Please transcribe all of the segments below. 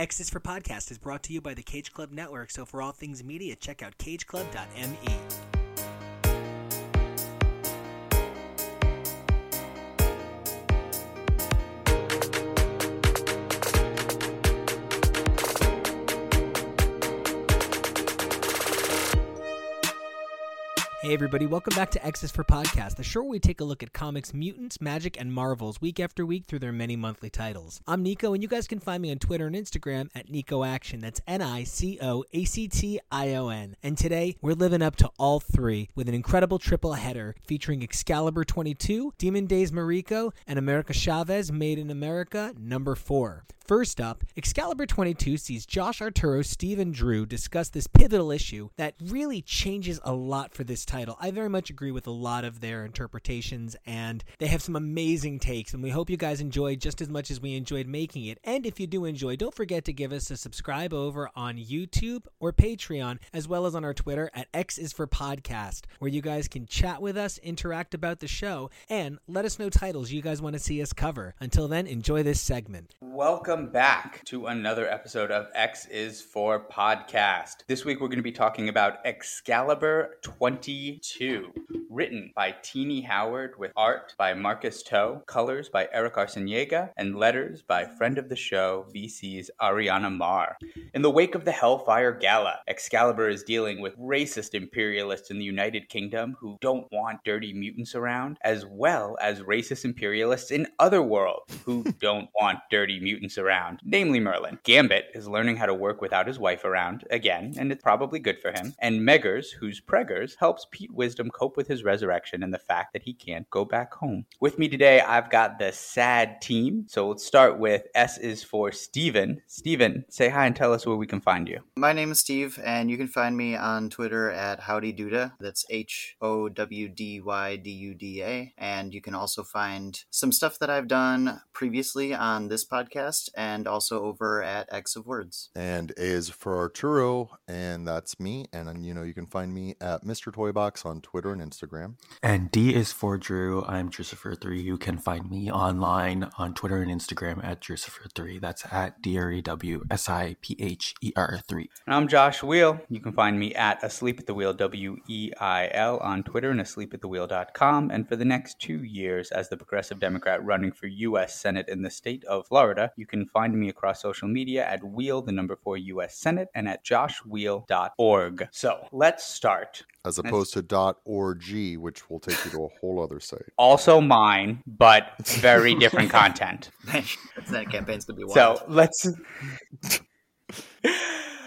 X for Podcast is brought to you by the Cage Club Network, so for all things media, check out cageclub.me. Hey, everybody, welcome back to X's for Podcast, the show where we take a look at comics, mutants, magic, and marvels week after week through their many monthly titles. I'm Nico, and you guys can find me on Twitter and Instagram at Nico Action. That's N I C O A C T I O N. And today, we're living up to all three with an incredible triple header featuring Excalibur 22, Demon Days Mariko, and America Chavez Made in America number 4. First up, Excalibur 22 sees Josh Arturo, Steve, and Drew discuss this pivotal issue that really changes a lot for this title. I very much agree with a lot of their interpretations, and they have some amazing takes, and we hope you guys enjoy just as much as we enjoyed making it. And if you do enjoy, don't forget to give us a subscribe over on YouTube or Patreon, as well as on our Twitter at X is for Podcast, where you guys can chat with us, interact about the show, and let us know titles you guys want to see us cover. Until then, enjoy this segment. Welcome back to another episode of X is for Podcast. This week we're going to be talking about Excalibur 22, written by Tini Howard with art by Marcus To, colors by Eric Arciniega, and letters by friend of the show VC's Ariana Maher. In the wake of the Hellfire Gala, Excalibur is dealing with racist imperialists in the United Kingdom who don't want dirty mutants around, as well as racist imperialists in other worlds who don't want dirty mutants around namely Merlin. Gambit is learning how to work without his wife around, again, and it's probably good for him. And Meggers, who's Preggers, helps Pete Wisdom cope with his resurrection and the fact that he can't go back home. With me today, I've got the sad team. So let's start with S is for Steven. Steven, say hi and tell us where we can find you. My name is Steve, and you can find me on Twitter at Howdy Duda. That's H O W D Y D U D A. And you can also find some stuff that I've done previously on this podcast and also over at X of Words. And A is for Arturo, and that's me. And you know, you can find me at Mr. Toybox on Twitter and Instagram. And D is for Drew. I'm Drucifer3. You can find me online on Twitter and Instagram at Drucifer3. That's at D R E W S I P H E R 3. And I'm Josh Weil. You can find me at Asleep at the Wheel, W E I L, on Twitter and asleepatthewheel.com. And for the next two years, as the Progressive Democrat running for U.S. Senate in the state of Florida, you can find me across social media at Wheel, the number four U.S. Senate, and at joshweil.org. So let's start. As opposed to dot .org, which will take you to a whole other site. Also mine, but very different content. that campaign's gonna be wild. So let's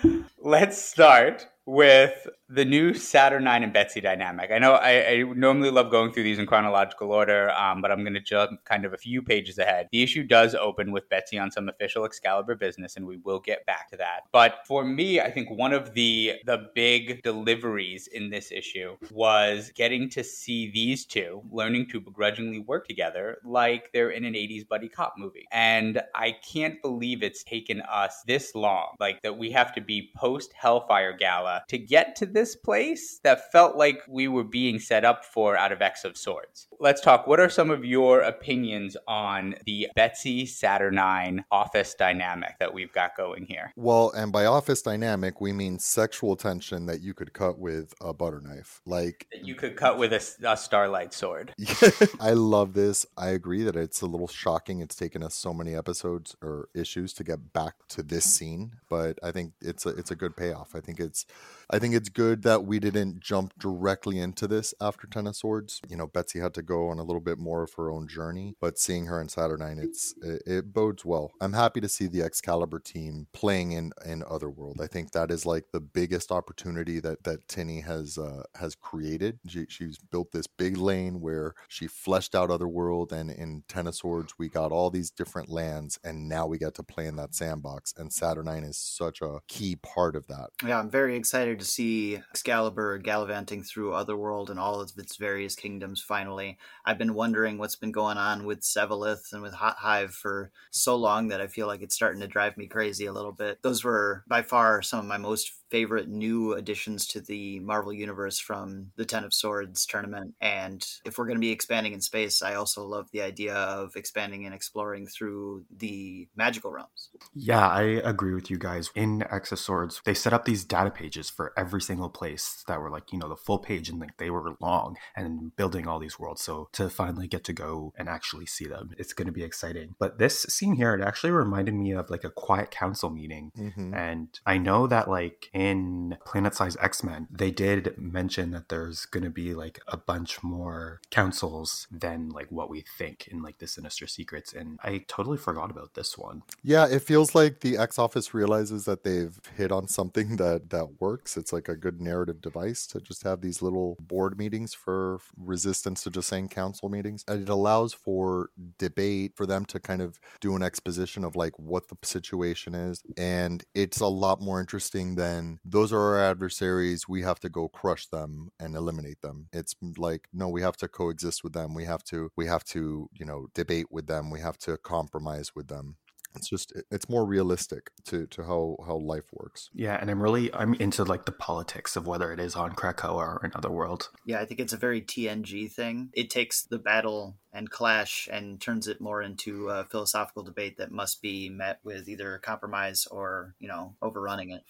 let's start with the new Saturnine and Betsy dynamic. I know I, I, normally love going through these in chronological order, um, but I'm going to jump kind of a few pages ahead. The issue does open with Betsy on some official Excalibur business, and we will get back to that. But for me, I think one of the the big deliveries in this issue was getting to see these two learning to begrudgingly work together like they're in an 80s buddy cop movie. And I can't believe it's taken us this long, like that we have to be post Hellfire Gala to get to this place that felt like we were being set up for out of X of Swords. Let's talk. What are some of your opinions on the Betsy Saturnine office dynamic that we've got going here? Well, and by office dynamic, we mean sexual tension that you could cut with a butter knife. Like you could cut with a, a starlight sword. I love this. I agree that it's a little shocking. It's taken us so many episodes or issues to get back to this scene, but I think it's a it's a good payoff. I think it's I think it's good that we didn't jump directly into this after Ten of Swords. You know, Betsy had to go on a little bit more of her own journey, but seeing her in Saturnine, it's it, it bodes well. I'm happy to see the Excalibur team playing in in Otherworld. I think that is like the biggest opportunity that that Tini has uh, has created. She, she's built this big lane where she fleshed out Otherworld, and in Ten of Swords, we got all these different lands, and now we get to play in that sandbox. And Saturnine is such a key part of that. Yeah, I'm very excited to see Excalibur gallivanting through Otherworld and all of its various kingdoms finally. I've been wondering what's been going on with Sevalith and with Hot Hive for so long that I feel like it's starting to drive me crazy a little bit. Those were by far some of my most favorite new additions to the Marvel Universe from the Ten of Swords tournament. And if we're going to be expanding in space, I also love the idea of expanding and exploring through the magical realms. Yeah, I agree with you guys. In X of Swords, they set up these data pages for every single place that were like, you know, the full page and like they were long and building all these worlds. So to finally get to go and actually see them, it's going to be exciting. But this scene here, it actually reminded me of like a quiet council meeting. Mm-hmm. And I know that like in Planet Size X Men, they did mention that there's going to be like a bunch more councils than like what we think in like the Sinister Secrets. And I totally forgot about this one. Yeah, it feels like the X Office realizes that they've hit on something that that works. It's like a good narrative device to just have these little board meetings for resistance to just saying council meetings. And it allows for debate for them to kind of do an exposition of like what the situation is. And it's a lot more interesting than those are our adversaries. We have to go crush them and eliminate them. It's like, no, we have to coexist with them. We have to, we have to, you know, debate with them. We have to compromise with them it's just it's more realistic to to how how life works Yeah, and I'm really I'm into like the politics of whether it is on Krakoa or another world. Yeah, I think it's a very TNG thing. It takes the battle and clash and turns it more into a philosophical debate that must be met with either compromise or, you know, overrunning it.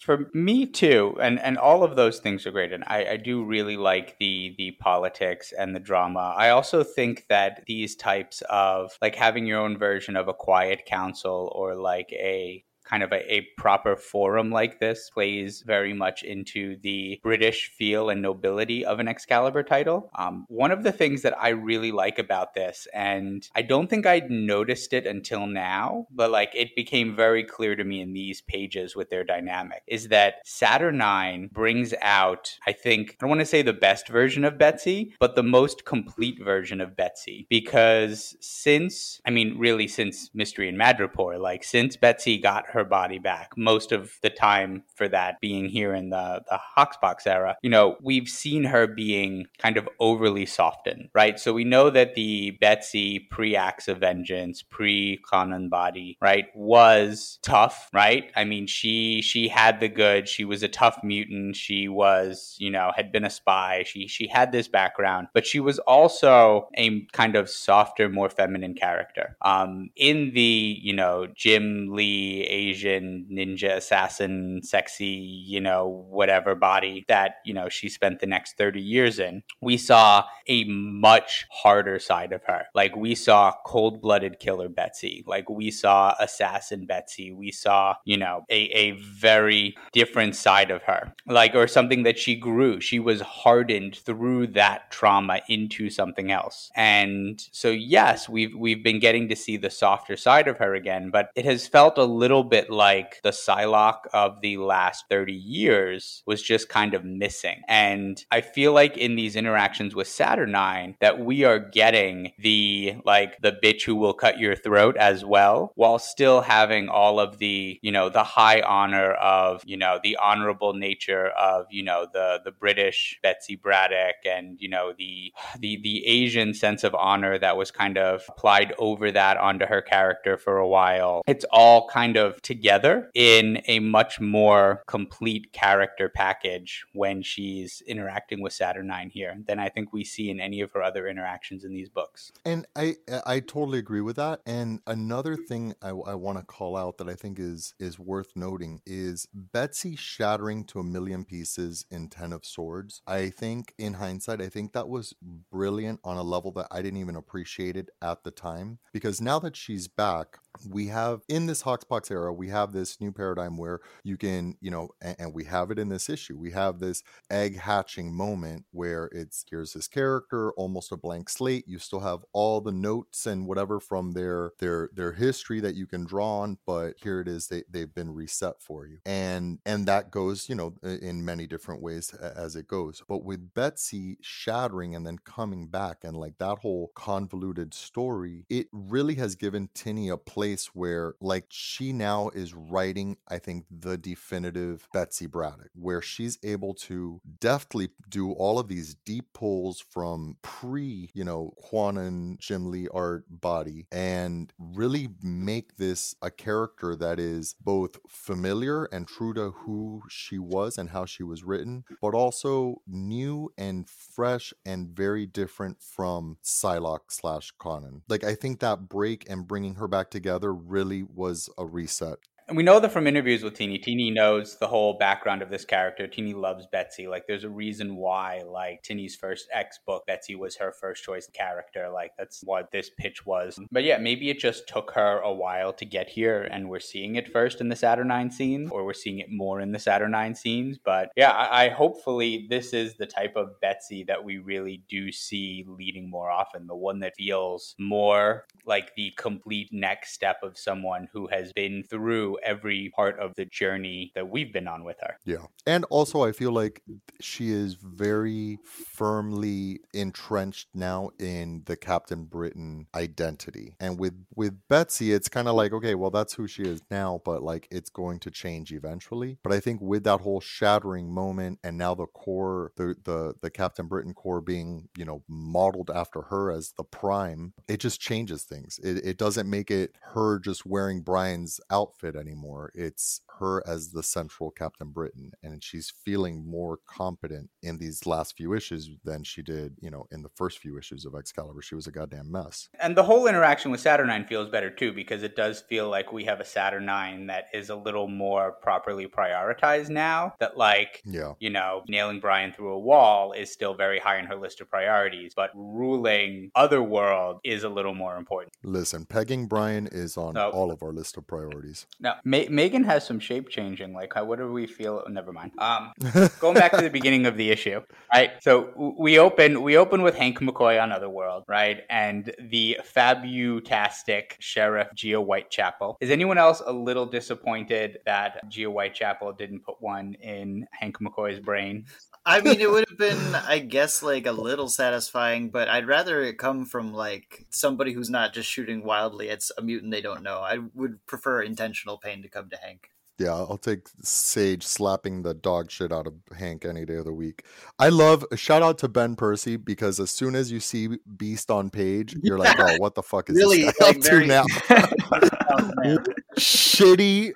For me too, and and all of those things are great, and I, I do really like the the politics and the drama. I also think that these types of like having your own version of a quiet council or like a kind of a, a proper forum like this plays very much into the British feel and nobility of an Excalibur title. Um, one of the things that I really like about this, and I don't think I'd noticed it until now, but like it became very clear to me in these pages with their dynamic, is that Saturnine brings out, I think, I don't want to say the best version of Betsy, but the most complete version of Betsy. Because since, I mean, really since Mystery in Madripoor, like since Betsy got her body back, most of the time for that being here in the, the Hoxpox era, you know, we've seen her being kind of overly softened, right? So we know that the Betsy pre Acts of Vengeance, pre Kwannon body, right, was tough, right? I mean, she she had the good, she was a tough mutant, she was, you know, had been a spy, she she had this background, but she was also a kind of softer, more feminine character. Um, in the, you know, Jim Lee Asian ninja assassin, sexy, you know, whatever body that, you know, she spent the next 30 years in, we saw a much harder side of her. Like we saw cold blooded killer Betsy, like we saw assassin Betsy, we saw, you know, a, a very different side of her, like, or something that she grew. She was hardened through that trauma into something else. And so, yes, we've, we've been getting to see the softer side of her again, but it has felt a little bit like the Psylocke of the last 30 years was just kind of missing. And I feel like in these interactions with Saturnine that we are getting the like the bitch who will cut your throat as well, while still having all of the, you know, the high honor of, you know, the honorable nature of, you know, the the British Betsy Braddock and, you know, the the the Asian sense of honor that was kind of applied over that onto her character for a while. It's all kind of together in a much more complete character package when she's interacting with Saturnine here than I think we see in any of her other interactions in these books. And I I totally agree with that. And another thing I, I want to call out that I think is is worth noting is Betsy shattering to a million pieces in Ten of Swords. I think in hindsight, I think that was brilliant on a level that I didn't even appreciate it at the time. Because now that she's back, we have in this Hoxpox era, we have this new paradigm where you can, you know, and, and we have it in this issue. We have this egg hatching moment where it's here's this character, almost a blank slate. You still have all the notes and whatever from their their their history that you can draw on, but here it is. They they've been reset for you, and and that goes, you know, in many different ways as it goes. But with Betsy shattering and then coming back, and like that whole convoluted story, it really has given Tini a place place where like she now is writing i think the definitive betsy braddock where she's able to deftly do all of these deep pulls from pre you know Kwannon jim lee art body and really make this a character that is both familiar and true to who she was and how she was written but also new and fresh and very different from psylocke slash kwannon. Like i think that break and bringing her back together really was a reset and we know that from interviews with Tini. Tini knows the whole background of this character. Tini loves Betsy. Like, there's a reason why, like, Tini's first X book, Betsy was her first choice character. Like, that's what this pitch was. But yeah, maybe it just took her a while to get here, and we're seeing it first in the Saturnine scene, or we're seeing it more in the Saturnine scenes. But yeah, I, I hopefully this is the type of Betsy that we really do see leading more often. The one that feels more like the complete next step of someone who has been through every part of the journey that we've been on with her. Yeah. And also, I feel like she is very firmly entrenched now in the Captain Britain identity. And with with Betsy, it's kind of like, okay, well, that's who she is now, but like it's going to change eventually. But I think with that whole shattering moment and now the core, the the the Captain Britain core being, you know, modeled after her as the prime, it just changes things. It, it doesn't make it her just wearing Brian's outfit anymore. It's her as the central Captain Britain, and she's feeling more competent in these last few issues than she did, you know, in the first few issues of Excalibur. She was a goddamn mess. And the whole interaction with Saturnine feels better too, because it does feel like we have a Saturnine that is a little more properly prioritized now. That, like, Yeah. you know, nailing Brian through a wall is still very high in her list of priorities, but ruling Otherworld is a little more important. Listen, pegging Brian is on No. all of our list of priorities. Now, Ma- Megan has some shape changing. Like, how, what do we feel? oh, never mind. Um, going back to the beginning of the issue, right? So we open we open with Hank McCoy on Otherworld, right? And the fabutastic Sheriff Geo Whitechapel. Is anyone else a little disappointed that Geo Whitechapel didn't put one in Hank McCoy's brain? I mean, it would have been, I guess, like a little satisfying, but I'd rather it come from like somebody who's not just shooting wildly at a mutant they don't know. I would prefer intentional pain to come to Hank. Yeah, I'll take Sage slapping the dog shit out of Hank any day of the week. I love shout out to Ben Percy because as soon as you see Beast on page, you're like, oh, what the fuck is Really, this guy like, up to now? Shitty,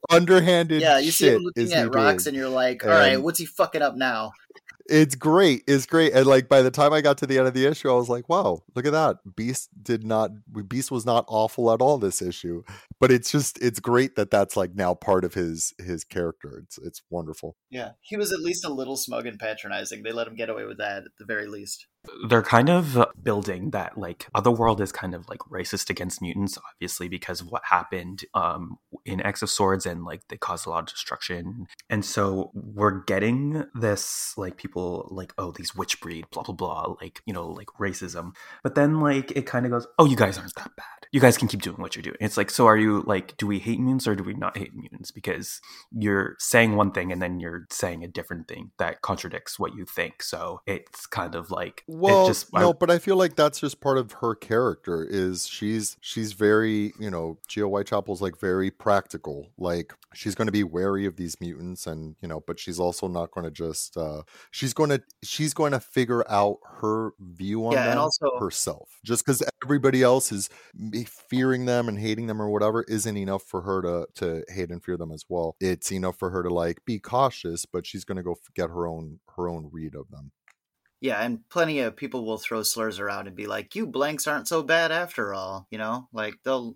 underhanded yeah, you see him looking at rocks, doing. and you're like, all right, And- what's he fucking up now? It's great. It's great. And like by the time I got to the end of the issue, I was like, wow, look at that. Beast did not Beast was not awful at all this issue. But it's just it's great that that's like now part of his his character. It's it's wonderful. Yeah, he was at least a little smug and patronizing. They let him get away with that at the very least. They're kind of building that like otherworld is kind of like racist against mutants obviously because of what happened um in x of swords and like they caused a lot of destruction. And so we're getting this like people like oh these witch breed blah blah blah like you know like racism. But then like it kind of goes oh you guys aren't that bad you guys can keep doing what you're doing it's like so are you like do we hate mutants or do we not hate mutants because you're saying one thing and then you're saying a different thing that contradicts what you think so it's kind of like Well, it just no, I- but I feel like that's just part of her character. Is she's she's very you know Geo Whitechapel's like very practical. Like she's going to be wary of these mutants, and you know, but she's also not going to just. uh She's going to she's going to figure out her view on Yeah, and them also- herself. Just because everybody else is me- fearing them and hating them or whatever isn't enough for her to to hate and fear them as well. It's enough for her to like be cautious, but she's going to go get her own her own read of them. Yeah, and plenty of people will throw slurs around and be like, "You blanks aren't so bad after all." You know, like they'll.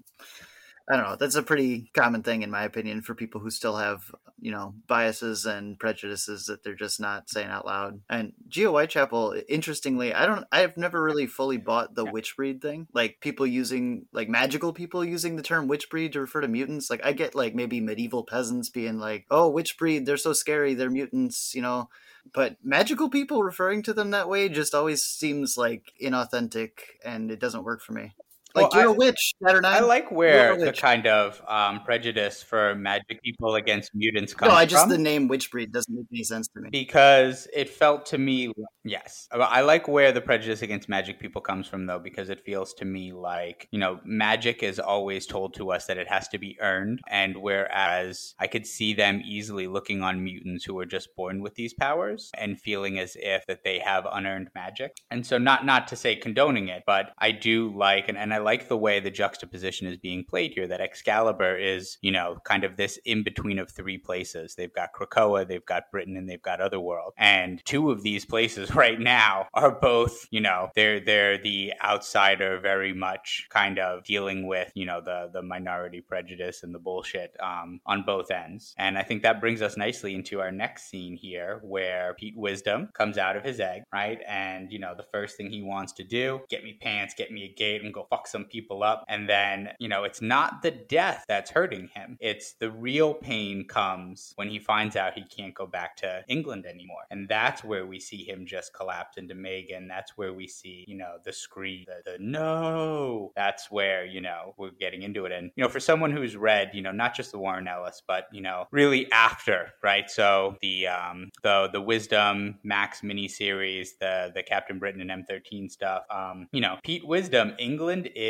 I don't know. That's a pretty common thing, in my opinion, for people who still have, you know, biases and prejudices that they're just not saying out loud. And Geo Whitechapel, interestingly, I don't, I've never really fully bought the witch breed thing. Like people using, like magical people using the term witch breed to refer to mutants. Like I get like maybe medieval peasants being like, "Oh, witch breed, they're so scary, they're mutants," you know but magical people referring to them that way just always seems like inauthentic and it doesn't work for me Like Well, you're I- a witch, Saturday. I like where the kind of um, prejudice for magic people against mutants comes from. No, I just from. the name witch breed doesn't make any sense to me. because it felt to me yes i like where the prejudice against magic people comes from though because it feels to me like you know magic is always told to us that it has to be earned and whereas i could see them easily looking on mutants who are just born with these powers and feeling as if that they have unearned magic and so not not to say condoning it but i do like and, and i like the way the juxtaposition is being played here that excalibur is you know kind of this in between of three places. They've got krakoa they've got britain and they've got otherworld. And two of these places right now are both you know they're they're the outsider very much kind of dealing with you know the the minority prejudice and the bullshit um, on both ends. And i think that brings us nicely into our next scene here where pete wisdom comes out of his egg right? And you know the first thing he wants to do get me pants get me a gate and go fuck some people up and then you know it's not the death that's hurting him. It's the real pain comes when he finds out he can't go back to england anymore. And that's where we see him just collapse into megan that's where we see you know the scream the, the no. That's where you know we're getting into it. And you know for someone who's read you know not just the warren ellis but you know really after right? So the um the the wisdom max miniseries the the captain britain and m13 stuff um you know pete wisdom england is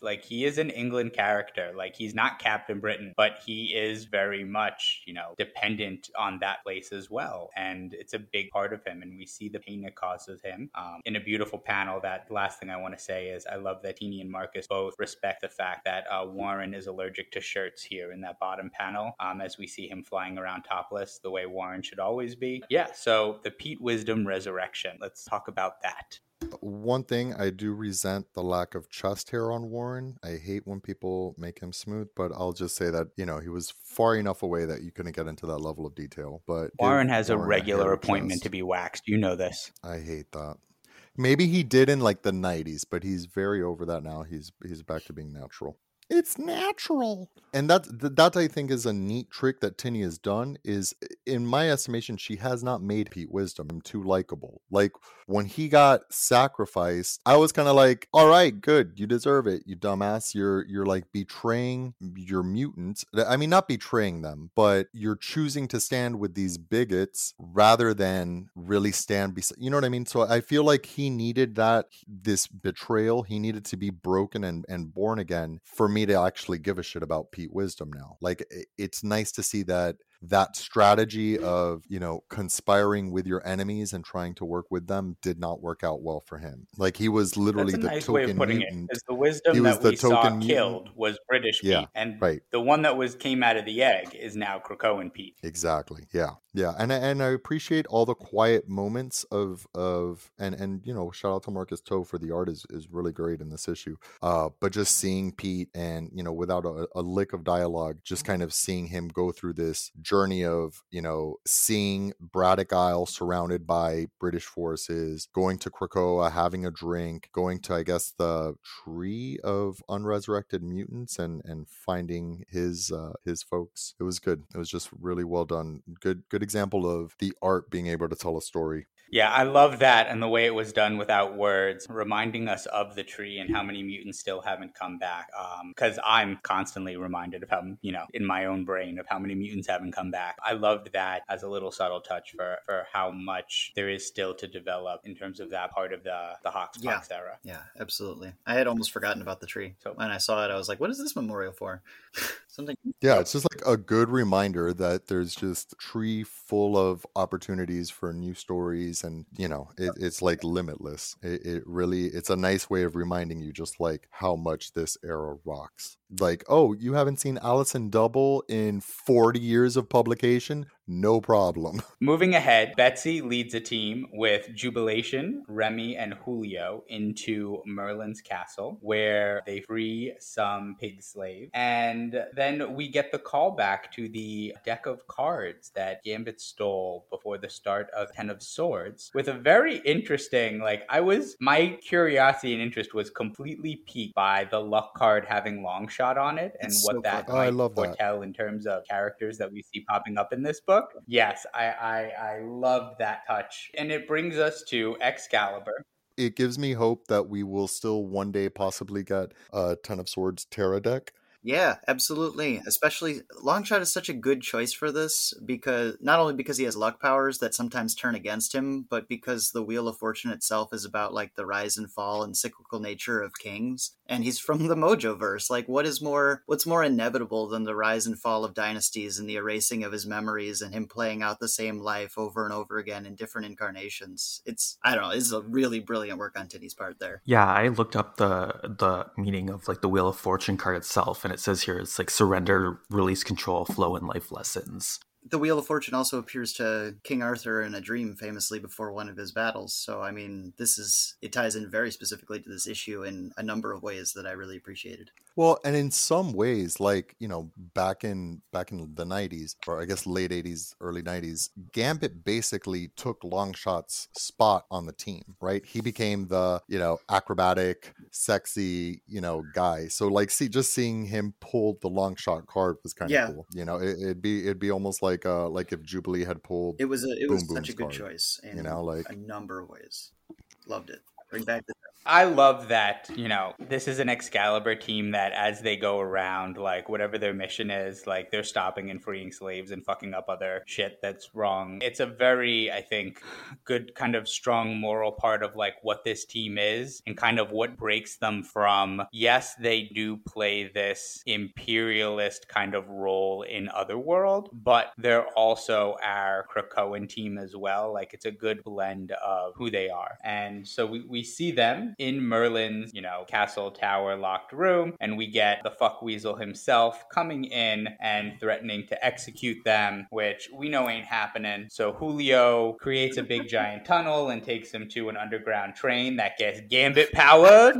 like he is an england character. Like he's not captain britain but he is very much you know dependent on that place as well. And it's a big part of him and we see the pain it causes him. Um, in a beautiful panel that last thing i want to say is i love that tini and marcus both respect the fact that uh, warren is allergic to shirts here in that bottom panel um, as we see him flying around topless the way warren should always be. Yeah so the pete wisdom resurrection. Let's talk about that One thing I do resent the lack of chest hair on Warren. I hate when people make him smooth, but I'll just say that you know he was far enough away that you couldn't get into that level of detail. But warren has a regular appointment chest. to be waxed you know this I hate that. Maybe he did in like the '90s, but he's very over that now. He's he's back to being natural. It's natural, and that that I think is a neat trick that Tini has done. Is in my estimation, she has not made Pete Wisdom too likable. Like when he got sacrificed, I was kind of like, "All right, good, you deserve it, you dumbass. You're you're like betraying your mutants. I mean, not betraying them, but you're choosing to stand with these bigots rather than really stand beside. You know what I mean? So I feel like he needed that this betrayal. He needed to be broken and and born again for me to actually give a shit about Pete Wisdom now. Like it's nice to see that that strategy of you know conspiring with your enemies and trying to work with them did not work out well for him like he was literally That's a the nice token way of putting mutant it. The wisdom He was that the we saw token mutant. killed was British Yeah, Pete, and right. the one that was came out of the egg is now Krakoan Pete. Exactly. Yeah. Yeah. And I- and I appreciate all the quiet moments of of and and you know shout out to Marcus To for the art is is really great in this issue. Uh, but just seeing Pete and you know without a, a lick of dialogue, just kind of seeing him go through this journey of you know seeing Braddock Isle surrounded by British forces, going to Krakoa, having a drink, going to I guess the tree of unresurrected mutants and and finding his uh, his folks. It was good. It was just really well done. Good good example of the art being able to tell a story. Yeah, I love that and the way it was done without words, reminding us of the tree and how many mutants still haven't come back. Um, because I'm constantly reminded of how, you know, in my own brain of how many mutants haven't come back. I loved that as a little subtle touch for for how much there is still to develop in terms of that part of the the Hawks Yeah. Fox era. Yeah, absolutely. I had almost forgotten about the tree. So- when I saw it, I was like, "What is this memorial for?" Something. Yeah, it's just like a good reminder that there's just a tree full of opportunities for new stories, and you know, it, it's like limitless. It, it really, it's a nice way of reminding you just like how much this era rocks. Like, oh, you haven't seen Alison Double in 40 years of publication? No problem. Moving ahead, Betsy leads a team with Jubilation, Remy, and Julio into Merlin's castle, where they free some pig slaves. And then we get the callback to the deck of cards that Gambit stole before the start of Ten of Swords, with a very interesting, like, I was, my curiosity and interest was completely piqued by the luck card having Longshot on it and It's what so that clever. Oh, I might love that. foretell in terms of characters that we see popping up in this book. Yes, I I, I loved that touch, and it brings us to Excalibur. it gives me hope that we will still one day possibly get a Ten of Swords Tarot deck. Yeah, absolutely. Especially Longshot is such a good choice for this because not only because he has luck powers that sometimes turn against him, but because the Wheel of Fortune itself is about like the rise and fall and cyclical nature of kings. And he's from the Mojo verse. Like what is more what's more inevitable than the rise and fall of dynasties and the erasing of his memories and him playing out the same life over and over again in different incarnations. It's I don't know, it's a really brilliant work on Tini's part there. Yeah, I looked up the the meaning of like the Wheel of Fortune card itself and it says here it's like surrender, release control, flow, and life lessons the Wheel of Fortune also appears to King Arthur in a dream famously before one of his battles. So, I mean, this is, it ties in very specifically to this issue in a number of ways that I really appreciated. Well, and in some ways, like, you know, back in, back in the 90s, or I guess late 80s, early 90s, Gambit basically took Longshot's spot on the team, right? He became the, you know, acrobatic, sexy, you know, guy. So, like, see, just seeing him pull the Longshot card was kind of yeah. cool. You know, it, it'd be, it'd be almost like, uh like if Jubilee had pulled it was a, it was such a good card, choice in you know like a number of ways. Loved it. Bring back the I love that, you know, this is an Excalibur team that as they go around, like whatever their mission is, like they're stopping and freeing slaves and fucking up other shit that's wrong. It's a very, I think, good kind of strong moral part of like what this team is and kind of what breaks them from, yes, they do play this imperialist kind of role in Otherworld, but they're also our Krakoan team as well. Like it's a good blend of who they are. And so we, we see them in Merlin's, you know, castle tower locked room, and we get the fuck weasel himself coming in and threatening to execute them, which we know ain't happening. So Julio creates a big giant tunnel and takes him to an underground train that gets gambit powered.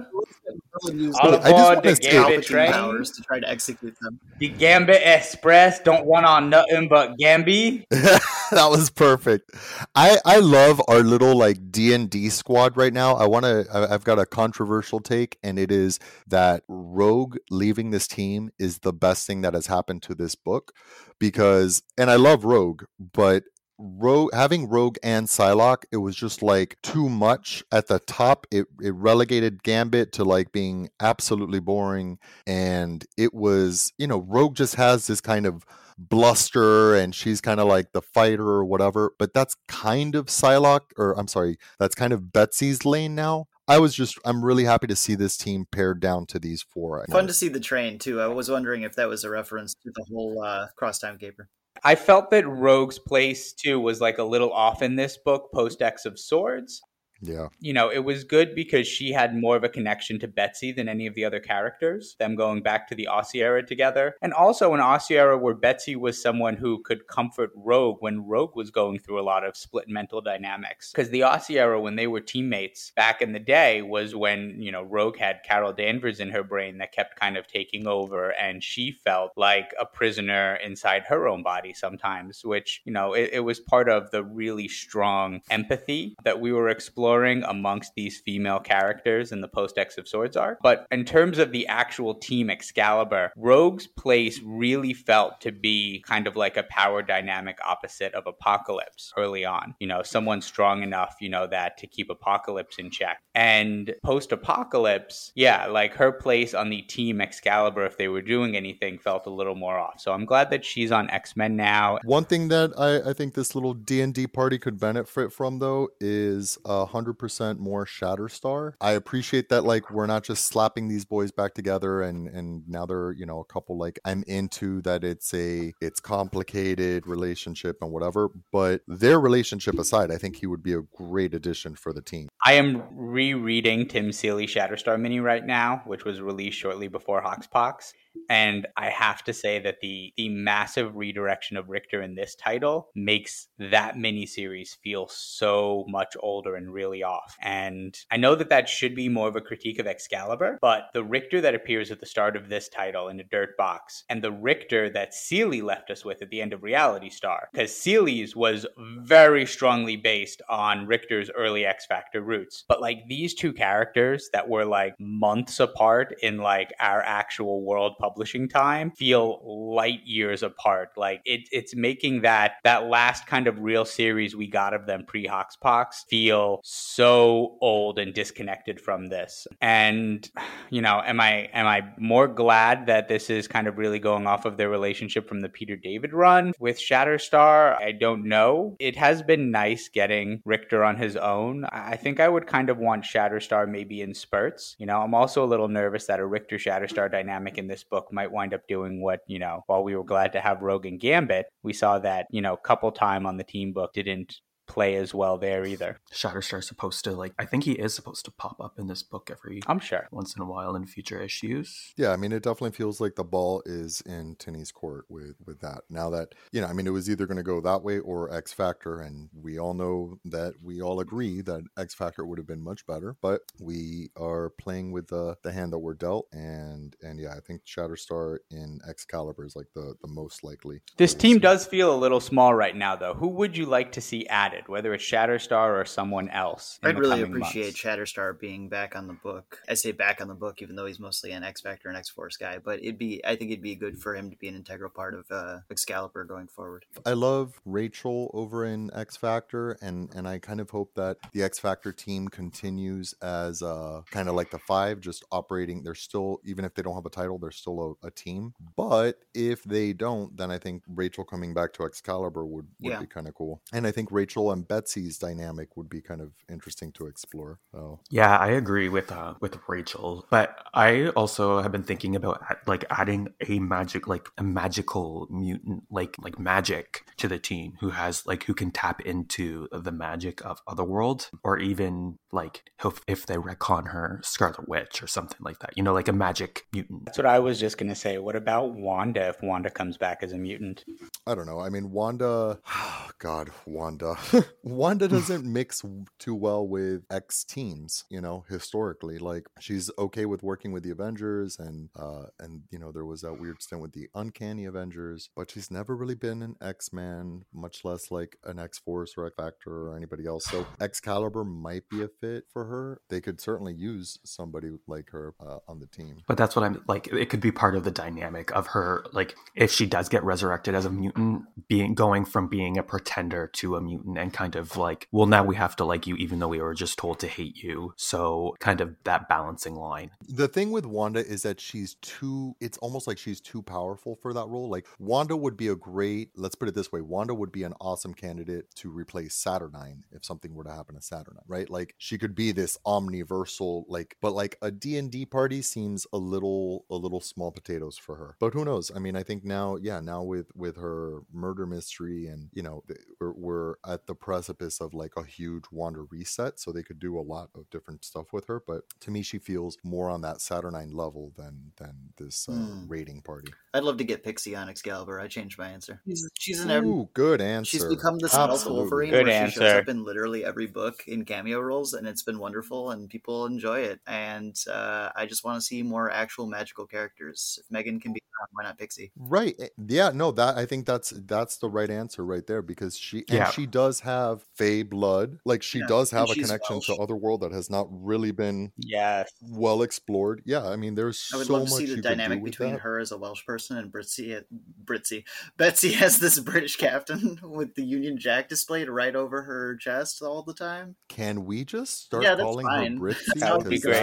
All aboard the Gambit train. Powers to try to execute them. The Gambit Express don't want on nothing but Gambi. that was perfect. I I love our little like D and D squad right now. I want to. I've got a controversial take, and it is that Rogue leaving this team is the best thing that has happened to this book because, and I love Rogue, but Rogue having Rogue and Psylocke, it was just like too much at the top. It it relegated Gambit to like being absolutely boring, and it was you know Rogue just has this kind of bluster and she's kind of like the fighter or whatever. But that's kind of Psylocke, or I'm sorry, that's kind of Betsy's lane now. I was just I'm really happy to see this team pared down to these four. Fun to see the train too. I was wondering if that was a reference to the whole uh, cross time caper. I felt that Rogue's place too was like a little off in this book, post X of Swords. Yeah. You know, it was good because she had more of a connection to Betsy than any of the other characters, them going back to the Aussie era together. And also an Aussie era where Betsy was someone who could comfort Rogue when Rogue was going through a lot of split mental dynamics. Because the Aussie era, when they were teammates back in the day, was when, you know, Rogue had Carol Danvers in her brain that kept kind of taking over. And she felt like a prisoner inside her own body sometimes, which, you know, it, it was part of the really strong empathy that we were exploring exploring amongst these female characters in the post X of Swords arc. But in terms of the actual team Excalibur, Rogue's place really felt to be kind of like a power dynamic opposite of Apocalypse early on. You know, someone strong enough, you know, that to keep Apocalypse in check. And post Apocalypse, yeah, like her place on the team Excalibur, if they were doing anything, felt a little more off. So I'm glad that she's on X Men now. One thing that I, I think this little D and D party could benefit from though is uh, 100% more Shatterstar. I appreciate that like we're not just slapping these boys back together and and now they're, you know, a couple like I'm into that it's a it's complicated relationship and whatever, but their relationship aside, I think he would be a great addition for the team. I am rereading Tim Seeley Shatterstar mini right now, which was released shortly before Hoxpox. And I have to say that the the massive redirection of Richter in this title makes that miniseries feel so much older and really off. And I know that that should be more of a critique of Excalibur, but the Richter that appears at the start of this title in a dirt box and the Richter that Seeley left us with at the end of Reality Star, because Seeley's was very strongly based on Richter's early X Factor roots. But like these two characters that were like months apart in like our actual world publishing time feel light years apart. Like it, it's making that that last kind of real series we got of them pre Hoxpox feel so old and disconnected from this. And you know, am I am I more glad that this is kind of really going off of their relationship from the Peter David run with Shatterstar? I don't know. It has been nice getting Richter on his own. I think I would kind of want Shatterstar maybe in spurts. You know, I'm also a little nervous that a Richter Shatterstar dynamic in this book might wind up doing what, you know, while we were glad to have Rogue and Gambit, we saw that, you know, couple time on the team book didn't play as well there either. Shatterstar's supposed to like I think he is supposed to pop up in this book every I'm sure. once in a while in future issues. Yeah, I mean, it definitely feels like the ball is in Tini's court with with that. Now that you know, I mean, it was either going to go that way or X Factor, and we all know that we all agree that X Factor would have been much better. But we are playing with the the hand that we're dealt, and and yeah, I think Shatterstar in Excalibur is like the the most likely. This team does feel a little small right now, though. Who would you like to see added, whether it's Shatterstar or someone else? I'd really appreciate months? Shatterstar being back on the book. I say back on the book, even though he's mostly an X Factor and X Force guy. But it'd be, I think it'd be good for him to be an integral part of uh, Excalibur going forward. I love Rachel over in X Factor, and and I kind of hope that the X Factor team continues as uh, kind of like the five, just operating. They're still, even if they don't have a title, they're still a, a team. But if they don't, then I think Rachel coming back to Excalibur would, would Yeah. be kind of cool. And I think Rachel and Betsy's dynamic would be kind of interesting to explore. So Yeah, I agree with uh, with Rachel, but I also have been thinking about like adding a magic, like a magical mutant, like like magic to the team who has like who can tap into the magic of Otherworld, or even like if, if they recon her Scarlet Witch or something like that. You know, like a magic mutant. That's what I was just gonna say. What about Wanda if Wanda comes back as a mutant? I don't know. I mean, Wanda, God, Wanda. Wanda doesn't mix too well with X teams, you know, historically. Like she's okay with working with the Avengers and uh and you know, there was that weird stint with the Uncanny Avengers, but she's never really been an X-Man, much less like an X-Force or X Factor or anybody else. So Excalibur might be a fit for her. They could certainly use somebody like her uh, on the team. But that's what I'm like. It could be part of the dynamic of her, like if she does get resurrected as a mutant, being going from being a pretender to a mutant, and kind of like, well, now we have to like you, even though we were just told to hate you. So kind of that balancing line. The thing with Wanda is that she's too, it's almost like she's too powerful for that role. Like, Wanda would be a great, let's put it this way Wanda would be an awesome candidate to replace Saturnine if something were to happen to Saturnine, right? Like, she could be this omniversal, like, but like a D&D party seems a little, a little small potatoes for her. But who knows? I mean, I think now, yeah, now with, with her murder mystery and, you know, we're, we're at the precipice of like a huge Wanda reset. So they could do a lot of different stuff with her. But to me, she feels more on that Saturnine level than, than this uh, Hmm. rating party. I'd love to get Pixie on Excalibur. I changed my answer. She's, she's in every. Ooh, good answer. She's become the stealth Absolutely. Wolverine, Good where she shows answer. up in literally every book in cameo roles, and it's been wonderful, and people enjoy it. And uh, I just want to see more actual magical characters. If Megan can be, why not Pixie? Right. eh, Yeah, no, that I think that's that's the right answer right there because she and Yeah. she does have Fey blood. Like she Yeah, does and have a connection to Welsh. Otherworld that has not really been Yes. well explored. Yeah, I mean there's I would so love to much see the dynamic between that. her as a Welsh person and Britzy. Eh, Britzy, Betsy has this British captain with the Union Jack displayed right over her chest all the time. Can we just start Yeah, calling fine. her Britzy? That would be great.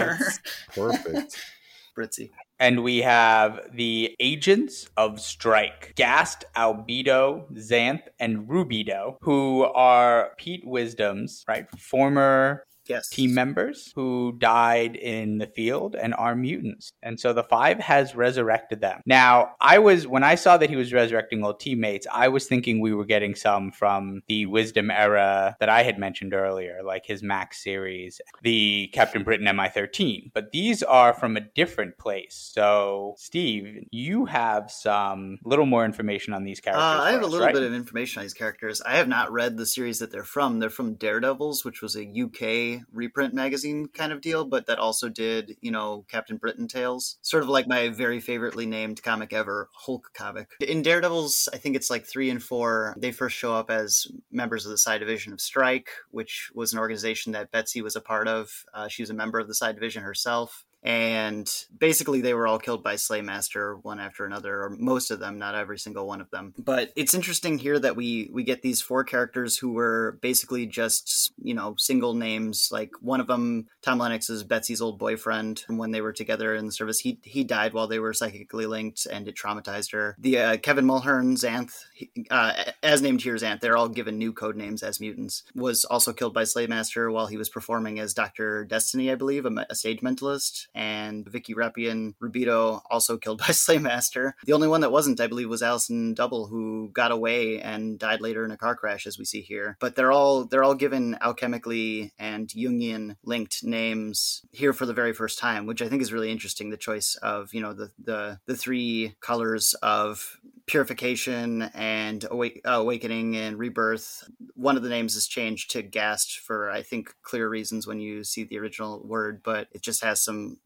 Perfect. Britzy. And we have the agents of strike Ghast, Albedo, Xanth, and Rubedo, who are Pete Wisdom's, right? Former Yes. team members who died in the field and are mutants. And so the five has resurrected them. Now, I was, when I saw that he was resurrecting old teammates, I was thinking we were getting some from the Wisdom era that I had mentioned earlier, like his Max series, the Captain Britain MI 13. But these are from a different place. So, Steve, you have some little more information on these characters. Uh, I have for a little right? bit of information on these characters. I have not read the series that they're from. They're from Daredevils, which was a UK reprint magazine kind of deal, but that also did, you know, Captain Britain tales. Sort of like my very favoritely named comic ever, Hulk comic. In Daredevils, I think it's like three and four. They first show up as members of the Psi Division of Strike, which was an organization that Betsy was a part of. Uh, she was a member of the Psi Division herself. And basically they were all killed by Slaymaster one after another, or most of them, not every single one of them. But it's interesting here that we we get these four characters who were basically just you know single names. Like one of them, Tom Lennox is Betsy's old boyfriend. And when they were together in the service, he he died while they were psychically linked, and it traumatized her. The uh, Kevin Mulhern Xanth, uh, as named here Xanth, they're all given new code names as mutants. Was also killed by Slaymaster while he was performing as Doctor Destiny, I believe, a, a stage mentalist and Vicky Reppion Rubedo also killed by Slaymaster. The only one that wasn't, I believe, was Alison Double, who got away and died later in a car crash, as we see here. But they're all they're all given alchemically and Jungian linked names here for the very first time, which I think is really interesting. The choice of you know the the the three colors of purification and awake, uh, awakening and rebirth. One of the names is changed to Ghast for I think clear reasons when you see the original word, but it just has some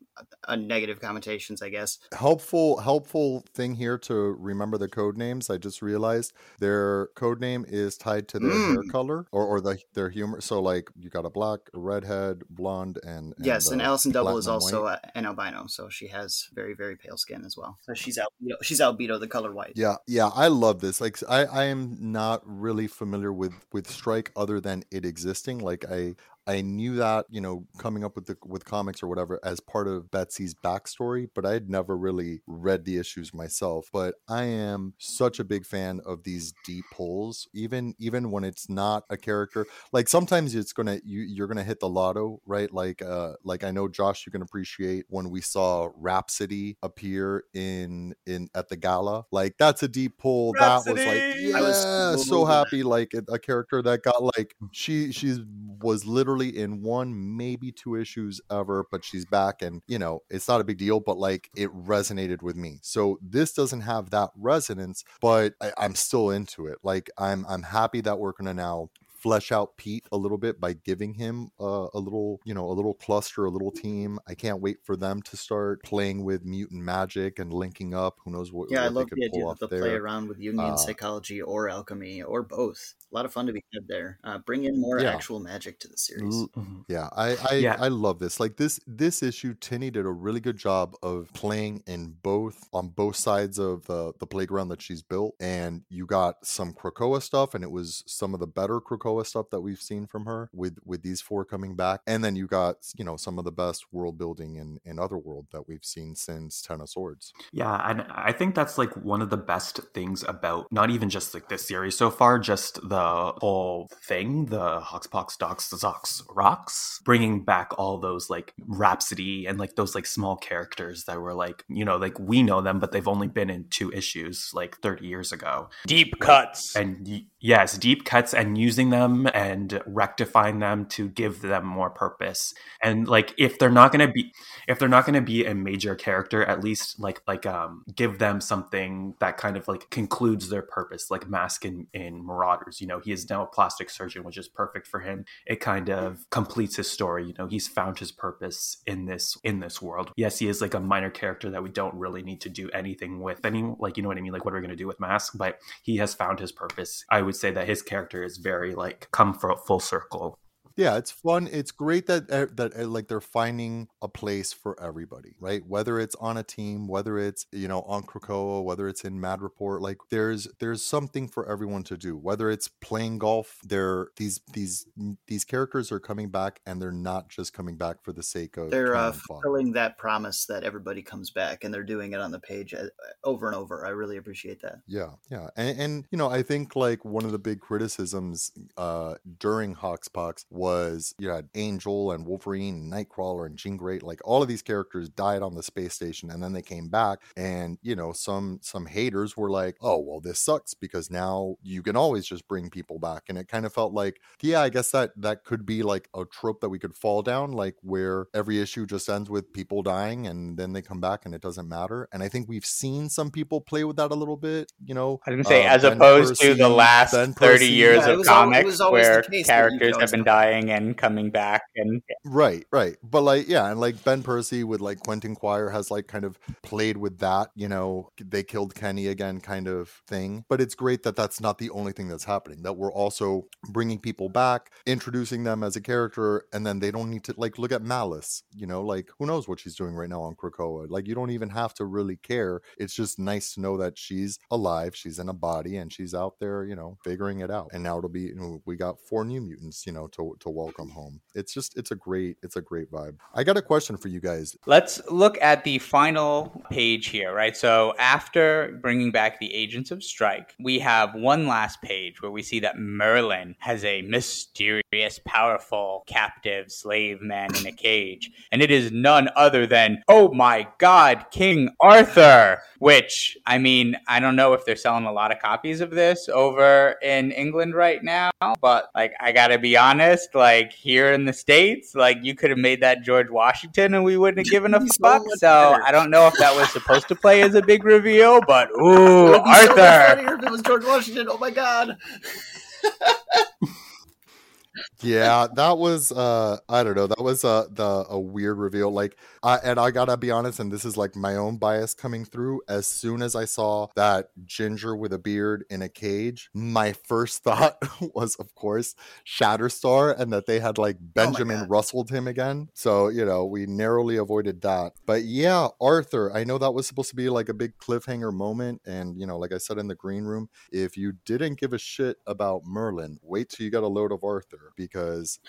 uh, negative connotations, I guess. Helpful, helpful thing here to remember the code names. I just realized their code name is tied to their mm. hair color or, or the their humor. So like you got a black, a redhead, blonde, and, and yes, and Alison Double is also a, an albino, so she has very very pale skin as well. So she's albedo, she's albedo, the color white. Yeah, yeah, I love this. Like I, I am not really familiar with with Strike other than it existing. Like I, I knew that, you know, coming up with the with comics or whatever as part of Betsy's backstory, but I had never really read the issues myself. But I am such a big fan of these deep pulls, even even when it's not a character. Like sometimes it's gonna you you're gonna hit the lotto, right? Like uh like I know Josh, you can appreciate when we saw Rhapsody appear in in at the gala. Like that's a deep pull. Rhapsody! That was like yeah, I was so happy. Like a character that got like she she was literally literally in one, maybe two issues ever, but she's back and, you know, it's not a big deal, but like it resonated with me. So this doesn't have that resonance, but I, I'm still into it. Like I'm I'm happy that we're gonna now flesh out Pete a little bit by giving him uh, a little, you know, a little cluster, a little team. I can't wait for them to start playing with mutant magic and linking up. Who knows what? Yeah, what I love the idea that they'll play around with Jungian uh, psychology or alchemy or both. A lot of fun to be had there. Uh, bring in more yeah. actual magic to the series. Mm-hmm. Yeah, I I, yeah. I love this. Like this this issue, Tini did a really good job of playing in both on both sides of the the playground that she's built, and you got some Krakoa stuff, and it was some of the better Krakoa Krakoa stuff that we've seen from her with with these four coming back, and then you got you know some of the best world building in in Otherworld that we've seen since Ten of Swords. Yeah, and I think that's like one of the best things about not even just like this series so far, just the whole thing, the Hoxpox Docs Zox Rocks, bringing back all those like Rhapsody and like those like small characters that were like you know like we know them, but they've only been in two issues like thirty years ago. Deep cuts and yes, deep cuts and using them and rectifying them to give them more purpose. And like if they're not going to be if they're not going to be a major character at least like like um give them something that kind of like concludes their purpose like Masque in, in marauders. You know he is now a plastic surgeon which is perfect for him. It kind of completes his story. You know he's found his purpose in this in this world. Yes he is like a minor character that we don't really need to do anything with any like you know what i mean? Like what are we going to do with Masque but he has found his purpose. I would say that his character is very like like come for full circle yeah, it's fun. It's great that uh, that uh, like they're finding a place for everybody, right? Whether it's on a team, whether it's you know on Krakoa, whether it's in Madripoor like there's there's something for everyone to do. Whether it's playing golf, they're these these these characters are coming back, and they're not just coming back for the sake of they're uh, fulfilling that promise that everybody comes back, and they're doing it on the page uh, over and over. I really appreciate that. Yeah, yeah, and, and you know I think like one of the big criticisms uh during was you had Angel and Wolverine, and Nightcrawler and Jean Grey. Like all of these characters died on the space station, and then they came back. And you know, some some haters were like, "Oh, well, this sucks because now you can always just bring people back." And it kind of felt like, yeah, I guess that that could be like a trope that we could fall down, like where every issue just ends with people dying and then they come back and it doesn't matter. And I think we've seen some people play with that a little bit. You know, I didn't say uh, as ben opposed Percy, to the last ben thirty Percy. years yeah, of comics where characters have been dying dying and coming back and Right, right. But like, yeah, and like Ben Percy with like Quentin Quire has like kind of played with that, you know, they killed Kenny again kind of thing. But it's great that that's not the only thing that's happening, that we're also bringing people back, introducing them as a character, and then they don't need to like look at Malice, you know, like who knows what she's doing right now on Krakoa. Like, you don't even have to really care. It's just nice to know that she's alive, she's in a body, and she's out there, you know, figuring it out. And now it'll be, you know, we got four new mutants, you know, to, to welcome home. It's just, it's a great, it's a great vibe. I got a question for you guys. Let's look at the final page here, right? So after bringing back the Agents of Strike, we have one last page where we see that Merlin has a mysterious, powerful captive slave man in a cage, and it is none other than, oh my God, King Arthur. Which I mean, I don't know if they're selling a lot of copies of this over in England right now, but like I gotta be honest, like here in the states, like you could have made that George Washington and we wouldn't have given a so fuck. So. I don't know if that was supposed to play as a big reveal, but ooh, be so Arthur. if it was George Washington. Oh my god. yeah that was uh i don't know that was uh the a weird reveal like I, and i gotta be honest and this is like my own bias coming through as soon as i saw that ginger with a beard in a cage my first thought was of course shatterstar and that they had like benjamin God. rustled him again so you know we narrowly avoided that but yeah arthur i know that was supposed to be like a big cliffhanger moment and you know like i said in the green room if you didn't give a shit about Merlin, wait till you got a load of Arthur because,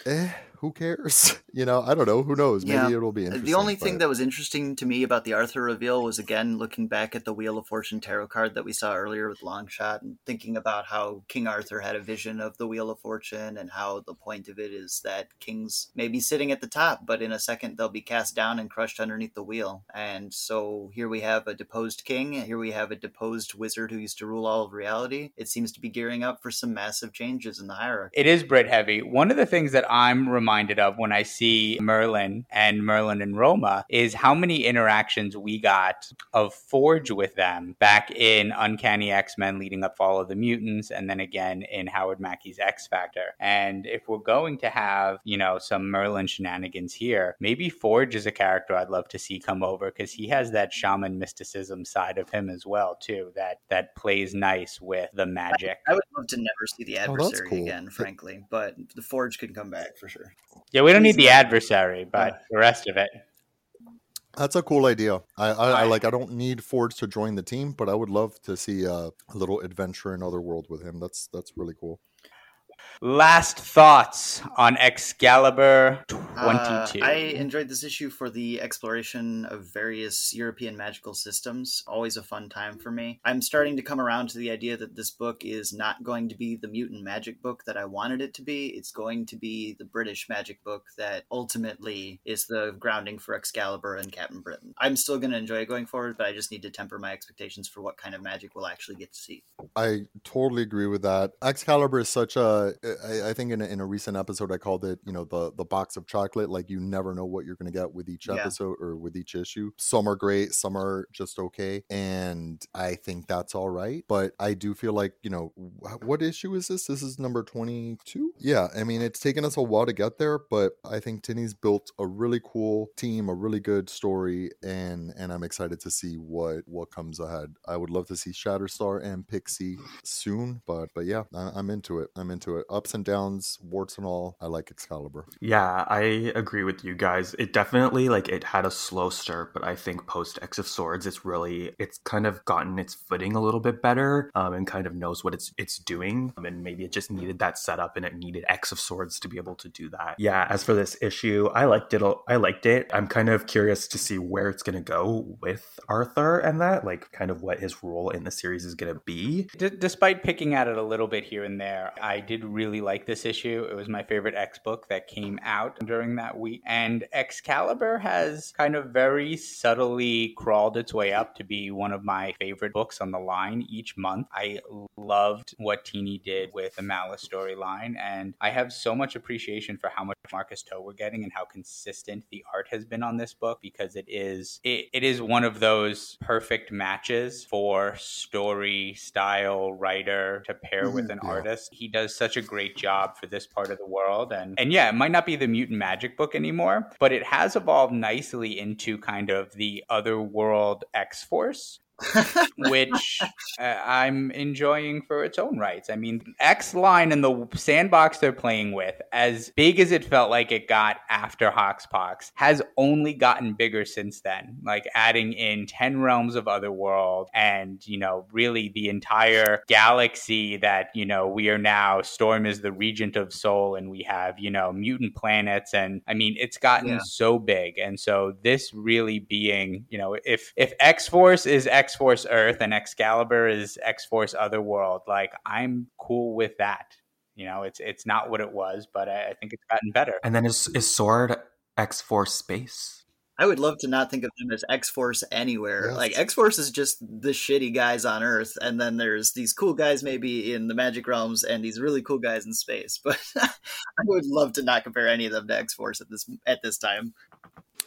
eh, who cares? You know, I don't know. Who knows? Maybe Yeah. it'll be interesting. The only thing that was interesting to me about the Arthur reveal was again looking back at the Wheel of Fortune tarot card that we saw earlier with Longshot and thinking about how King Arthur had a vision of the Wheel of Fortune and how the point of it is that kings may be sitting at the top, but in a second they'll be cast down and crushed underneath the wheel. And so here we have a deposed king, here we have a deposed wizard who used to rule all of reality. It seems to be gearing up for some massive changes in the hierarchy. It is Brit heavy. One of the things that I'm reminded of when I see Merlin and Merlin and Roma is how many interactions we got of Forge with them back in Uncanny X Men leading up Fall of the Mutants and then again in Howard Mackie's X Factor. And if we're going to have, you know, some Merlin shenanigans here, maybe Forge is a character I'd love to see come over because he has that shaman mysticism side of him as well, too, that that plays nice with the magic. I would love to never see the Oh, adversary cool. again, frankly, but the Forge can come back for sure. Yeah, we don't need the adversary, but the rest of it. That's a cool idea. I, I, I like. I don't need Forge to join the team, but I would love to see uh, a little adventure in Otherworld with him. That's that's really cool. Last thoughts on Excalibur 22. Uh, I enjoyed this issue for the exploration of various European magical systems. Always a fun time for me. I'm starting to come around to the idea that this book is not going to be the mutant magic book that I wanted it to be. It's going to be the British magic book that ultimately is the grounding for Excalibur and Captain Britain. I'm still going to enjoy it going forward, but I just need to temper my expectations for what kind of magic we'll actually get to see. I totally agree with that. Excalibur is such a. I, I think in a, in a recent episode I called it, you know, the the box of chocolate. Like you never know what you're going to get with each Yeah. episode or with each issue. Some are great, some are just okay, and I think that's all right. But I do feel like you know, wh- what issue is this? This is number twenty two. Yeah, I mean, it's taken us a while to get there, but I think Tini's built a really cool team, a really good story, and and I'm excited to see what what comes ahead. I would love to see Shatterstar and Pixie soon, but but yeah, I, I'm into it. I'm into it. Ups and downs, warts and all. I like Excalibur. Yeah, I agree with you guys. It definitely like it had a slow start, but I think post X of Swords, it's really it's kind of gotten its footing a little bit better, um, and kind of knows what it's it's doing, um, and maybe it just needed that setup, and it needed X of Swords to be able to do that. Yeah. As for this issue, I liked it. a- I liked it. I'm kind of curious to see where it's gonna go with Arthur and that, like, kind of what his role in the series is gonna be. D- despite picking at it a little bit here and there, I did really like this issue. It was my favorite X book that came out during that week. And Excalibur has kind of very subtly crawled its way up to be one of my favorite books on the line each month. I loved what Tini did with the Malice storyline, and I have so much appreciation for how much Marcus To we're getting and how consistent the art has been on this book because it is it, it is one of those perfect matches for story style writer to pair with Mhm. an Yeah. artist. He does such a great job for this part of the world. And and yeah, it might not be the mutant magic book anymore, but it has evolved nicely into kind of the other world X Force which uh, I'm enjoying for its own rights. I mean, X line and the sandbox they're playing with, as big as it felt like it got after Hoxpox, has only gotten bigger since then. Like adding in 10 realms of Otherworld and, you know, really the entire galaxy that, you know, we are now, Storm is the regent of Sol, and we have, you know, mutant planets. And I mean, it's gotten yeah. so big. And so this really being, you know, if, if X Force is X X Force Earth and Excalibur is X Force Otherworld. Like I'm cool with that. You know, it's it's not what it was, but I, I think it's gotten better. And then is is Sword X Force Space? I would love to not think of them as X Force anywhere. Yes. Like X Force is just the shitty guys on Earth, and then there's these cool guys maybe in the Magic realms, and these really cool guys in space. But I would love to not compare any of them to X Force at this at this time.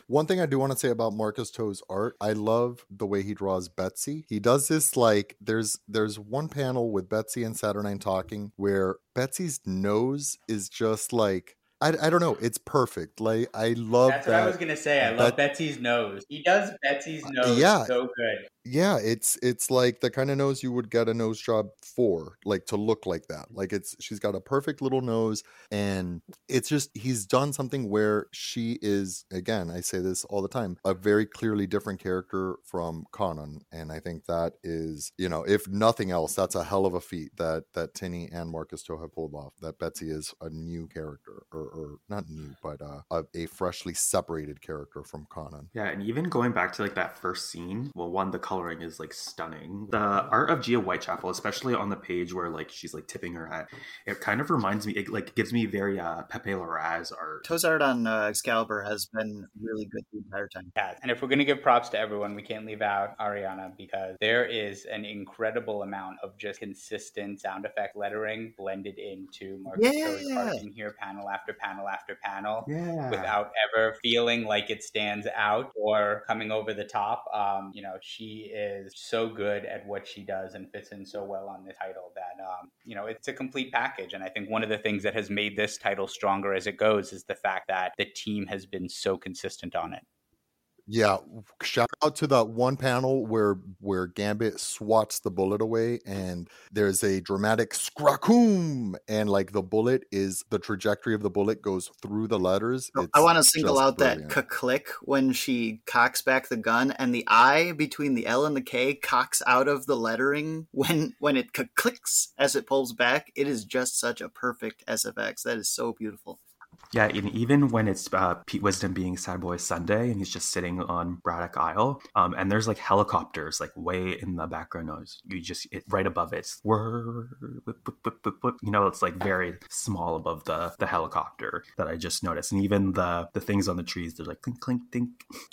One thing I do want to say about Marcus To's art, I love the way he draws Betsy. He does this like there's there's one panel with Betsy and Saturnine talking where Betsy's nose is just like I, I don't know. It's perfect. Like I love. That's that, what I was gonna say. I love Betsy's nose. He does Betsy's uh, nose yeah, so good yeah it's it's like the kind of nose you would get a nose job for like to look like that like it's she's got a perfect little nose and it's just he's done something where she is again i say this all the time a very clearly different character from kwannon and i think that is you know if nothing else that's a hell of a feat that that Tini and marcus to have pulled off that betsy is a new character or, or not new but uh, a, a freshly separated character from kwannon. Yeah and even going back to like that first scene well one the color coloring is like stunning. The art of Gia Whitechapel, especially on the page where like she's like tipping her hat, it kind of reminds me. It like gives me very uh, Pepe Larraz art. To's art on uh, Excalibur has been really good the entire time. Yeah, and if we're gonna give props to everyone, we can't leave out Ariana because there is an incredible amount of just consistent sound effect lettering blended into Marcus yeah. art in here, panel after panel after panel, yeah. without ever feeling like it stands out or coming over the top. Um, you know, she is so good at what she does and fits in so well on the title that um, you know it's a complete package. And I think one of the things that has made this title stronger as it goes is the fact that the team has been so consistent on it. Yeah, shout out to that one panel where where Gambit swats the bullet away, and there's a dramatic scracoom, and like the bullet is the trajectory of the bullet goes through the letters. Oh, it's I want to single out brilliant. that click when she cocks back the gun, and the I between the L and the K cocks out of the lettering when when it clicks as it pulls back. It is just such a perfect SFX. That is so beautiful. Yeah, and even when it's uh, Pete Wisdom being Sad Boy Sunday and he's just sitting on Braddock Isle, um, and there's like helicopters like way in the background noise. You just it right above it's whip, whip, you know, it's like very small above the the helicopter that I just noticed, and even the the things on the trees, they're like clink clink dink.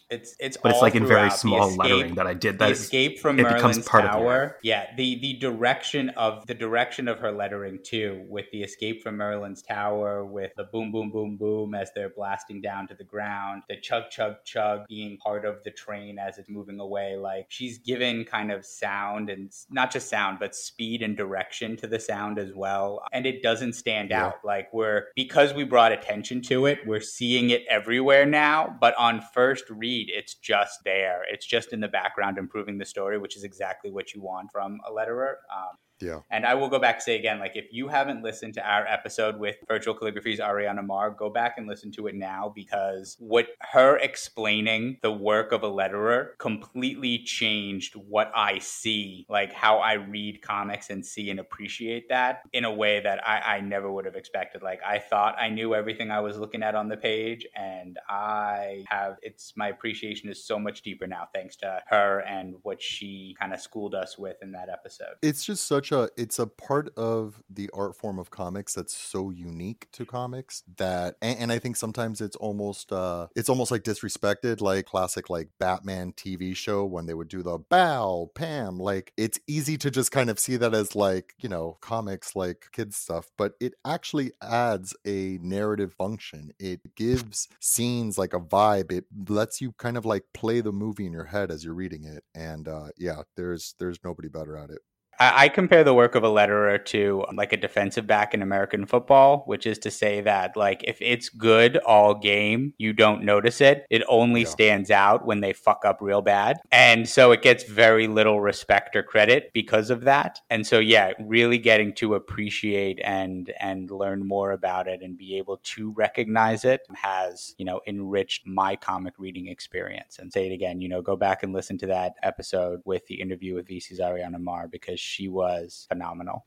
It's it's but it's like in very small escape, lettering that I did. That the escape from it Merlin's becomes part tower. Of yeah, the the direction of the direction of her lettering too, with the escape from Merlin's tower, with the boom boom boom boom boom as they're blasting down to the ground, the chug chug chug being part of the train as it's moving away. Like she's given kind of sound and not just sound, but speed and direction to the sound as well. And it doesn't stand yeah. out. Like we're, because we brought attention to it, we're seeing it everywhere now. But on first read, it's just there. It's just in the background improving the story, which is exactly what you want from a letterer. Um, yeah. And I will go back to say again, like if you haven't listened to our episode with Virtual Calligraphy's Ariana Maher, go back and listen to it now because what her explaining the work of a letterer completely changed what I see, like how I read comics and see and appreciate that in a way that I, I never would have expected. Like I thought I knew everything I was looking at on the page, and I have it's my appreciation is so much deeper now thanks to her and what she kind of schooled us with in that episode. It's just such a it's a part of the art form of comics that's so unique to comics that and, and I think sometimes it's almost uh it's almost like disrespected like classic like Batman TV show when they would do the bow Pam like it's easy to just kind of see that as like you know comics like kids stuff but it actually adds a narrative function. It gives scenes like a vibe. It lets you kind of like play the movie in your head as you're reading it and uh yeah there's there's nobody better at it I, I compare the work of a letterer to like a defensive back in American football, which is to say that like if it's good all game, you don't notice it. It only yeah. stands out when they fuck up real bad. And so it gets very little respect or credit because of that. And so yeah, really getting to appreciate and and learn more about it and be able to recognize it has, you know, enriched my comic reading experience. And say it again, you know, go back and listen to that episode with the interview with VC's Ariana Maher because she was phenomenal.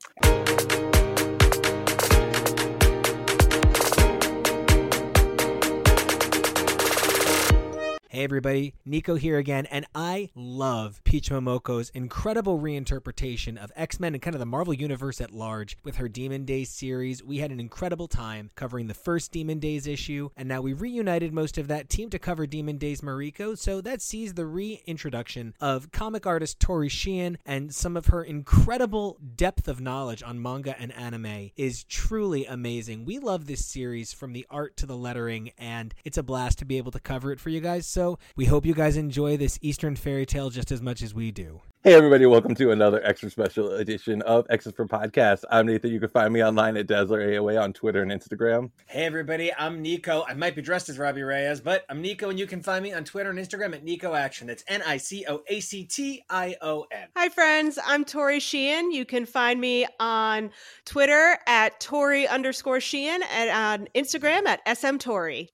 Hey everybody, Nico here again, and I love Peach Momoko's incredible reinterpretation of X Men and kind of the Marvel Universe at large with her Demon Days series. We had an incredible time covering the first Demon Days issue, and now we reunited most of that team to cover Demon Days Mariko, so that sees the reintroduction of comic artist Tori Sheehan and some of her incredible depth of knowledge on manga and anime is truly amazing. We love this series from the art to the lettering, and it's a blast to be able to cover it for you guys. So we hope you guys enjoy this Eastern fairy tale just as much as we do. Hey, everybody, welcome to another extra special edition of X's for Podcast. I'm Nathan. You can find me online at Dazzler AOA on Twitter and Instagram. Hey, everybody, I'm Nico. I might be dressed as Robbie Reyes, but I'm Nico, and you can find me on Twitter and Instagram at Nico Action. That's N I C O A C T I O N. Hi, friends. I'm Tori Sheehan. You can find me on Twitter at Tori underscore Sheehan and on Instagram at SM Tori.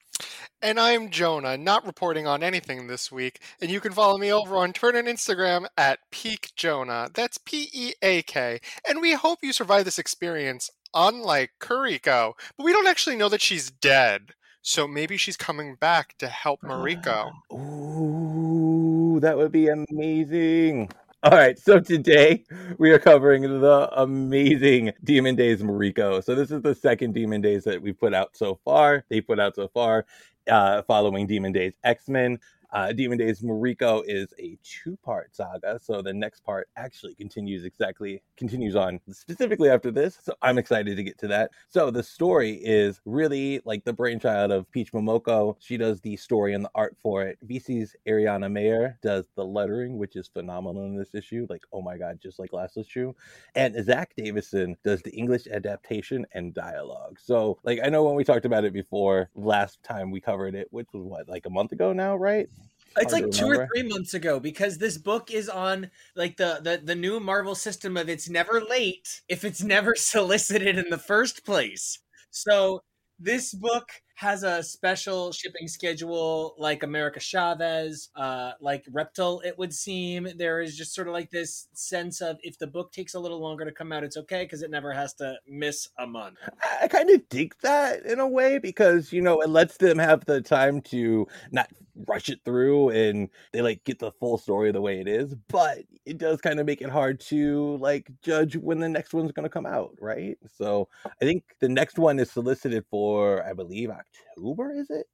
And I'm Jonah, not reporting on anything this week. And you can follow me over on Twitter and Instagram at Peak Jonah. That's P E A K. And we hope you survive this experience, unlike Kuriko. But we don't actually know that she's dead. So maybe she's coming back to help Mariko. Ah, ooh, that would be amazing. All right, so today we are covering the amazing Demon Days Mariko. So this is the second Demon Days that we've put out so far. They put out so far uh, following Demon Days X Men. Uh, Demon Days Mariko is a two-part saga, so the next part actually continues exactly continues on specifically after this. So I'm excited to get to that. So the story is really like the brainchild of Peach Momoko. She does the story and the art for it. VC's Ariana Maher does the lettering, which is phenomenal in this issue. Like oh my god, just like last issue. And Zack Davisson does the English adaptation and dialogue. So like I know when we talked about it before last time we covered it, which was what like a month ago now, right? It's like two or three months ago because this book is on like the, the the new Marvel system of it's never late if it's never solicited in the first place. So this book has a special shipping schedule like America Chavez, uh, like Reptile, it would seem. There is just sort of like this sense of if the book takes a little longer to come out, it's okay because it never has to miss a month. I kind of dig that in a way because, you know, it lets them have the time to not rush it through and they like get the full story the way it is, but it does kind of make it hard to like judge when the next one's going to come out, right? So I think the next one is solicited for, I believe, October, two is it?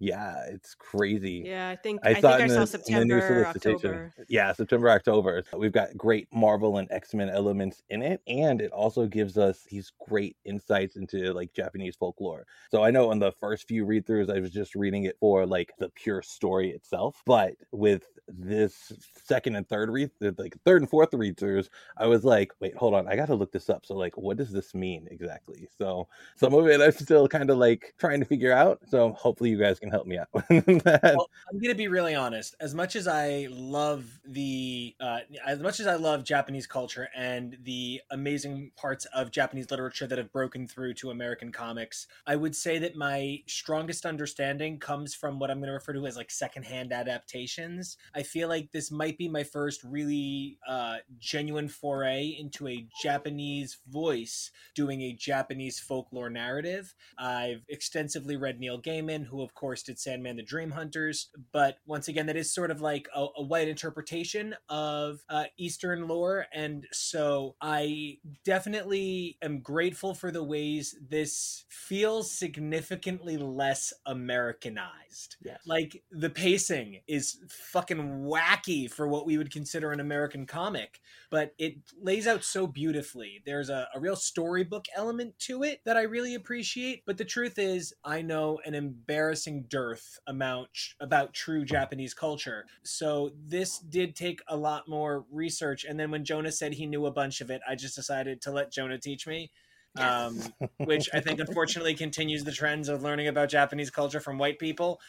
Yeah, it's crazy. Yeah, I think I, I saw, think I saw September, October. Yeah, September, October. We've got great Marvel and X Men elements in it, and it also gives us these great insights into like Japanese folklore. So I know in the first few read throughs, I was just reading it for like the pure story itself, but with this second and third read, like third and fourth read throughs, I was like, wait, hold on, I got to look this up. So like, what does this mean exactly? So some of it I'm still kind of like trying to figure out. So hopefully you guys can help me out. well, I'm gonna be really honest. As much as I love the, uh, as much as I love Japanese culture and the amazing parts of Japanese literature that have broken through to American comics, I would say that my strongest understanding comes from what I'm to refer to as like secondhand adaptations. I feel like this might be my first really uh, genuine foray into a Japanese voice doing a Japanese folklore narrative. I've extensively read Neil Gaiman, who of course did Sandman the Dream Hunters, but once again, that is sort of like a, a white interpretation of uh, Eastern lore, and so I definitely am grateful for the ways this feels significantly less Americanized. Yes. Like the pacing is fucking wacky for what we would consider an American comic, but it lays out so beautifully. There's a, a real storybook element to it that I really appreciate. But the truth is, I I know an embarrassing dearth amount about true Japanese culture. So this did take a lot more research. And then when Jonah said he knew a bunch of it, I just decided to let Jonah teach me. Um, which I think unfortunately continues the trends of learning about Japanese culture from white people.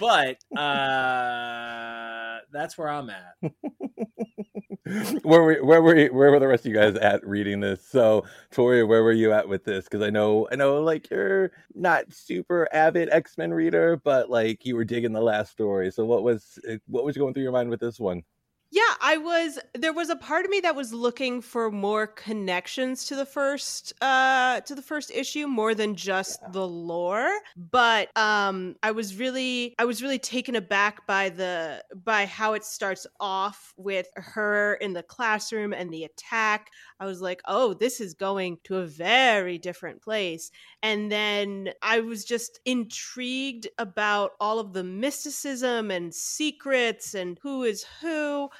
But uh, that's where I'm at. where were where were you, where were the rest of you guys at reading this? So Tori, where were you at with this? Because I know I know like you're not super avid X Men reader, but like you were digging the last story. So what was eh, what was going through your mind with this one? Yeah, I was there was a part of me that was looking for more connections to the first uh to the first issue more than just yeah. the lore, but um I was really I was really taken aback by the by how it starts off with her in the classroom and the attack. I was like, "Oh, this is going to a very different place." And then I was just intrigued about all of the mysticism and secrets and who is who.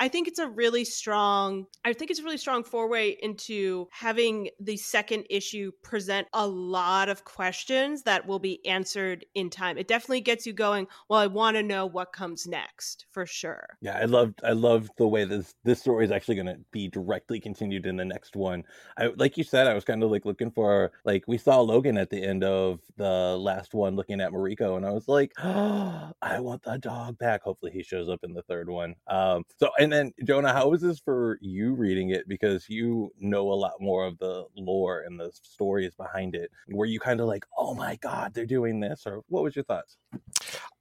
I think it's a really strong I think it's a really strong foray into having the second issue present a lot of questions that will be answered in time. It definitely gets you going, well I want to know what comes next for sure. Yeah, I loved I loved the way this this story is actually going to be directly continued in the next one. I like you said I was kind of like looking for like we saw Logan at the end of the last one looking at Mariko and I was like, oh, I want the dog back. Hopefully he shows up in the third one. Um so and and then Jonah, how was this for you reading it? Because you know a lot more of the lore and the stories behind it. Were you kind of like, oh my god, they're doing this, or what was your thoughts?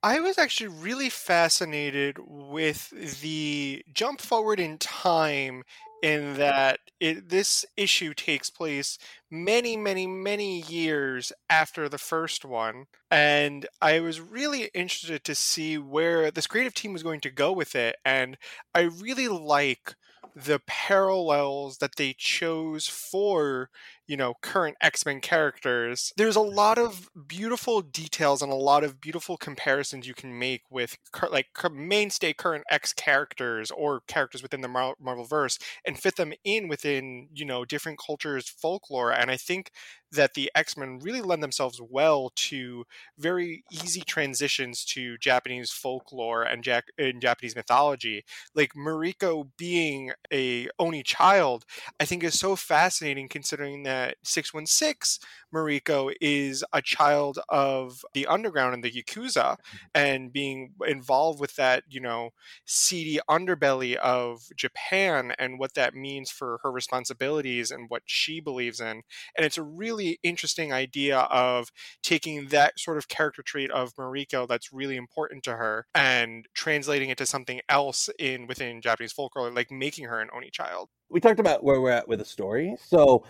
I was actually really fascinated with the jump forward in time in that it, this issue takes place many, many, many years after the first one. And I was really interested to see where this creative team was going to go with it. And I really like the parallels that they chose for you know current x-men characters there's a lot of beautiful details and a lot of beautiful comparisons you can make with like mainstay current x characters or characters within the marvel verse and fit them in within you know different cultures folklore and i think that the X-Men really lend themselves well to very easy transitions to Japanese folklore and, Jack- and Japanese mythology. Like Mariko being a Oni child, I think is so fascinating considering that 616 Mariko is a child of the underground and the Yakuza mm-hmm. and being involved with that, you know, seedy underbelly of Japan and what that means for her responsibilities and what she believes in. And it's a really interesting idea of taking that sort of character trait of Mariko that's really important to her and translating it to something else in within Japanese folklore, like making her an Oni child. We talked about where we're at with the story. So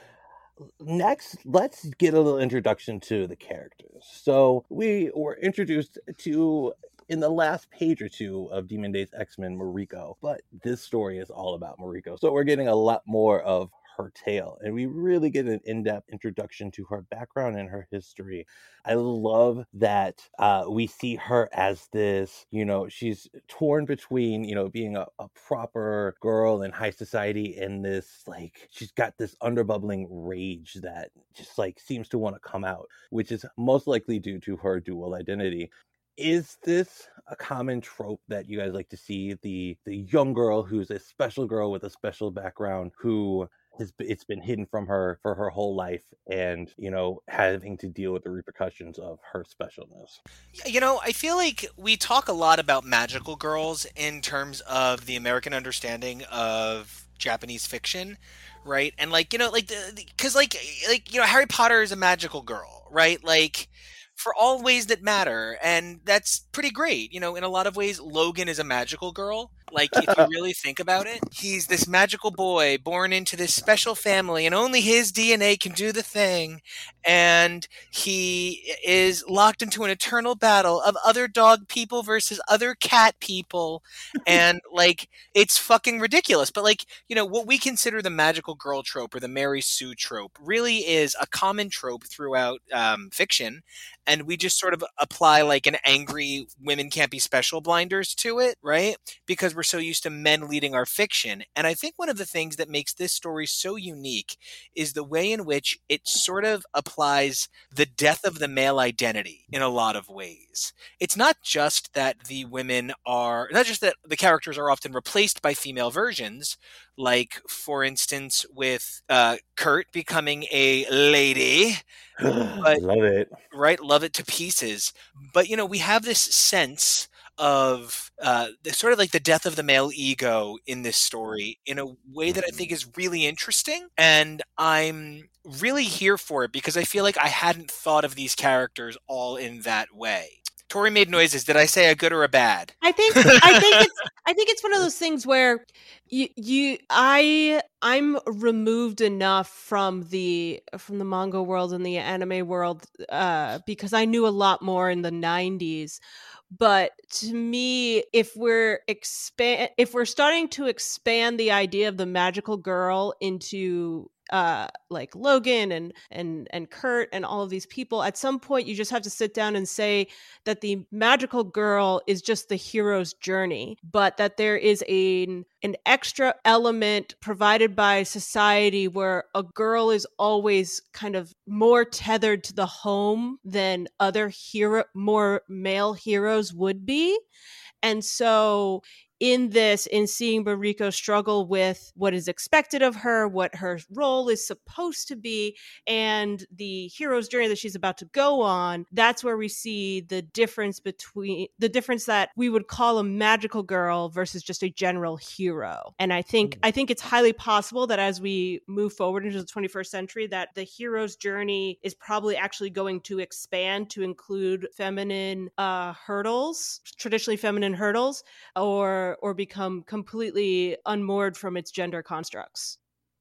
next let's get a little introduction to the characters so we were introduced to in the last page or two of Demon Days X-Men Mariko, but this story is all about Mariko. So we're getting a lot more of her tale. And we really get an in depth introduction to her background and her history. I love that uh, we see her as this, you know, she's torn between, you know, being a, a proper girl in high society and this, like, she's got this underbubbling rage that just like seems to want to come out, which is most likely due to her dual identity is this a common trope that you guys like to see the the young girl who's a special girl with a special background who has it's been hidden from her for her whole life and you know having to deal with the repercussions of her specialness. You know i feel like we talk a lot about magical girls in terms of the american understanding of japanese fiction right? And like you know like because like eh, like you know harry potter is a magical girl right? Like for all ways that matter and that's pretty great you know in a lot of ways logan is a magical girl like, if you really think about it, he's this magical boy born into this special family, and only his DNA can do the thing. And he is locked into an eternal battle of other dog people versus other cat people. And, like, it's fucking ridiculous. But, like, you know, what we consider the magical girl trope or the Mary Sue trope really is a common trope throughout um, fiction. And we just sort of apply, like, an angry women can't be special blinders to it, right? Because we're so used to men leading our fiction. And I think one of the things that makes this story so unique is the way in which it sort of applies the death of the male identity in a lot of ways. It's not just that the women are, not just that the characters are often replaced by female versions, like, for instance, with uh, Kurt becoming a lady. But, Love it. Right? Love it to pieces. But, you know, we have this sense of uh, sort of like the death of the male ego in this story in a way that I think is really interesting. And I'm really here for it because I feel like I hadn't thought of these characters all in that way. Tori made noises. Did I say a good or a bad? I think I think it's I think it's one of those things where you you I I'm removed enough from the from the manga world and the anime world uh because I knew a lot more in the 90s but to me if we're expand if we're starting to expand the idea of the magical girl into uh like Logan and and and Kurt and all of these people at some point you just have to sit down and say that the magical girl is just the hero's journey but that there is a an extra element provided by society where a girl is always kind of more tethered to the home than other hero more male heroes would be. And so in this, in seeing Mariko struggle with what is expected of her, what her role is supposed to be, and the hero's journey that she's about to go on, that's where we see the difference between the difference that we would call a magical girl versus just a general hero. And I think mm. I think it's highly possible that as we move forward into the 21st century, that the hero's journey is probably actually going to expand to include feminine uh, hurdles, traditionally feminine hurdles, or or become completely unmoored from its gender constructs.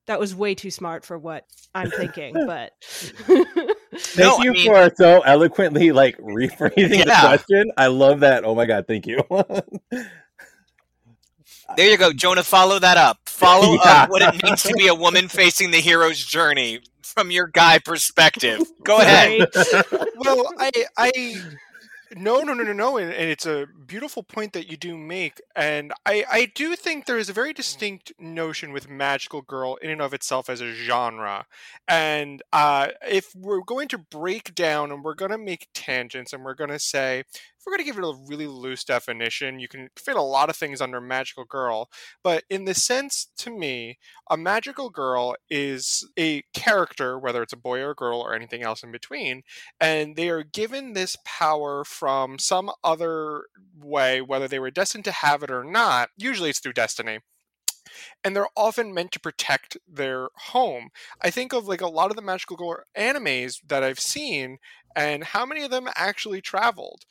That was way too smart for what I'm thinking, but Thank no, you I mean, for so eloquently like rephrasing yeah. the question. I love that. Oh my god, thank you. there you go, Jonah. Follow that up. Follow yeah. up what it means to be a woman facing the hero's journey from your guy perspective. Go ahead. well, I, I no, no, no, no, no. And, and, it's a beautiful point that you do make. And I, I do think there is a very distinct notion with Magical Girl in and of itself as a genre. And uh, if we're going to break down and we're going to make tangents and we're going to say, we're going to give it a really loose definition, you can fit a lot of things under magical girl. But in the sense, to me, a magical girl is a character, whether it's a boy or a girl or anything else in between, and they are given this power from some other way, whether they were destined to have it or not. Usually it's through destiny and they're often meant to protect their home. I think of like a lot of the magical girl animes that I've seen and how many of them actually traveled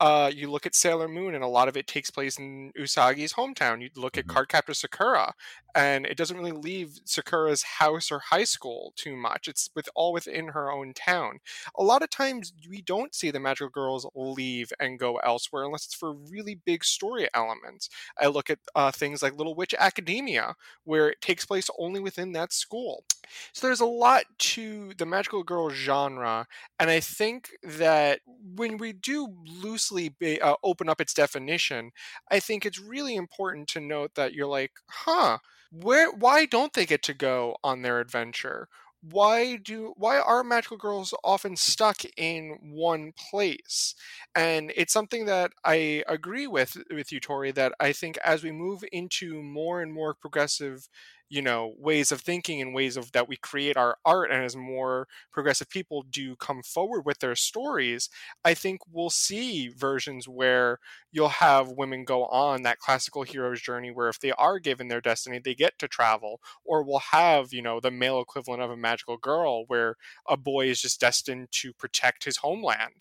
uh, you look at Sailor Moon, and a lot of it takes place in Usagi's hometown. You look mm-hmm. at Cardcaptor Sakura, and it doesn't really leave Sakura's house or high school too much. It's with all within her own town. A lot of times, we don't see the magical girls leave and go elsewhere unless it's for really big story elements. I look at uh, things like Little Witch Academia, where it takes place only within that school. So there's a lot to the magical girl genre, and I think that when we do loosely loosely be, uh, open up its definition, I think it's really important to note that you're like, huh, where? Why don't they get to go on their adventure? why do why are magical girls often stuck in one place and it's something that i agree with with you tori that i think as we move into more and more progressive you know ways of thinking and ways of that we create our art and as more progressive people do come forward with their stories i think we'll see versions where you'll have women go on that classical hero's journey where if they are given their destiny they get to travel or we'll have you know the male equivalent of a magical girl where a boy is just destined to protect his homeland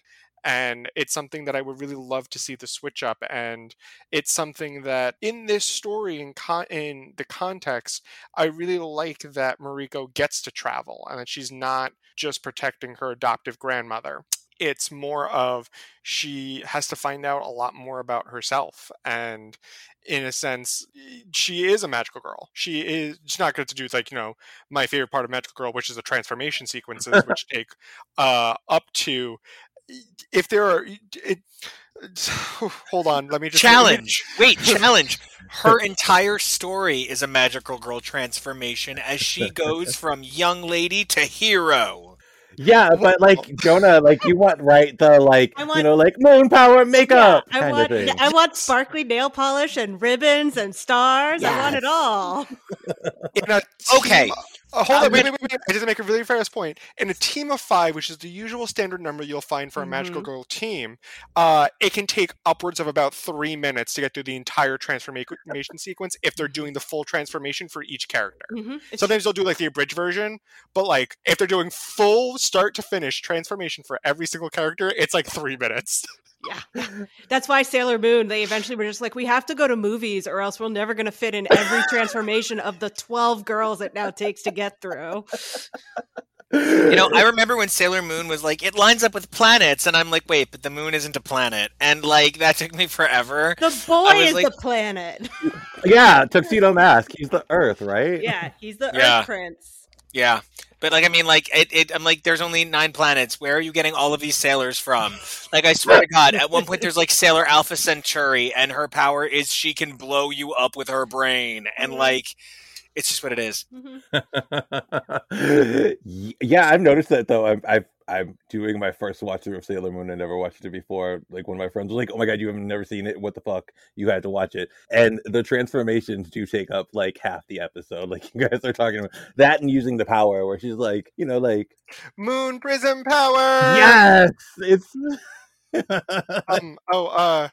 and it's something that I would really love to see the switch up. And it's something that in this story, in con- in the context, I really like that Mariko gets to travel and that she's not just protecting her adoptive grandmother. It's more of she has to find out a lot more about herself. And in a sense, she is a magical girl. She is she's not going to do like, you know, my favorite part of Magical Girl, which is the transformation sequences, which take uh, up to if there are it, Hold on, let me just challenge. Wait, challenge. Her entire story is a magical girl transformation as she goes from young lady to hero. Yeah, but like oh. Jonah, like you want right the like want- you know like moon power makeup I kind want of thing. I want sparkly nail polish and ribbons and stars. I want it all. In a Okay. Uh, hold on, wait, wait, wait, wait. I just make a really fast point. In a team of five, which is the usual standard number you'll find for a magical Mhm. girl team, uh, it can take upwards of about three minutes to get through the entire transformation sequence if they're doing the full transformation for each character. Mhm. Sometimes they'll do like the abridged version, but like if they're doing full start to finish transformation for every single character, it's like three minutes. yeah, that's why Sailor Moon. They eventually were just like, we have to go to movies, or else we're never going to fit in every transformation of the twelve girls it now takes to get through. You know, I remember when Sailor Moon was like, it lines up with planets, and I'm like, wait, but the moon isn't a planet, and like that took me forever. The boy is like- the planet. yeah, tuxedo mask. He's the Earth, right? Yeah, he's the Yeah. Earth Prince. Yeah, but like, I mean, like, it, it, I'm like, there's only nine planets. Where are you getting all of these sailors from? Like, I swear to God, at one point there's like Sailor Alpha Centauri, and her power is she can blow you up with her brain, and Mhm. like, it's just what it is. Mhm. Yeah, I've noticed that though. I'm I've, I'm doing my first watch through of Sailor Moon. I never watched it before. Like one of my friends was like, "Oh my god, you have never seen it? What the fuck? You had to watch it." And the transformations do take up like half the episode. Like you guys are talking about that and using the power, where she's like, you know, like Moon prism power. yes, it's. Um. Oh. Uh.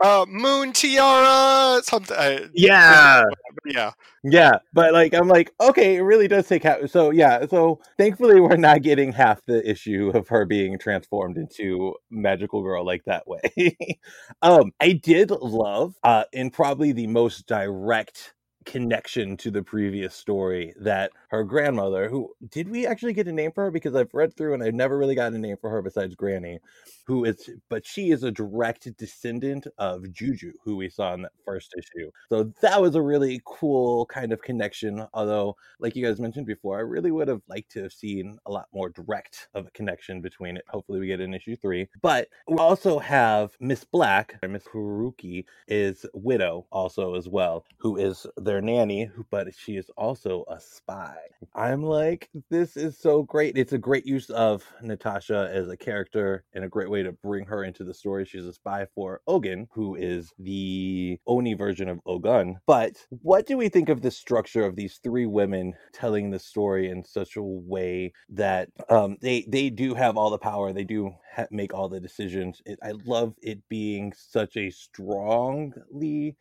Uh. Moon tiara. Something. Uh, yeah Yeah. Yeah, but like I'm like, okay, it really does take half. So yeah, so thankfully we're not getting half the issue of her being transformed into magical girl like that way. um, I did love, uh, in probably the most direct connection to the previous story that her grandmother, who did we actually get a name for her? Because I've read through and I've never really gotten a name for her besides Granny, who is, but she is a direct descendant of Juju, who we saw in that first issue. So that was a really cool kind of connection. Although, like you guys mentioned before, I really would have liked to have seen a lot more direct of a connection between it. Hopefully, we get an issue three. But we also have Miss Black, Miss Haruki, is widow also as well, who is their nanny, but she is also a spy. I'm like, this is so great. It's a great use of Natasha as a character and a great way to bring her into the story. She's a spy for Ogun, who is the Oni version of Ogun. But what do we think of the structure of these three women telling the story in such a way that um, they they do have all the power, they do ha- make all the decisions. It, I love it being such a strongly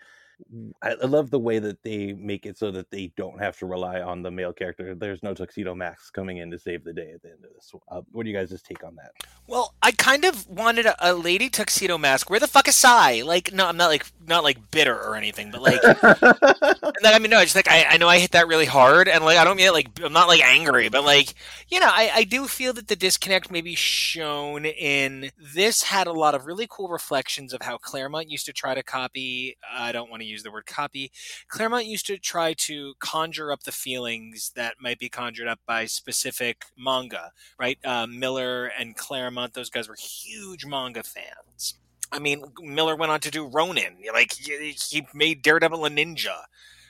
I, I love the way that they make it so that they don't have to rely on the male character. There's no tuxedo mask coming in to save the day at the end of this. Uh, what do you guys' take on that? Well, I kind of wanted a, a lady tuxedo mask. Where the fuck is Sai? Like, no, I'm not like not like bitter or anything, but like, and then, I mean, no, I just like I, I know I hit that really hard, and like I don't mean it like I'm not like angry, but like you know, I, I do feel that the disconnect may be shown in this had a lot of really cool reflections of how Claremont used to try to copy. I don't want to use the word copy. Claremont used to try to conjure up the feelings that might be conjured up by specific manga, right? Uh, Miller and Claremont, those guys were huge manga fans. I mean, Miller went on to do Ronin. Like he made Daredevil a ninja.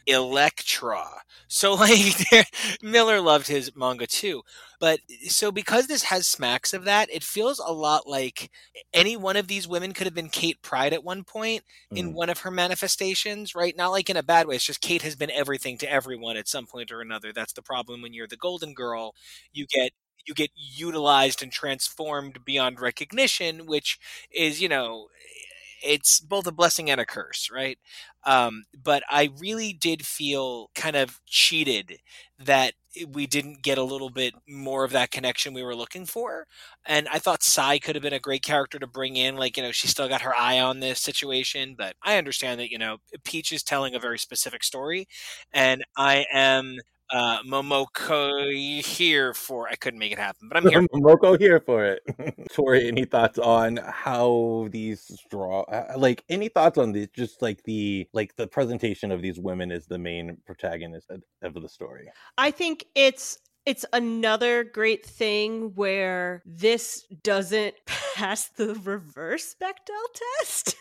Elektra. So like Miller loved his manga too. But so because this has smacks of that, it feels a lot like any one of these women could have been Kate Pryde at one point in Mm. one of her manifestations, right? Not like in a bad way. It's just Kate has been everything to everyone at some point or another. That's the problem when you're the golden girl. You get you get utilized and transformed beyond recognition, which is, you know, it's both a blessing and a curse, right? Um, but I really did feel kind of cheated that we didn't get a little bit more of that connection we were looking for. And I thought Sai could have been a great character to bring in. Like, you know, she's still got her eye on this situation, but I understand that, you know, Peach is telling a very specific story. And I am uh, Momoko here for, I couldn't make it happen, but I'm here. Momoko here for it. Tori, any thoughts on how these straw, uh, like any thoughts on the just like the like the presentation of these women as the main protagonist of, of the story? I think it's it's another great thing where this doesn't pass the reverse Bechdel test.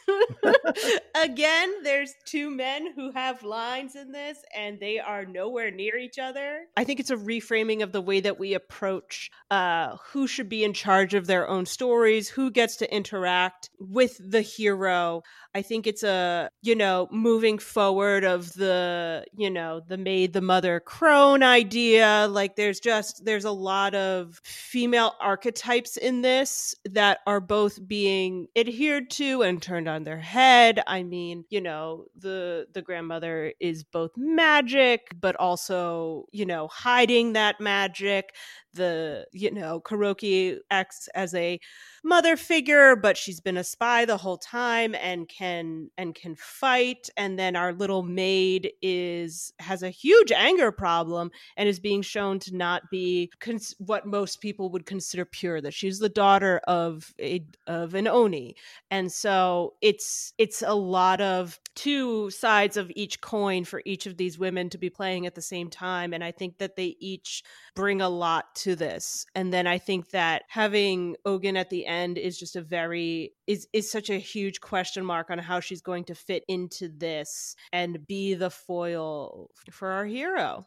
Again, there's two men who have lines in this and they are nowhere near each other. I think it's a reframing of the way that we approach uh, who should be in charge of their own stories, who gets to interact with the hero. I think it's a, you know, moving forward of the, you know, the maid, the mother crone idea. Like there's just, there's a lot of female archetypes in this that are both being adhered to and turned on their head. I mean, you know, the, the grandmother is both magic, but also, you know, hiding that magic the you know Kuroki acts as a mother figure but she's been a spy the whole time and can and can fight and then our little maid is has a huge anger problem and is being shown to not be cons- what most people would consider pure that she's the daughter of a of an oni. And so it's it's a lot of two sides of each coin for each of these women to be playing at the same time and i think that they each bring a lot to this. And then I think that having Ogun at the end is just a very is is such a huge question mark on how she's going to fit into this and be the foil for our hero.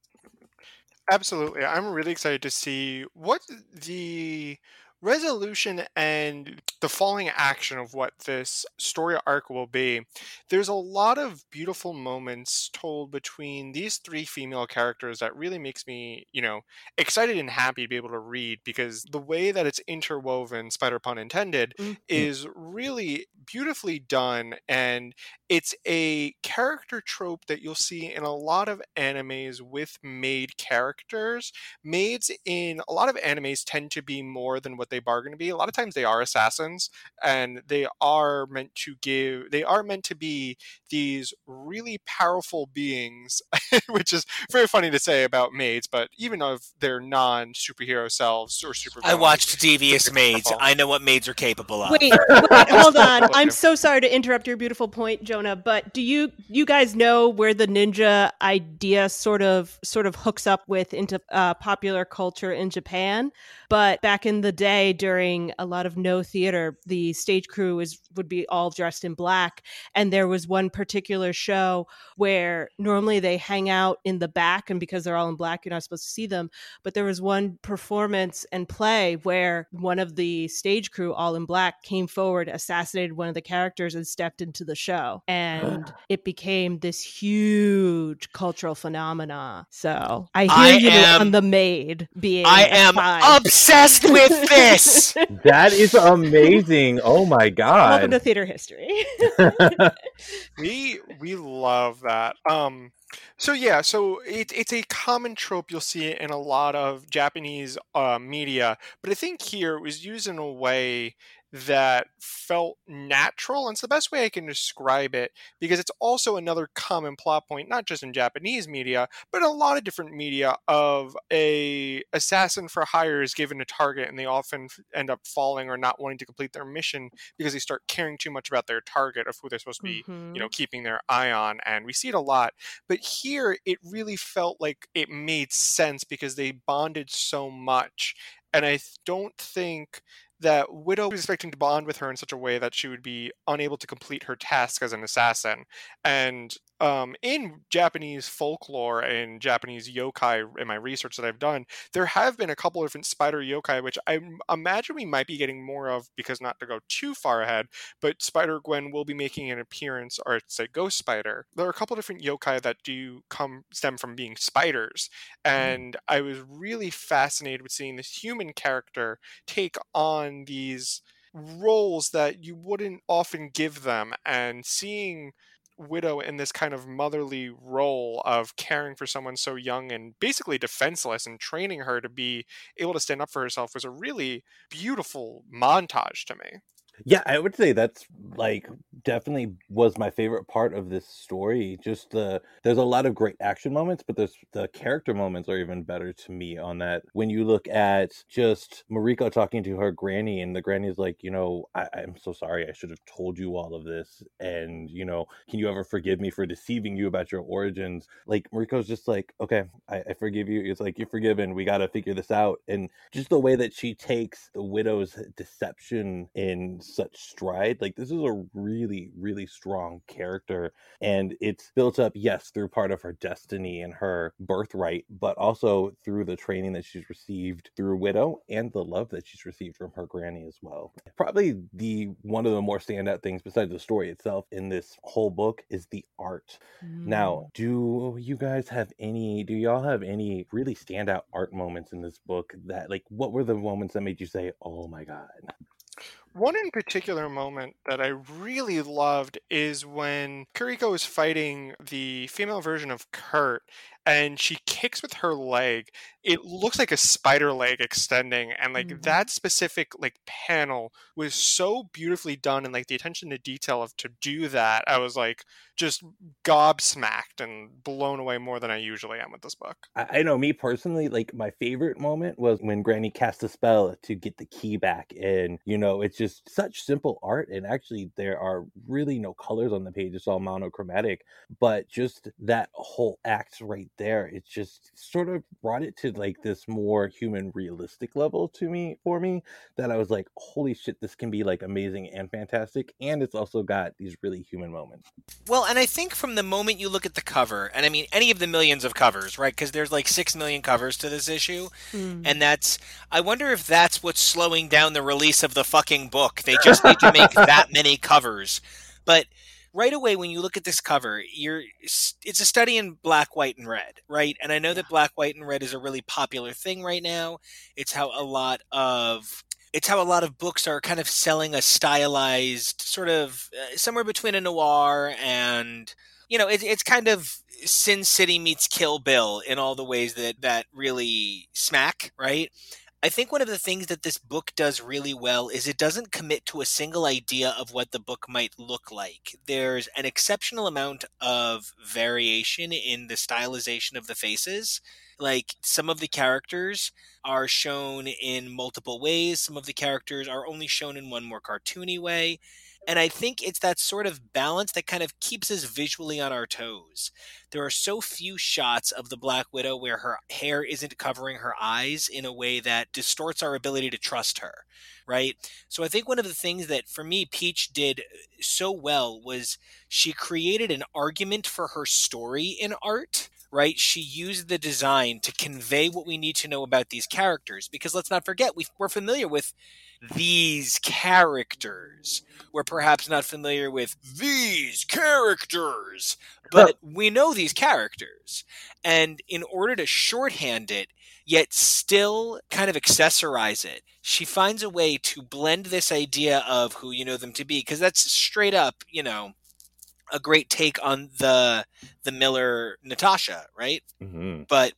Absolutely. I'm really excited to see what the resolution and the falling action of what this story arc will be, there's a lot of beautiful moments told between these three female characters that really makes me, you know, excited and happy to be able to read because the way that it's interwoven, spider pun intended, mm-hmm. is really beautifully done and it's a character trope that you'll see in a lot of animes with maid characters. Maids in a lot of animes tend to be more than what they bargain to be. A lot of times they are assassins and they are meant to give they are meant to be these really powerful beings, which is very funny to say about maids, but even of their non superhero selves or super I watched Devious Maids. I know what maids are capable of. Wait, wait, hold on. I'm so sorry to interrupt your beautiful point, Jonah, but do you you guys know where the ninja idea sort of sort of hooks up with into uh, popular culture in Japan? But back in the day, during a lot of Noh theater, the stage crew is would be all dressed in black, and there was one particular show where normally they hang out in the back, and because they're all in black, you're not supposed to see them. But there was one performance and play where one of the stage crew, all in black, came forward, assassinated one of the characters, and stepped into the show, and it became this huge cultural phenomena. So I hear I you am- on the maid being. I am obsessed with this. That is amazing. Oh my god! Welcome god. to theater history. we we love that. Um so yeah, so it, it's a common trope you'll see in a lot of Japanese uh, media, but I think here it was used in a way that felt natural and it's the best way i can describe it because it's also another common plot point not just in japanese media but in a lot of different media of a assassin for hire is given a target and they often end up falling or not wanting to complete their mission because they start caring too much about their target of who they're supposed to be you know mm-hmm. keeping their eye on and we see it a lot. But here it really felt like it made sense because they bonded so much and i don't think that Widow was expecting to bond with her in such a way that she would be unable to complete her task as an assassin. And um, in Japanese folklore and Japanese yokai, in my research that I've done, there have been a couple of different spider yokai, which I imagine we might be getting more of because not to go too far ahead, but Spider Gwen will be making an appearance, or say Ghost Spider. There are a couple different yokai that do come stem from being spiders, and I was really fascinated with seeing this human character take on these roles that you wouldn't often give them, and seeing widow in this kind of motherly role of caring for someone so young and basically defenseless and training her to be able to stand up for herself was a really beautiful montage to me. Yeah, I would say that's like definitely was my favorite part of this story. Just the there's a lot of great action moments, but there's the character moments are even better to me on that. When you look at just Mariko talking to her granny, and the granny's like, you know, I, I'm so sorry, I should have told you all of this, and you know, can you ever forgive me for deceiving you about your origins? Like Mariko's just like, okay, I, I forgive you. It's like you're forgiven. We got to figure this out, and just the way that she takes the widow's deception in such stride, like this is a really, really strong character, and it's built up, yes, through part of her destiny and her birthright, but also through the training that she's received through Widow and the love that she's received from her granny as well. Probably the one of the more standout things besides the story itself in this whole book is the art. Now, mm. do you guys have any do y'all have any really standout art moments in this book that like what were the moments that made you say, "Oh my god." One in particular moment that I really loved is when Kuriko is fighting the female version of Kurt and she kicks with her leg. It looks like a spider leg extending and like Mhm. that specific like panel was so beautifully done and like the attention to detail of to do that. I was like just gobsmacked and blown away more than I usually am with this book. I, I know me personally, like my favorite moment was when Granny cast a spell to get the key back. And, you know, it's just such simple art. And actually, there are really no colors on the page. It's all monochromatic. But just that whole act right there, it just sort of brought it to like this more human realistic level to me, for me, that I was like, holy shit, this can be like amazing and fantastic. And it's also got these really human moments. Well, and I think from the moment you look at the cover, and I mean any of the millions of covers, right? Because there's like six million covers to this issue, Mm. and that's. I wonder if that's what's slowing down the release of the fucking book. They just need to make that many covers. But right away, when you look at this cover, you're it's a study in black, white, and red, right? And I know that black, white, and red is a really popular thing right now. It's how a lot of it's how a lot of books are kind of selling a stylized sort of uh, somewhere between a noir and you know it, it's kind of sin city meets kill bill in all the ways that that really smack right i think one of the things that this book does really well is it doesn't commit to a single idea of what the book might look like. There's an exceptional amount of variation in the stylization of the faces. Like some of the characters are shown in multiple ways. Some of the characters are only shown in one more cartoony way and I think it's that sort of balance that kind of keeps us visually on our toes. There are so few shots of the Black Widow where her hair isn't covering her eyes in a way that distorts our ability to trust her, right? So I think one of the things that for me Peach did uh, so well was she created an argument for her story in art right? She used the design to convey what we need to know about these characters. Because let's not forget, we we're familiar with these characters. We're perhaps not familiar with these characters, but we know these characters. And in order to shorthand it, yet still kind of accessorize it, she finds a way to blend this idea of who you know them to be, because that's straight up, you know, a great take on the the Miller Natasha, right? Mm-hmm. But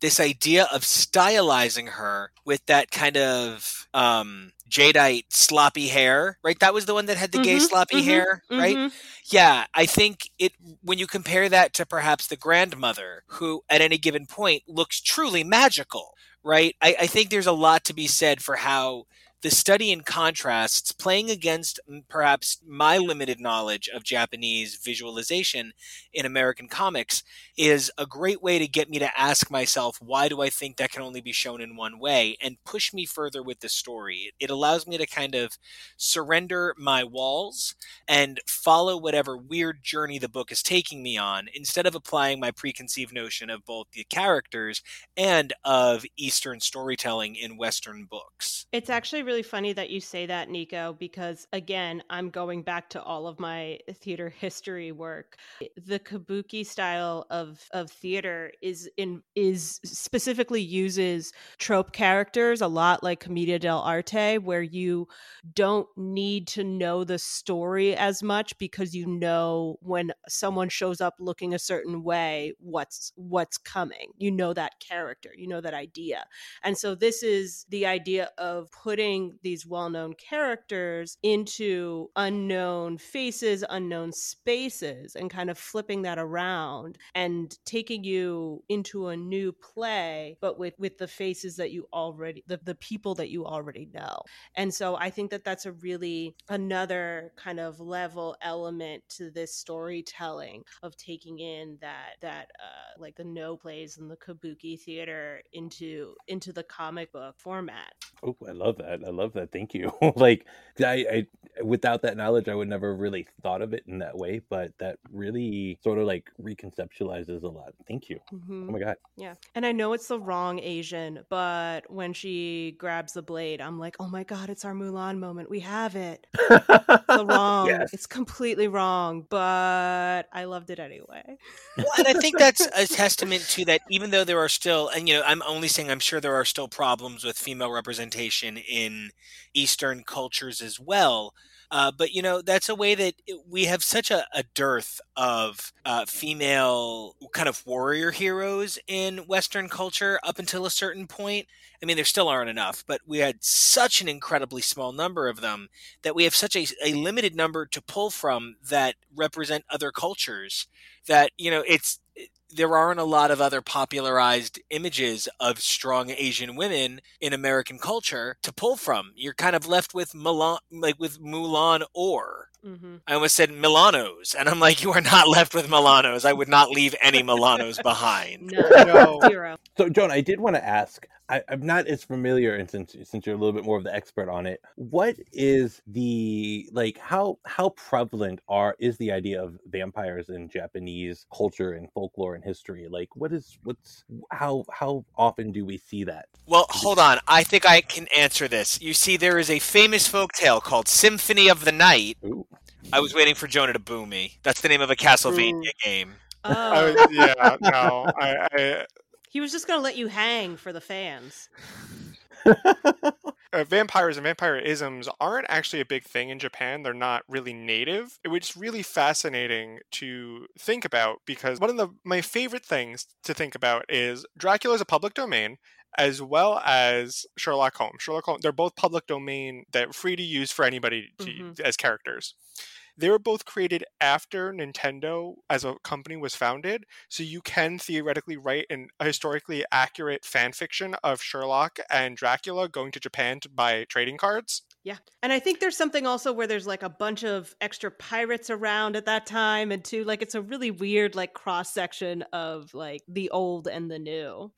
this idea of stylizing her with that kind of um jadeite sloppy hair, right? That was the one that had the gay Mhm, sloppy mhm, hair, right? mhm. Yeah, I think it when you compare that to perhaps the grandmother, who at any given point looks truly magical, right? I, I think there's a lot to be said for how the study in contrasts, playing against perhaps my limited knowledge of Japanese visualization in American comics, is a great way to get me to ask myself, why do I think that can only be shown in one way? And push me further with the story. It allows me to kind of surrender my walls and follow whatever weird journey the book is taking me on instead of applying my preconceived notion of both the characters and of Eastern storytelling in Western books. It's actually really funny that you say that, Nico, because again, I'm going back to all of my theater history work. The kabuki style of of theater is in is specifically uses trope characters a lot like Commedia dell'arte, where you don't need to know the story as much because you know when someone shows up looking a certain way, what's what's coming. You know that character, you know that idea. And so this is the idea of putting these well-known characters into unknown faces, unknown spaces and kind of flipping that around and taking you into a new play but with with the faces that you already the, the people that you already know. And so I think that that's a really another kind of level element to this storytelling of taking in that that uh like the Noh plays and the kabuki theater into into the comic book format. Oh, I love that. I love that. Thank you. like I, I without that knowledge I would never really thought of it in that way, but that really sort of like reconceptualizes a lot. Thank you. Mhm. Oh my god. Yeah. And I know it's the wrong Asian, but when she grabs the blade, I'm like, oh my God, it's our Mulan moment. We have it. The wrong. Yes. It's completely wrong, but I loved it anyway. Well, and I think that's a testament to that. Even though there are still, and you know, I'm only saying I'm sure there are still problems with female representation in Eastern cultures as well. Uh, but you know, that's a way that we have such a, a dearth of uh, female kind of warrior heroes in Western culture up until a certain point. I mean, there still aren't enough, but we had such an incredibly small number of them that we have such a, a limited number to pull from that represent other cultures that you know it's there aren't a lot of other popularized images of strong Asian women in American culture to pull from. You're kind of left with Milan, like with Mulan or. Mm-hmm. I almost said Milanos, and I'm like, you are not left with Milanos. I would not leave any Milanos behind. No, No. zero. So, Joan, I did want to ask. I, I'm not as familiar, and since since you're a little bit more of the expert on it, what is the like? How how prevalent are is the idea of vampires in Japanese culture and folklore and history? Like, what is what's how how often do we see that? Well, hold on. I think I can answer this. You see, there is a famous folktale called Symphony of the Night. Ooh. I was waiting for Jonah to boo me. That's the name of a Castlevania mm. game. Oh, I, yeah, no, I, I he was just going to let you hang for the fans. uh, vampires and vampirisms aren't actually a big thing in Japan. They're not really native. Which is really fascinating to think about because one of the my favorite things to think about is Dracula is a public domain as well as Sherlock Holmes. Sherlock Holmes, they're both public domain that are free to use for anybody to, Mhm. as characters. They were both created after Nintendo as a company was founded, so you can theoretically write an, a historically accurate fan fiction of Sherlock and Dracula going to Japan to buy trading cards. Yeah. And I think there's something also where there's like a bunch of extra pirates around at that time and too like it's a really weird like cross section of like the old and the new.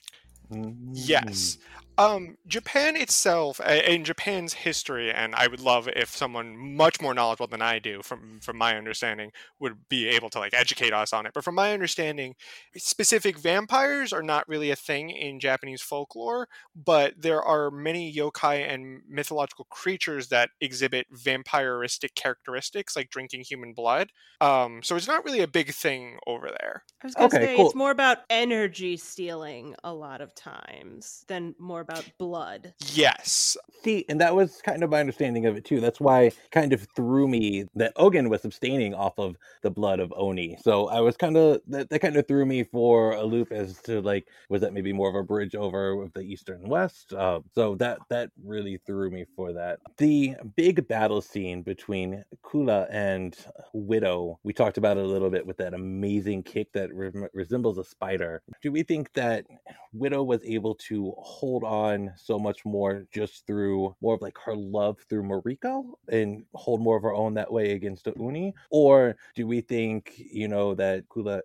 Mm. Yes. Um, Japan itself, a- in Japan's history, and I would love if someone much more knowledgeable than I do, from from my understanding, would be able to like educate us on it. But from my understanding, specific vampires are not really a thing in Japanese folklore, but there are many yokai and mythological creatures that exhibit vampiristic characteristics, like drinking human blood. Um, so it's not really a big thing over there. I was gonna Okay, say cool. it's more about energy stealing a lot of times than more about blood. Yes. See, and that was kind of my understanding of it too. That's why it kind of threw me that Ogun was abstaining off of the blood of Oni. So I was kind of that, that kind of threw me for a loop as to like was that maybe more of a bridge over with the eastern and West. Uh, so that that really threw me for that. The big battle scene between Kula and Widow, we talked about it a little bit with that amazing kick that re- resembles a spider. Do we think that Widow was able to hold on so much more just through more of like her love through Mariko and hold more of her own that way against the Oni? Or do we think, you know, that Kula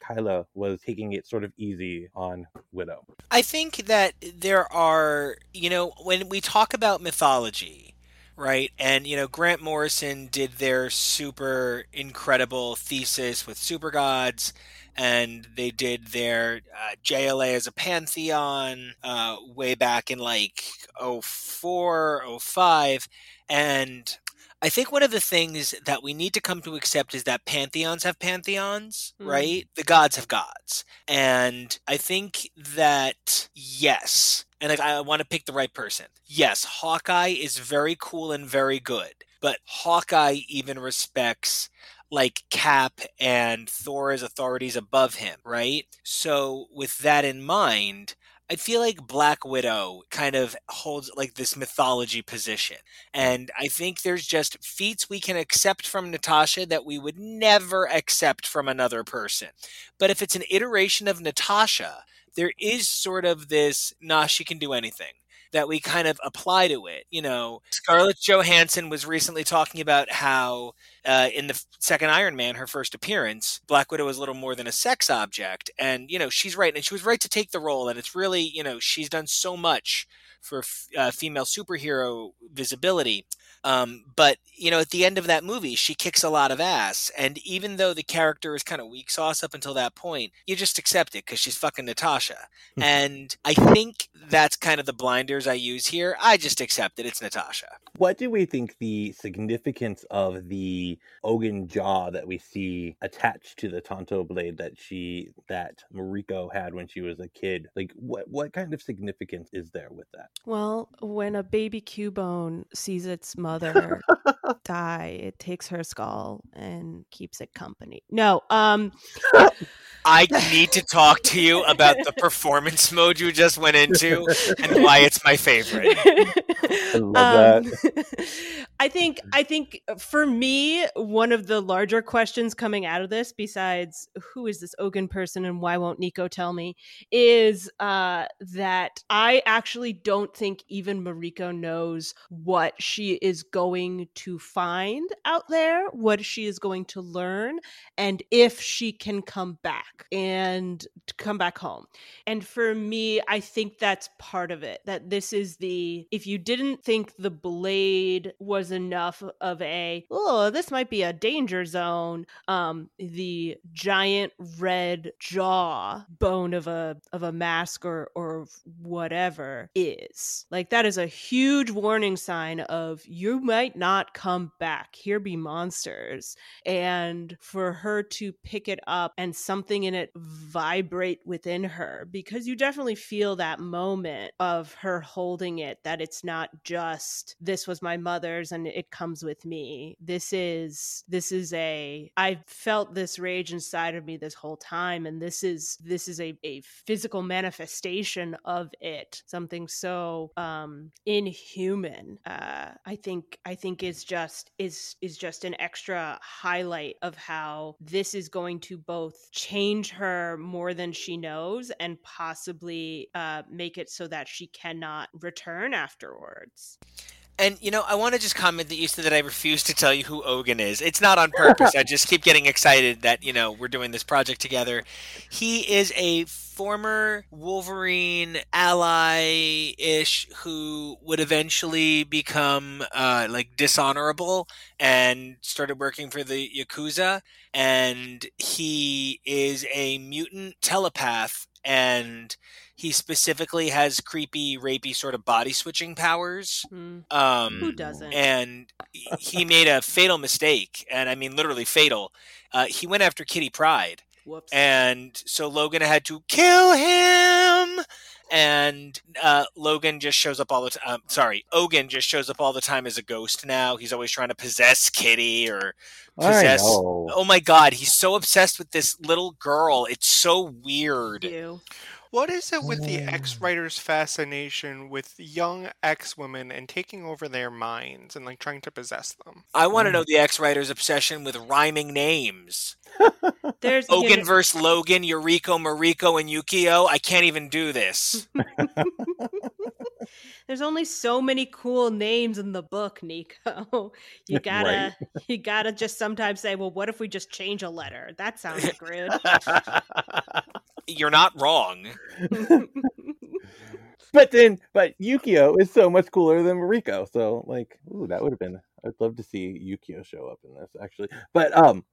Kyla was taking it sort of easy on Widow? I think that there are, you know, when we talk about mythology, right? And, you know, Grant Morrison did their super incredible thesis with super gods, and they did their uh, JLA as a pantheon uh, way back in like 04, 05. And I think one of the things that we need to come to accept is that pantheons have pantheons, Mhm. right? The gods have gods. And I think that, yes, and like, I want to pick the right person. Yes, Hawkeye is very cool and very good, but Hawkeye even respects like Cap and Thor as authorities above him, right? So, with that in mind, I feel like Black Widow kind of holds like this mythology position. And I think there's just feats we can accept from Natasha that we would never accept from another person. But if it's an iteration of Natasha, there is sort of this, nah, she can do anything that we kind of apply to it. You know, Scarlett Johansson was recently talking about how uh, in the second Iron Man, her first appearance, Black Widow was a little more than a sex object. And, you know, she's right. And she was right to take the role. And it's really, you know, she's done so much for uh, female superhero visibility. Um, but you know, at the end of that movie, she kicks a lot of ass, and even though the character is kind of weak sauce up until that point, you just accept it because she's fucking Natasha. Hmm. and I think that's kind of the blinders I use here. I just accept it; it's Natasha. What do we think the significance of the Ogun jaw that we see attached to the tanto blade that she that Mariko had when she was a kid? Like what what kind of significance is there with that? Well, when a baby Cubone sees its mother die, it takes her skull and keeps it company. No, um I need to talk to you about the performance mode you just went into and why it's my favorite. I love that. I think I think for me, one of the larger questions coming out of this, besides who is this Ogun person and why won't Nico tell me, is uh, that I actually don't think even Mariko knows what she is going to find out there, what she is going to learn, and if she can come back and come back home. And for me, I think that's part of it. That this is the if you didn't think the blade was enough of a oh this might be a danger zone um the giant red jaw bone of a of a mask or or whatever is. Like that is a huge warning sign of you might not come back. Here be monsters. And for her to pick it up and something in it vibrate within her because you definitely feel that moment of her holding it that it's not just this was my mother's and it comes with me. This is this is a i felt this rage inside of me this whole time and this is this is a, a physical manifestation of it. Something so um inhuman uh i think i think is just is is just an extra highlight of how this is going to both change her more than she knows and possibly uh make it so that she cannot return afterwards And you know, I want to just comment that you said that I refuse to tell you who Ogun is. It's not on purpose. I just keep getting excited that you know we're doing this project together. He is a former Wolverine ally-ish who would eventually become uh, like dishonorable and started working for the Yakuza. And he is a mutant telepath and he specifically has creepy, rapey sort of body switching powers. Hmm. Um, Who doesn't? and he made a fatal mistake, and I mean literally fatal. Uh, he went after Kitty Pryde, Whoops. and so Logan had to kill him. And uh, Logan just shows up all the time. Um, sorry, Ogun just shows up all the time as a ghost now. He's always trying to possess Kitty or possess. Oh my god, he's so obsessed with this little girl. It's so weird. you. What is it with the Mm. ex writer's fascination with young ex women and taking over their minds and like trying to possess them? I want to know the ex writer's obsession with rhyming names. There's you Ogun versus Logan, Yuriko, Mariko, and Yukio. I can't even do this. There's only so many cool names in the book, Nico. You gotta you gotta just sometimes say, well, what if we just change a letter? That sounds like rude. You're not wrong. but then, but Yukio is so much cooler than Mariko. So, like, ooh, that would have been. I'd love to see Yukio show up in this, actually. But um,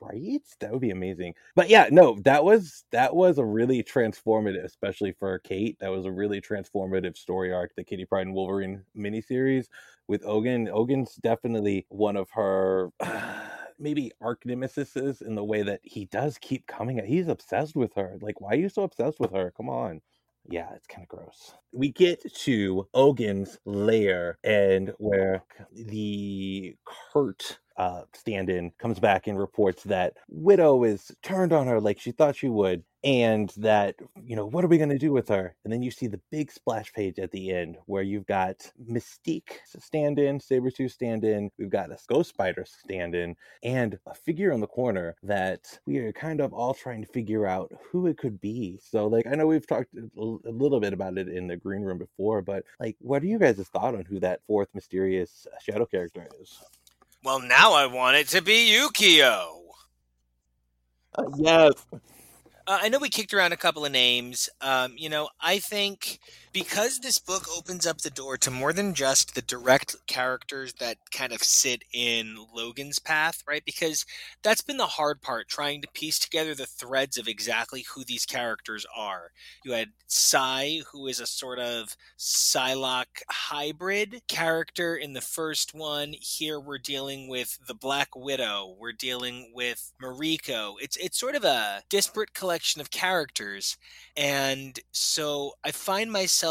right, that would be amazing. But yeah, no, that was that was a really transformative, especially for Kate. That was a really transformative story arc, the Kitty Pryde and Wolverine miniseries with ogun ogun's definitely one of her. Maybe arc nemesises in the way that he does keep coming. at- He's obsessed with her. Like, why are you so obsessed with her? Come on yeah, it's kind of gross. We get to Ogun's lair, and where the Kurt uh, stand-in comes back and reports that Widow is turned on her like she thought she would, and that you know what are we going to do with her? And then you see the big splash page at the end where you've got mystique stand in sabretooth stand in we've got a ghost spider stand in and a figure in the corner that we are kind of all trying to figure out who it could be. So like i know we've talked a little bit about it in the green room before but like what are you guys' thought on who that fourth mysterious shadow character is Well, now I want it to be Yukio. Uh, yes Uh, I know we kicked around a couple of names. Um, you know, I think because this book opens up the door to more than just the direct characters that kind of sit in Logan's path, right? Because that's been the hard part, trying to piece together the threads of exactly who these characters are. You had Psy, who is a sort of Psylocke hybrid character in the first one. Here we're dealing with the Black Widow. We're dealing with Mariko. It's it's sort of a disparate collection of characters, and so I find myself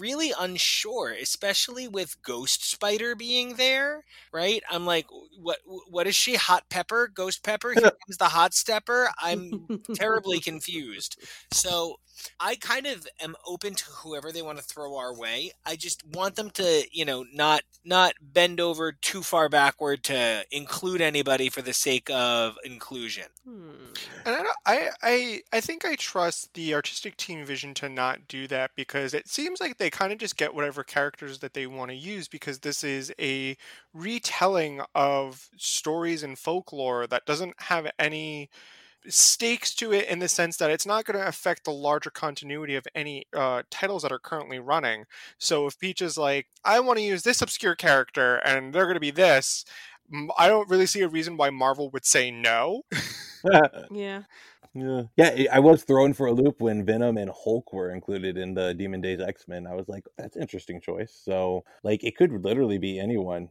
really unsure, especially with Ghost Spider being there. Right? I'm like, what? What is she? Hot Pepper? Ghost Pepper? Here comes the Hot Stepper. I'm terribly confused. So I kind of am open to whoever they want to throw our way. I just want them to, you know, not not bend over too far backward to include anybody for the sake of inclusion. Hmm. And I, don't- I, I, I think I trust the artistic team vision to not do that because it seems like they kind of just get whatever characters that they want to use because this is a retelling of stories and folklore that doesn't have any stakes to it in the sense that it's not going to affect the larger continuity of any uh, titles that are currently running. So if Peach is like, I want to use this obscure character and they're going to be this, I don't really see a reason why Marvel would say no. Yeah. Yeah, yeah. I- I was thrown for a loop when Venom and Hulk were included in the Demon Days X Men. I was like, that's an interesting choice. So, like, it could literally be anyone.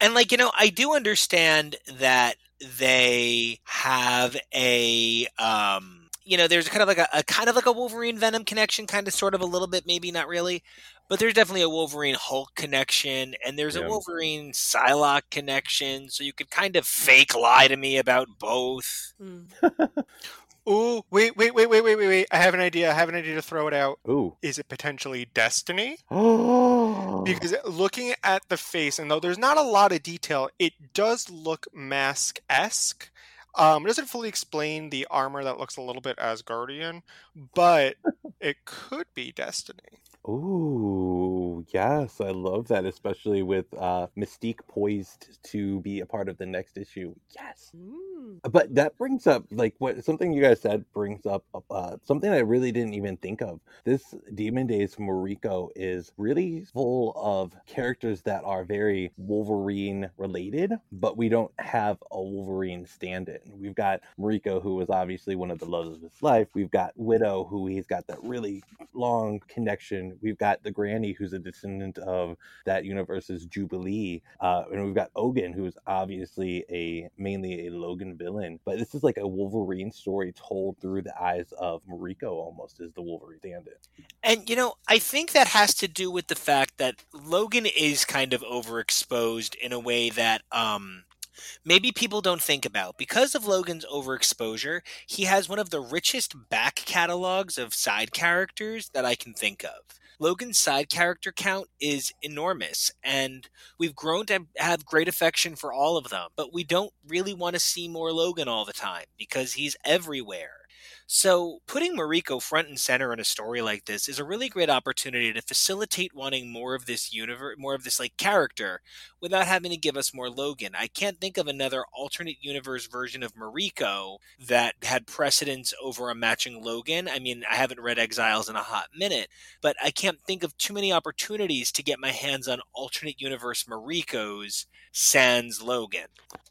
And like, you know, I do understand that they have a um you know, there's kind of like a, a kind of like a Wolverine Venom connection, kind of sort of a little bit, maybe not really. But there's definitely a Wolverine Hulk connection, and there's Yeah. a Wolverine Psylocke connection. So you could kind of fake lie to me about both. Hmm. Ooh, wait, wait, wait, wait, wait, wait, wait. I have an idea. I have an idea to throw it out. Ooh. Is it potentially Destiny? Oh. Because looking at the face, and though there's not a lot of detail, it does look mask esque. Um, it doesn't fully explain the armor that looks a little bit Asgardian, but it could be Destiny. Ooh, yes, I love that, especially with uh, Mystique poised to be a part of the next issue. Yes. Hmm. But that brings up like what something you guys said brings up uh, something I really didn't even think of. This Demon Days Mariko is really full of characters that are very Wolverine related, but we don't have a Wolverine stand-in. We've got Mariko, who was obviously one of the loves of his life. We've got Widow, who he's got that really long connection. We've got the Granny, who's a descendant of that universe's Jubilee, uh, and we've got Ogun, who's obviously a mainly a Logan villain. But this is like a Wolverine story told through the eyes of Mariko, almost as the Wolverine stand-in. And you know, I think that has to do with the fact that Logan is kind of overexposed in a way that um maybe people don't think about. Because of Logan's overexposure, he has one of the richest back catalogs of side characters that I can think of. Logan's side character count is enormous, and we've grown to have great affection for all of them, but we don't really want to see more Logan all the time because he's everywhere. So, putting Mariko front and center in a story like this is a really great opportunity to facilitate wanting more of this universe, more of this like character, without having to give us more Logan. I can't think of another alternate universe version of Mariko that had precedence over a matching Logan. I mean, I haven't read Exiles in a hot minute, but I can't think of too many opportunities to get my hands on alternate universe Marikos sans Logan.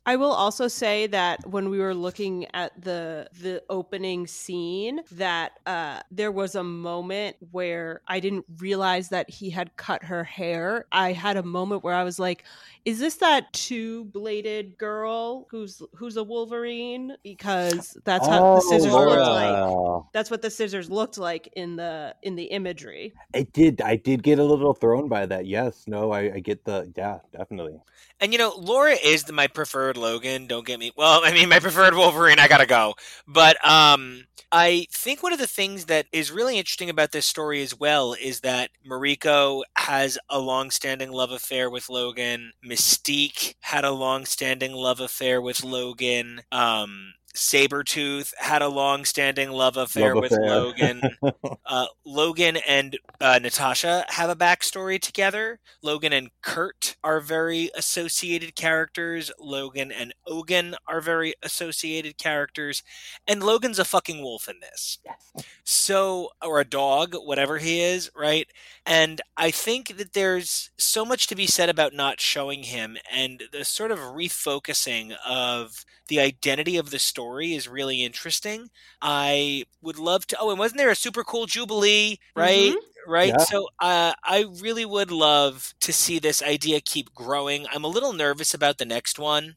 I will also say that when we were looking at the the opening scene, that uh, there was a moment where I didn't realize that he had cut her hair. I had a moment where I was like, "Is this that two bladed girl who's who's a Wolverine?" Because that's how the scissors Oh, looked like. That's what the scissors looked like in the in the imagery. I did. I did get a little thrown by that. Yes. No. I, I get the. Yeah. Definitely. And you know, Laura is the, my preferred Logan. Don't get me. Well, I mean, my preferred Wolverine. I gotta go. But um, I think one of the things that is really interesting about this story as well is that Mariko has a long-standing love affair with Logan. Mystique had a long-standing love affair with Logan. Um, Sabretooth had a long-standing love affair Love with affair. Logan. uh, Logan and uh, Natasha have a backstory together. Logan and Kurt are very associated characters. Logan and Ogun are very associated characters. And Logan's a fucking wolf in this. Yes. So, or a dog, whatever he is, right? And I think that there's so much to be said about not showing him and the sort of refocusing of the identity of the story is really interesting. I would love to. Oh, and wasn't there a super cool Jubilee, right? Right. Yeah. So uh, I really would love to see this idea keep growing. I'm a little nervous about the next one.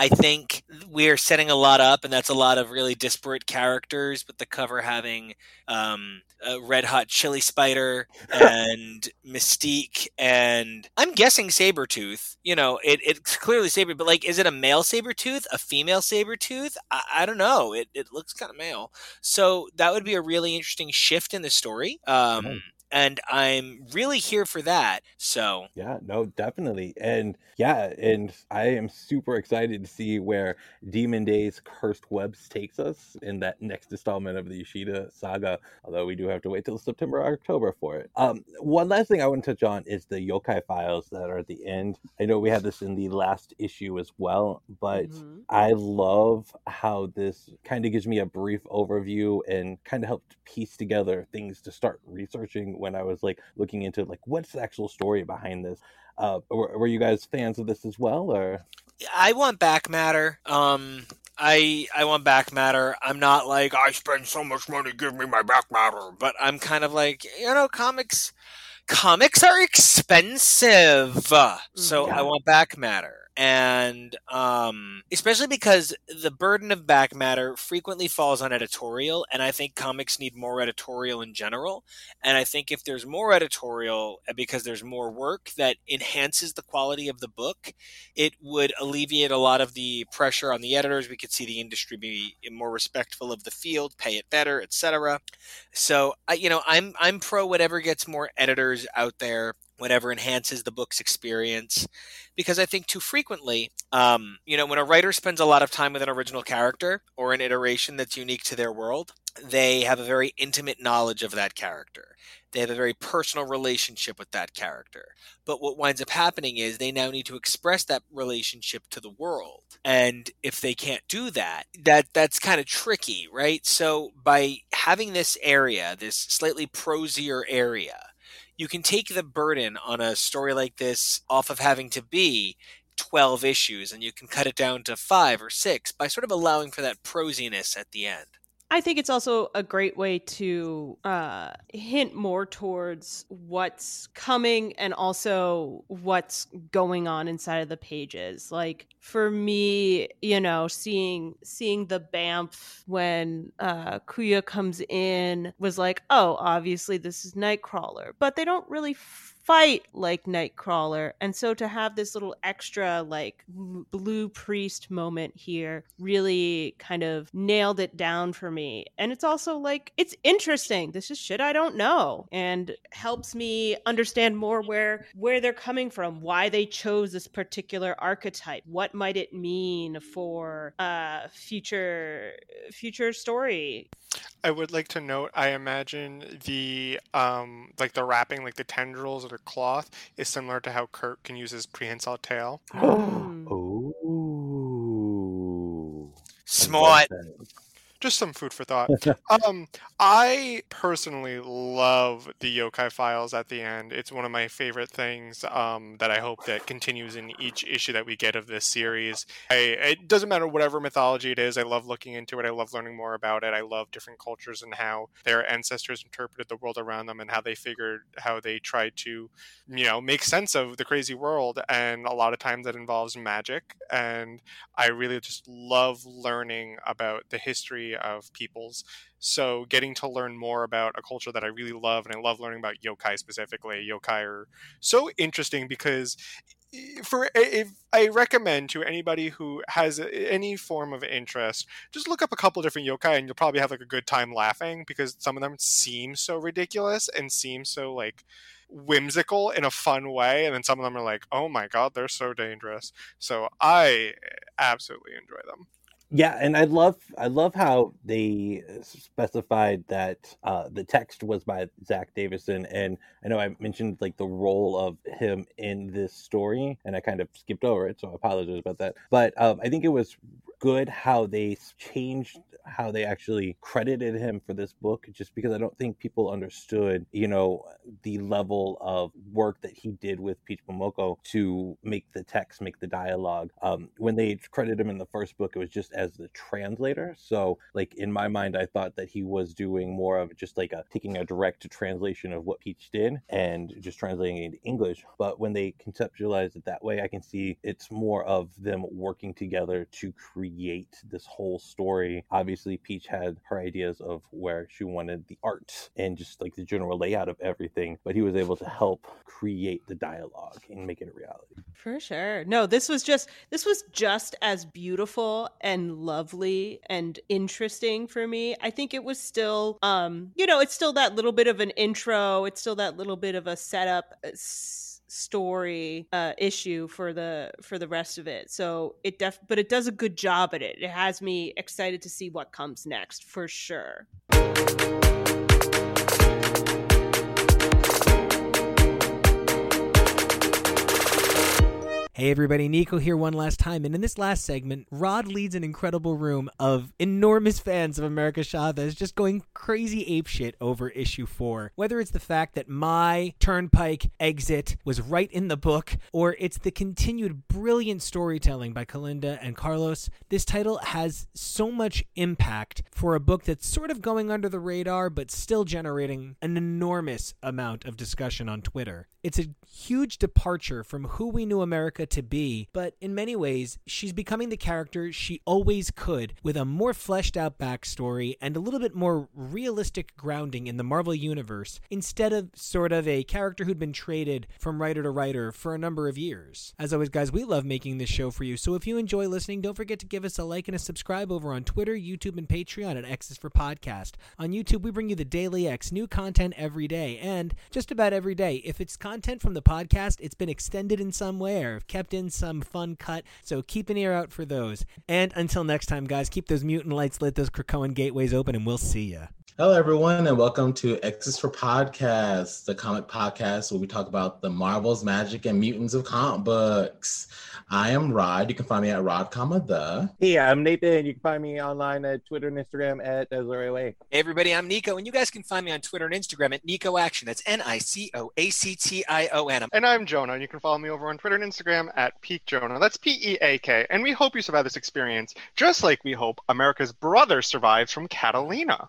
I think we're setting a lot up, and that's a lot of really disparate characters, with the cover having um, a Red Hot Chili Spider and Mystique, and I'm guessing Sabretooth. You know, it, it's clearly Saber, but like, is it a male Sabretooth, a female Sabretooth? I, I don't know. It, it looks kind of male. So that would be a really interesting shift in the story. Um, Yeah. And I'm really here for that. So Yeah, no, definitely. And yeah, and I am super excited to see where Demon Days Cursed Webs takes us in that next installment of the Yashida saga, although we do have to wait till September or October for it. Um, one last thing I want to touch on is the yokai files that are at the end. I know we had this in the last issue as well, but Mhm. I love how this kind of gives me a brief overview and kind of helped piece together things to start researching when I was like looking into like what's the actual story behind this. Uh, were, were you guys fans of this as well, or I want back matter. Um, I I want back matter. I'm not like I spend so much money, give me my back matter. But I'm kind of like you know, comics. Comics are expensive, so Yeah. I want back matter, and um, especially because the burden of back matter frequently falls on editorial, and I think comics need more editorial in general. And I think if there's more editorial, because there's more work that enhances the quality of the book, it would alleviate a lot of the pressure on the editors. We could see the industry be more respectful of the field, pay it better, etc. So, you know, I'm I'm pro whatever gets more editors out there, whatever enhances the book's experience, because I think too frequently, um, you know, when a writer spends a lot of time with an original character or an iteration that's unique to their world, they have a very intimate knowledge of that character. They have a very personal relationship with that character. But what winds up happening is they now need to express that relationship to the world. And if they can't do that, that that's kind of tricky, right? So by having this area, this slightly prosier area, you can take the burden on a story like this off of having to be 12 issues and you can cut it down to 5 or 6 by sort of allowing for that prosiness at the end. I think it's also a great way to uh, hint more towards what's coming and also what's going on inside of the pages. Like for me, you know, seeing seeing the Banff when uh, Kuya comes in was like, oh, obviously this is Nightcrawler, but they don't really fight like Nightcrawler, and so to have this little extra like blue priest moment here really kind of nailed it down for me. And it's also like it's interesting. This is shit I don't know, and helps me understand more where where they're coming from, why they chose this particular archetype, what might it mean for uh future future story I would like to note. I imagine the um like the wrapping, like the tendrils or the cloth, is similar to how Kurt can use his prehensile tail. Ooh. Smart. Just some food for thought. um, I personally love the yokai files at the end. It's one of my favorite things um, that I hope that continues in each issue that we get of this series. I, it doesn't matter whatever mythology it is. I love looking into it. I love learning more about it. I love different cultures and how their ancestors interpreted the world around them and how they figured how they tried to, you know, make sense of the crazy world. And a lot of times that involves magic. And I really just love learning about the history of peoples. So getting to learn more about a culture that I really love, and I love learning about yokai specifically. Yokai are so interesting because for if I recommend to anybody who has any form of interest, just look up a couple different yokai and you'll probably have like a good time laughing because some of them seem so ridiculous and seem so like whimsical in a fun way and then some of them are like oh my god they're so dangerous so i eh, absolutely enjoy them Yeah, and I love I love how they specified that uh, the text was by Zack Davisson, and I know I mentioned like the role of him in this story, and I kind of skipped over it, so I apologize about that. But um, I think it was good how they changed how they actually credited him for this book, just because I don't think people understood, you know, the level of work that he did with Peach Momoko to make the text, make the dialogue. Um, when they credited him in the first book, it was just as the translator. So, like in my mind, I thought that he was doing more of just like a taking a direct translation of what Peach did and just translating it into English. But when they conceptualized it that way, I can see it's more of them working together to create this whole story. Obviously, Peach had her ideas of where she wanted the art and just like the general layout of everything, but he was able to help create the dialogue and make it a reality. For sure. No, this was just this was just as beautiful and lovely and interesting for me. I think it was still um, you know, it's still that little bit of an intro, it's still that little bit of a setup uh, s- story uh issue for the for the rest of it. So it def but it does a good job at it. It has me excited to see what comes next for sure. Hey everybody, Nico here one last time, and in this last segment, Rod leads an incredible room of enormous fans of America Chavez just going crazy apeshit over issue four. Whether it's the fact that my Turnpike exit was right in the book, or it's the continued brilliant storytelling by Kalinda and Carlos, this title has so much impact for a book that's sort of going under the radar, but still generating an enormous amount of discussion on Twitter. It's a huge departure from who we knew America to be, but in many ways, she's becoming the character she always could with a more fleshed out backstory and a little bit more realistic grounding in the Marvel Universe instead of sort of a character who'd been traded from writer to writer for a number of years. As always, guys, we love making this show for you, so if you enjoy listening, don't forget to give us a like and a subscribe over on Twitter, YouTube, and Patreon at X's for Podcast. On YouTube, we bring you the Daily X, new content every day, and just about every day. If it's content from the podcast, it's been extended in some way or kept in some fun cut, so keep an ear out for those. And until next time, guys, keep those mutant lights lit, those Krakoan gateways open, and we'll see ya. Hello, everyone, and welcome to X's for Podcast, the comic podcast where we talk about the marvels, magic, and mutants of comic books. I am Rod. You can find me at Rod, comma the. Hey, I'm Nathan. You can find me online at Twitter and Instagram at Desiree Hey everybody, I'm Nico, and you guys can find me on Twitter and Instagram at Nico Action. That's N I C O A C T I O N. And I'm Jonah, and you can follow me over on Twitter and Instagram at Peak Jonah. That's P E A K. And we hope you survive this experience, just like we hope America's brother survives from Catalina.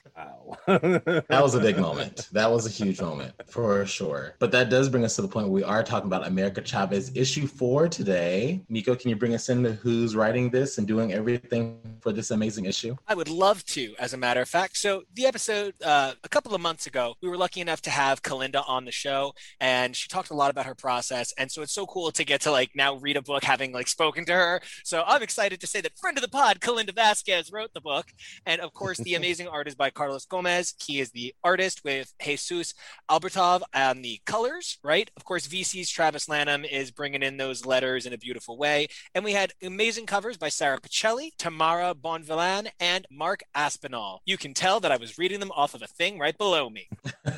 Wow. That was a big moment. That was a huge moment for sure. But that does bring us to the point where we are talking about America Chavez issue four today. Nico, can you bring us into who's writing this and doing everything for this amazing issue? I would love to, as a matter of fact. So, the episode uh, a couple of months ago, we were lucky enough to have Kalinda on the show, and she talked a lot about her process. And so, it's so cool to get to like now read a book having like spoken to her. So, I'm excited to say that friend of the pod, Kalinda Vazquez, wrote the book. And of course, the amazing art is by Carlos Gomez. He is the artist with Jesus Aburtov on the colors, right? Of course, VC's Travis Lanham is bringing in those letters in a beautiful way. And we had amazing covers by Sara Pichelli, Tamara Bonvillain, and Marc Aspinall. You can tell that I was reading them off of a thing right below me.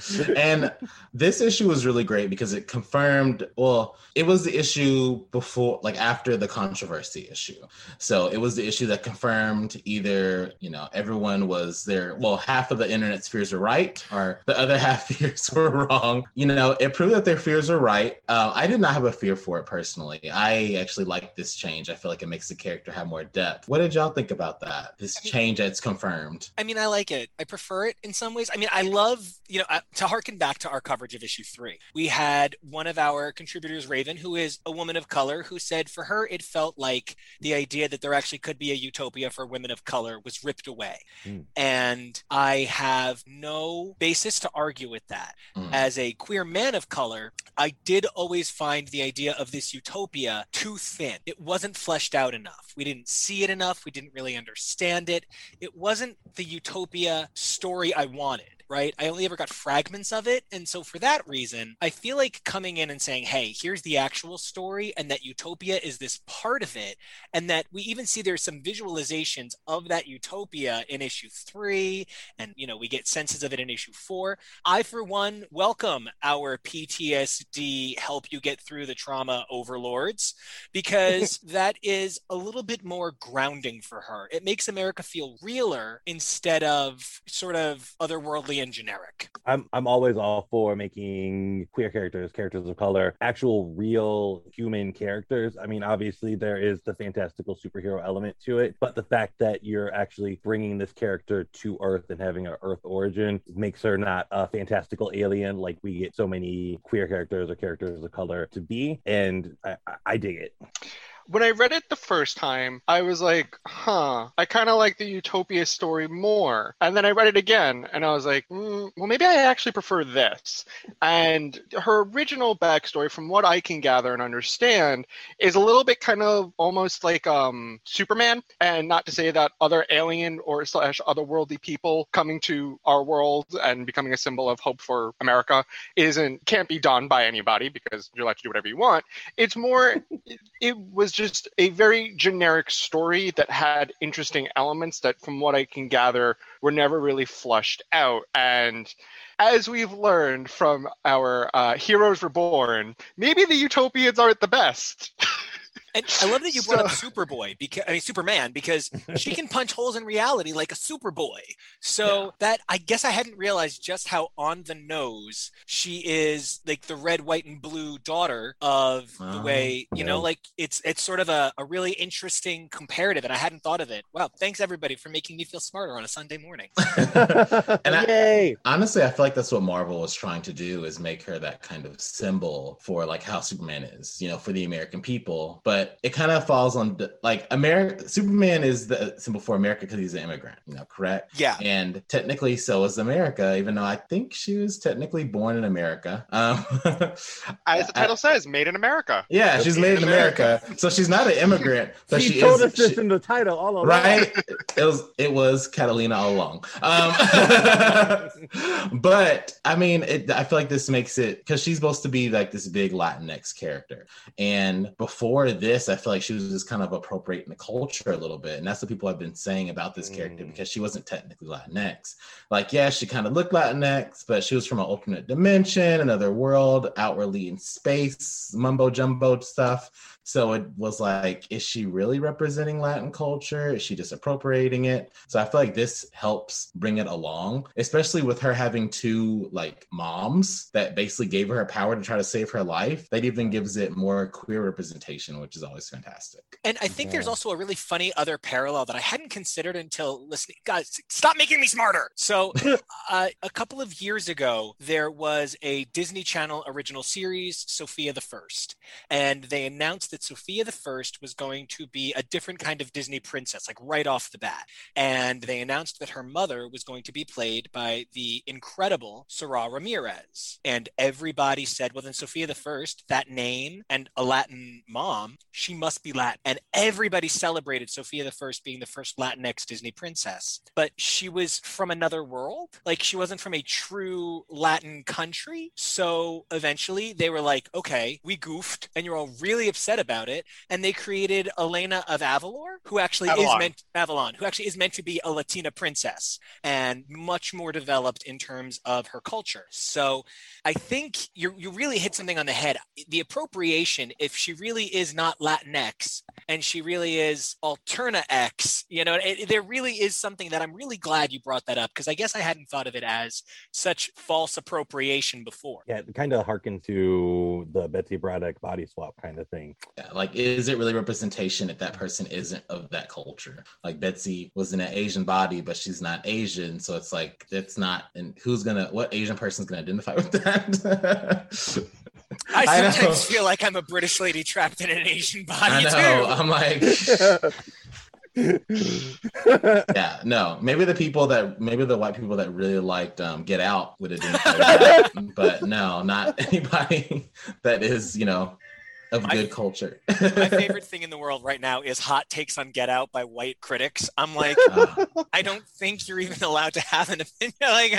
and this issue was really great because it confirmed well it was the issue before like after the controversy issue so it was the issue that confirmed either you know everyone was there well half of the internet fears were right or the other half fears were wrong you know it proved that their fears were right uh, i did not have a fear for it personally. I actually like this change. I feel like it makes the character have more depth. What did y'all think about that? This I mean- change that's confirmed. I mean, I like it. I prefer it in some ways. I mean, I love, you know, uh, to harken back to our coverage of issue three, we had one of our contributors, Raven, who is a woman of color, who said for her, it felt like the idea that there actually could be a utopia for women of color was ripped away. Mm. And I have no basis to argue with that. Mm. As a queer man of color, I did always find the idea of this utopia too thin. It wasn't fleshed out enough. We didn't see it enough. We didn't really understand it it wasn't the utopia story I wanted. Right. I only ever got fragments of it. And so, for that reason, I feel like coming in and saying, hey, here's the actual story, and that utopia is this part of it. And that we even see there's some visualizations of that utopia in issue three. And, you know, we get senses of it in issue four. I, for one, welcome our PTSD help you get through the trauma overlords because that is a little bit more grounding for her. It makes America feel realer instead of sort of otherworldly generic. I'm I'm always all for making queer characters, characters of color, actual real human characters. I mean, obviously there is the fantastical superhero element to it, but the fact that you're actually bringing this character to Earth and having an Earth origin makes her not a fantastical alien like we get so many queer characters or characters of color to be, and I- I dig it. When I read it the first time, I was like, huh, I kind of like the Utopia story more. And then I read it again and I was like, mm, well, maybe I actually prefer this. And her original backstory, from what I can gather and understand, is a little bit kind of almost like um, Superman. And not to say that other alien or slash otherworldly people coming to our world and becoming a symbol of hope for America isn't can't be done by anybody because you're allowed to do whatever you want. It's more it, it was just a very generic story that had interesting elements that from what i can gather were never really flushed out. And as we've learned from our uh, heroes reborn maybe the utopians aren't the best And I love that you brought up Superboy because I mean Superman because she can punch holes in reality like a Superboy. So that I guess I hadn't realized just how on the nose she is like the red, white, and blue daughter of the Ah, way you know, like it's it's sort of a, a really interesting comparative, and I hadn't thought of it. Wow, thanks everybody for making me feel smarter on a Sunday morning. And I- Honestly, I feel like that's what Marvel was trying to do is make her that kind of symbol for like how Superman is, you know, for the American people. But it kind of falls on like America. Superman is the symbol for America because he's an immigrant, you know, correct? Yeah. And technically, so is America, even though I think she was technically born in America. Um, as the title says made in america yeah, she's made in America, so she's not an immigrant, but she, she, told is. us this she- in the title all along. right it was it was catalina all along um but i mean it, i feel like this makes it because she's supposed to be like this big latinx character and before this i feel like she was just kind of appropriating the culture a little bit and that's what people have been saying about this character Mm. because she wasn't technically latinx like yeah she kind of looked latinx but she was from an alternate dimension another world outwardly in space mumbo jumbo stuff so it was like, is she really representing Latin culture? Is she just appropriating it? So I feel like this helps bring it along, especially with her having two like moms that basically gave her power to try to save her life. That even gives it more queer representation, which is always fantastic. And I think there's also a really funny other parallel that I hadn't considered until listening. Guys, stop making me smarter. So, uh, a couple of years ago, there was a Disney Channel original series, Sofia the First, and they announced that Sofia the First was going to be a different kind of Disney princess, like right off the bat. And they announced that her mother was going to be played by the incredible Sara Ramirez. And everybody said, well, then Sofia the First, that name and a Latin mom, she must be Latin. And everybody celebrated Sofia the First being the first Latinx Disney princess. But she was from another world. Like she wasn't from a true Latin country. So eventually they were like, okay, we goofed and you're all really upset about it. And they created Elena of Avalor, who actually is Avalon. meant Avalon, who actually is meant to be a Latina princess and much more developed in terms of her culture. So I think you you really hit something on the head. The appropriation, if she really is not Latinx and she really is Alterna X. You know, it, there really is something that I'm really glad you brought that up because I guess I hadn't thought of it as such false appropriation before. Yeah, it kind of harken to the Betsy Braddock body swap kind of thing. Yeah, like, is it really representation if that person isn't of that culture? Like Betsy was in an Asian body, but she's not Asian, so it's like it's not. And who's gonna? What Asian person's gonna identify with that? I I sometimes know. feel like I'm a British lady trapped in an Asian I body know. too. I'm like, yeah, no. Maybe the people that, maybe the white people that really liked um, Get Out would have identified with that, but no, not anybody that is, you know, of My- good culture. My favorite thing in the world right now is hot takes on Get Out by white critics. I'm like, Uh, I don't think you're even allowed to have an opinion. Like,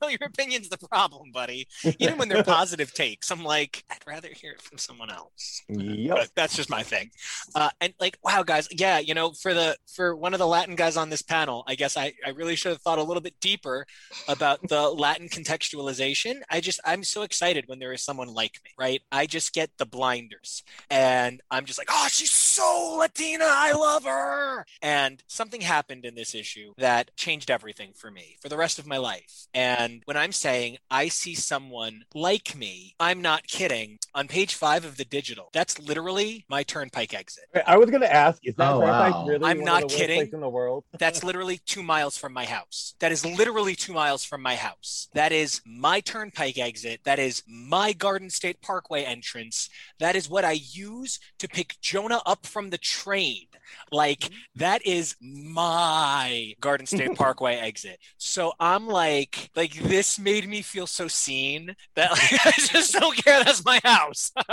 no, your opinion's the problem, buddy. Even when they're positive takes, I'm like, I'd rather hear it from someone else. Yep. But that's just my thing. Uh, and like, wow, guys, yeah, you know, for the for one of the Latin guys on this panel, I guess I I really should have thought a little bit deeper about the Latin contextualization. I just I'm so excited when there is someone like me, right? I just get the blinders, and I'm just like, oh, she's so Latina, I love her. And something happened in this issue that changed everything for me for the rest of my life. And when I'm saying I see someone like me, I'm not kidding. On page five of the digital, that's literally my turnpike exit. I was gonna ask, is that Oh, wow. really I'm one not of the kidding. places in the world? That's literally two miles from my house. That is literally two miles from my house. That is my turnpike exit. That is my Garden State Parkway entrance. That is what I use to pick Jonah up from the train. Like, that is my Garden State Parkway exit. So I'm like, like this made me feel so seen that like, I just don't care. That's my house.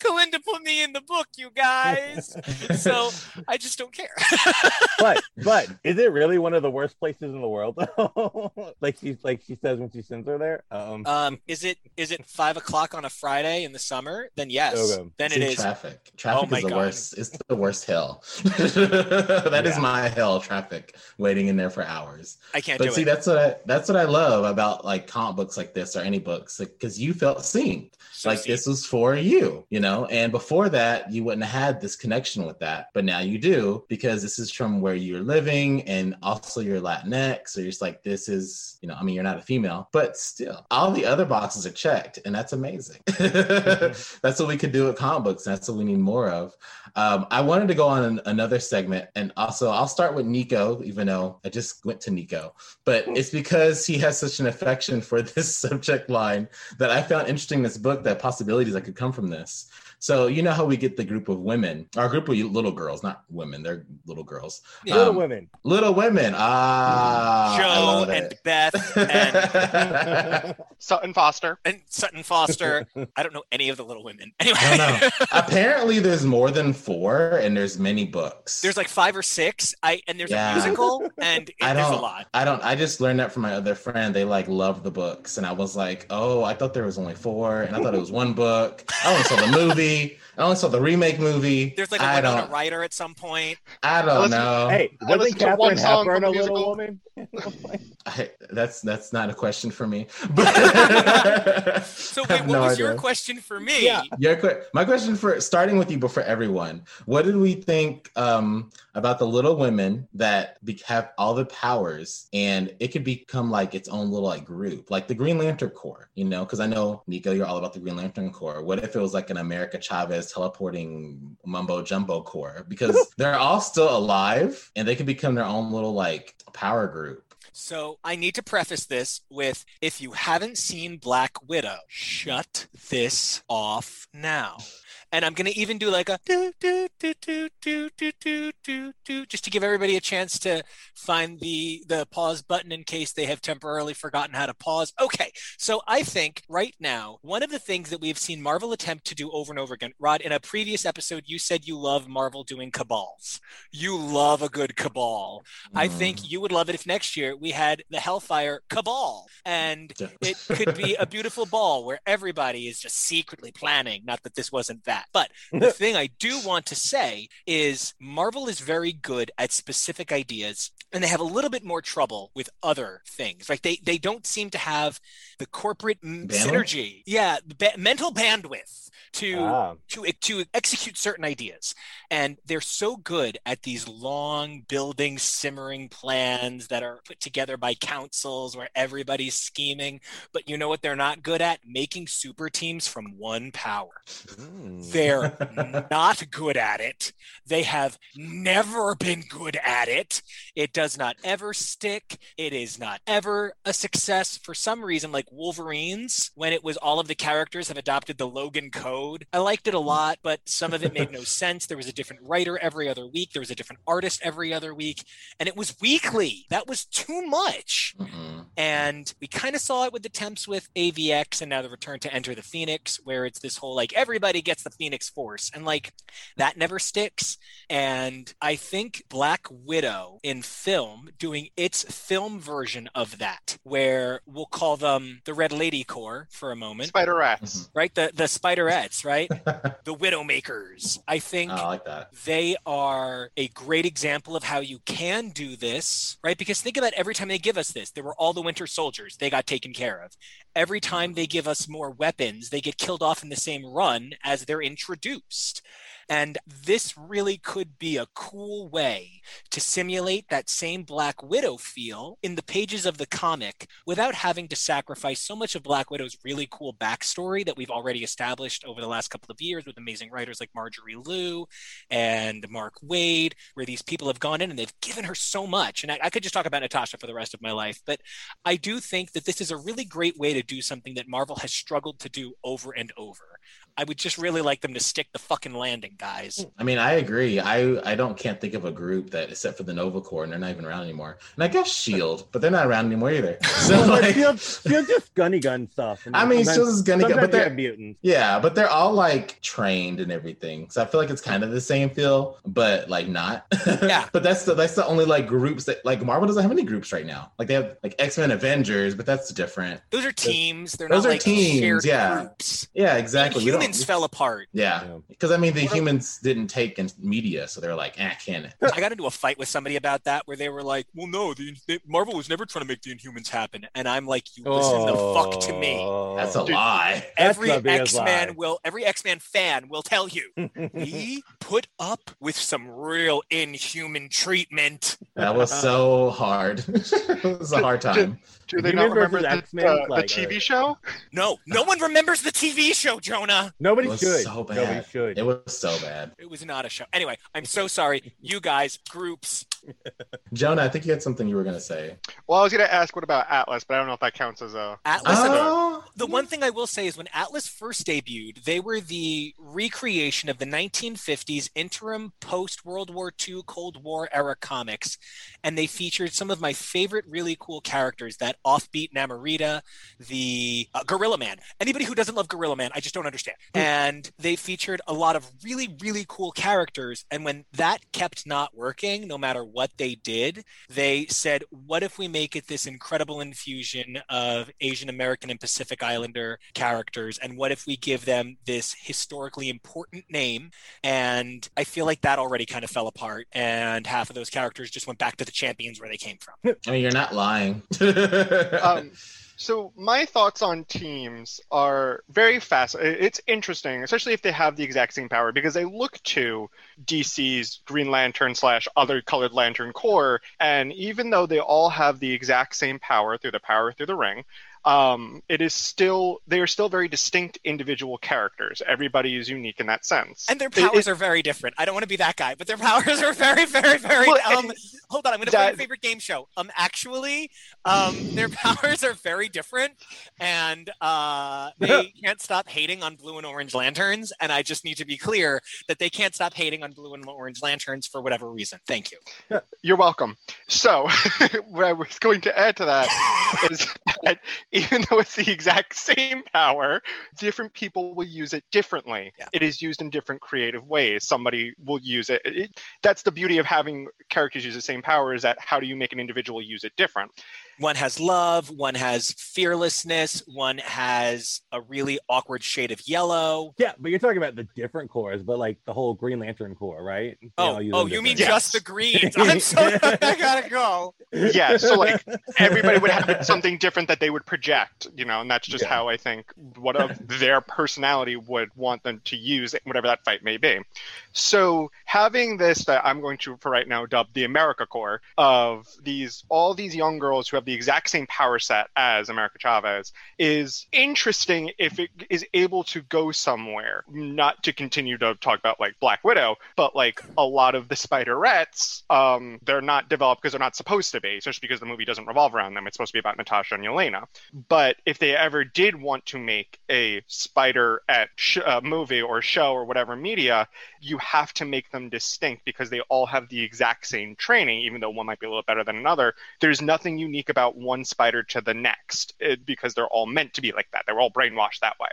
Kalinda put me in the book, you guys. So I just don't care. but but is it really one of the worst places in the world? like she's like she says when she sends her there. Um, Um, is it is it five o'clock on a Friday in the summer? Then yes. Okay. Then see, it is. traffic. Oh traffic Oh is the God. worst. It's the worst hill. That is Yeah. my hill. Traffic, waiting in there for hours. I can't But do see, it. that's what I that's what I love about like comic books like this or any books, because you felt seen. So like seen. this was for you, you know. And before that, you wouldn't have had this connection with that, but now you do because this is from where you're living, and also you're Latinx. So you're just like, this is, you know, I mean, you're not a female, but still, all the other boxes are checked, and that's amazing. that's what we could do with comic books. And that's what we need more of. Um, I wanted to go on an, another segment, and also I'll start with Nico, even though I just went to Nico, but it's because he has such an affection for this subject line that I found interesting in this book that possibilities that could come from this. So you know how we get the group of women, our group of little girls, not women, they're little girls. Yeah. Little Um, women. Little women. Ah, I Joe and. Beth and Sutton Foster. and Sutton Foster. I don't know any of the little women. Anyway, I don't know. Apparently, there's more than four, and there's many books. there's like five or six. I and there's Yeah. a musical and it, I there's a lot. I don't. I just learned that from my other friend. They like love the books, and I was like, oh, I thought there was only four, and I thought it was one book. I only saw the movie. I only saw the remake movie. There's like a I Winona don't. Ryder at some point. I don't Listen- know. Hey, I wasn't listened to one Katharine song Hepburn the a little musical. Woman? I, that's that's not a question for me. But So I wait, what no was your question for me? Yeah. Your my question for starting with you, but for everyone, what did we think um, about the Little Women that be- have all the powers, and it could become like its own little like group, like the Green Lantern Corps, you know? Because I know Nico, you're all about the Green Lantern Corps. What if it was like an America Chavez teleporting mumbo jumbo corps? Because they're all still alive, and they could become their own little like power group. So I need to preface this with if you haven't seen Black Widow, shut this off now. And I'm gonna even do like a do do do do do do do do do just to give everybody a chance to find the the pause button in case they have temporarily forgotten how to pause. Okay, so I think right now one of the things that we've seen Marvel attempt to do over and over again. Rod, in a previous episode, you said you love Marvel doing cabals. You love a good cabal. I Mm. think you would love it if next year we had the Hellfire Cabal and it could be a beautiful ball where everybody is just secretly planning. Not that this wasn't that. But the thing I do want to say is Marvel is very good at specific ideas and they have a little bit more trouble with other things. Like they they don't seem to have the corporate Bandwidth? synergy. Yeah, ba- mental bandwidth to Ah. to to execute certain ideas. And they're so good at these long building simmering plans that are put together by councils where everybody's scheming, but you know what they're not good at? Making super teams from one power. Mm. They're not good at it. They have never been good at it. It does not ever stick. It is not ever a success. For some reason, like Wolverines, when it was all of the characters have adopted the Logan code, I liked it a lot, but some of it made no sense. There was a different writer every other week, there was a different artist every other week, and it was weekly. That was too much. Mm-mm. And we kind of saw it with the temps with AVX and now the return to Enter the Phoenix, where it's this whole like everybody gets the Phoenix Force. And like that never sticks. And I think Black Widow in film doing its film version of that, where we'll call them the Red Lady Corps for a moment. Spider Rats. Mm-hmm. Right? The the Spiderettes, right? the Widowmakers. I think Oh, I like that. they are a great example of how you can do this, right? Because think about every time they give us this, there were all the Winter Soldiers, they got taken care of. Every time they give us more weapons, they get killed off in the same run as they're introduced. And this really could be a cool way to simulate that same Black Widow feel in the pages of the comic without having to sacrifice so much of Black Widow's really cool backstory that we've already established over the last couple of years with amazing writers like Marjorie Liu and Mark Waid, where these people have gone in and they've given her so much. And I, I could just talk about Natasha for the rest of my life, but I do think that this is a really great way to do something that Marvel has struggled to do over and over. I would just really like them to stick the fucking landing, guys. I mean, I agree. I I don't can't think of a group that except for the Nova Corps, and they're not even around anymore. And I guess Shield, but they're not around anymore either. So Well, like, Shield, Shield just gunny gun stuff. and I mean, sometimes- Shield is gunny gun, but they're- mutants. yeah, but they're all like trained and everything. So I feel like it's kind of the same feel, but like not. Yeah. but that's the that's the only like groups that like Marvel doesn't have any groups right now. Like they have like X Men Avengers, but that's different. Those are teams. They're Those not are like teams, yeah. groups. Yeah, exactly. We don't- Humans fell apart. Yeah, Yeah. because I mean the What are- humans didn't take in media, so they're like, eh, canon. I got into a fight with somebody about that where they were like, "Well, no, the, the, Marvel was never trying to make the Inhumans happen," and I'm like, "You listen the fuck to me." Oh. That's a lie. Every X Man will, every X Man fan will tell you, we put up with some real inhuman treatment. That was so hard. it was a hard time. Do they Humans not remember versus the, X-Men, uh, like, the TV uh, show? No, no one remembers the TV show, Jonah. Nobody It was should. so Nobody bad. should. It was so bad. It was not a show. Anyway, I'm so sorry, you guys, groups. Jonah, I think you had something you were gonna say. Well, I was going to ask what about Atlas, but I don't know if that counts as a. Atlas. Oh, The one thing I will say is when Atlas first debuted, they were the recreation of the 1950s interim post World War II Cold War era comics. And they featured some of my favorite really cool characters that offbeat Namorita, the uh, Gorilla Man. Anybody who doesn't love Gorilla Man, I just don't understand. And they featured a lot of really, really cool characters. And when that kept not working, no matter what they did, they said, what if we make it this incredible infusion of Asian American and Pacific Islander characters? And what if we give them this historically important name? And I feel like that already kind of fell apart. And half of those characters just went back to the champions where they came from. I mean, you're not lying. Um, so my thoughts on teams are very fast. It's interesting, especially if they have the exact same power, because they look to DC's Green Lantern slash other colored lantern corps, and even though they all have the exact same power through the power through the ring, um, it is still they are still very distinct individual characters. Everybody is unique in that sense. And their powers it- are very different. I don't want to be that guy, but their powers are very, very, very. Well, um, hold on, I'm going to play your favorite game show. Um, actually, um, their powers are very different, and uh, they can't stop hating on blue and orange lanterns. And I just need to be clear that they can't stop hating on blue and orange lanterns for whatever reason. Thank you. You're welcome. So, what I was going to add to that is that even though it's the exact same power, different people will use it differently. Yeah. It is used in different creative ways. Somebody will use it. it. That's the beauty of having characters use the same power is that how do you make an individual use it different? One has love, one has fearlessness, one has a really awkward shade of yellow. Yeah, but you're talking about the different corps, but like the whole Green Lantern corps, right? They Oh, all use oh, you mean different. just the greens? I'm so I gotta go. Yeah, so like everybody would have something different that they would project, you know, and that's just Yeah. how I think what of their personality would want them to use whatever that fight may be. So having this that I'm going to for right now dub the America Corps of these all these young girls who have the exact same power set as America Chavez is interesting if it is able to go somewhere. Not to continue to talk about like Black Widow, but like a lot of the Spiderettes, um, they're not developed because they're not supposed to be, especially because the movie doesn't revolve around them. It's supposed to be about Natasha and Yelena. But if they ever did want to make a Spider at sh- uh, movie or show or whatever media, you have to make them distinct because they all have the exact same training, even though one might be a little better than another. There's nothing unique about one spider to the next eh, because they're all meant to be like that. They're all brainwashed that way.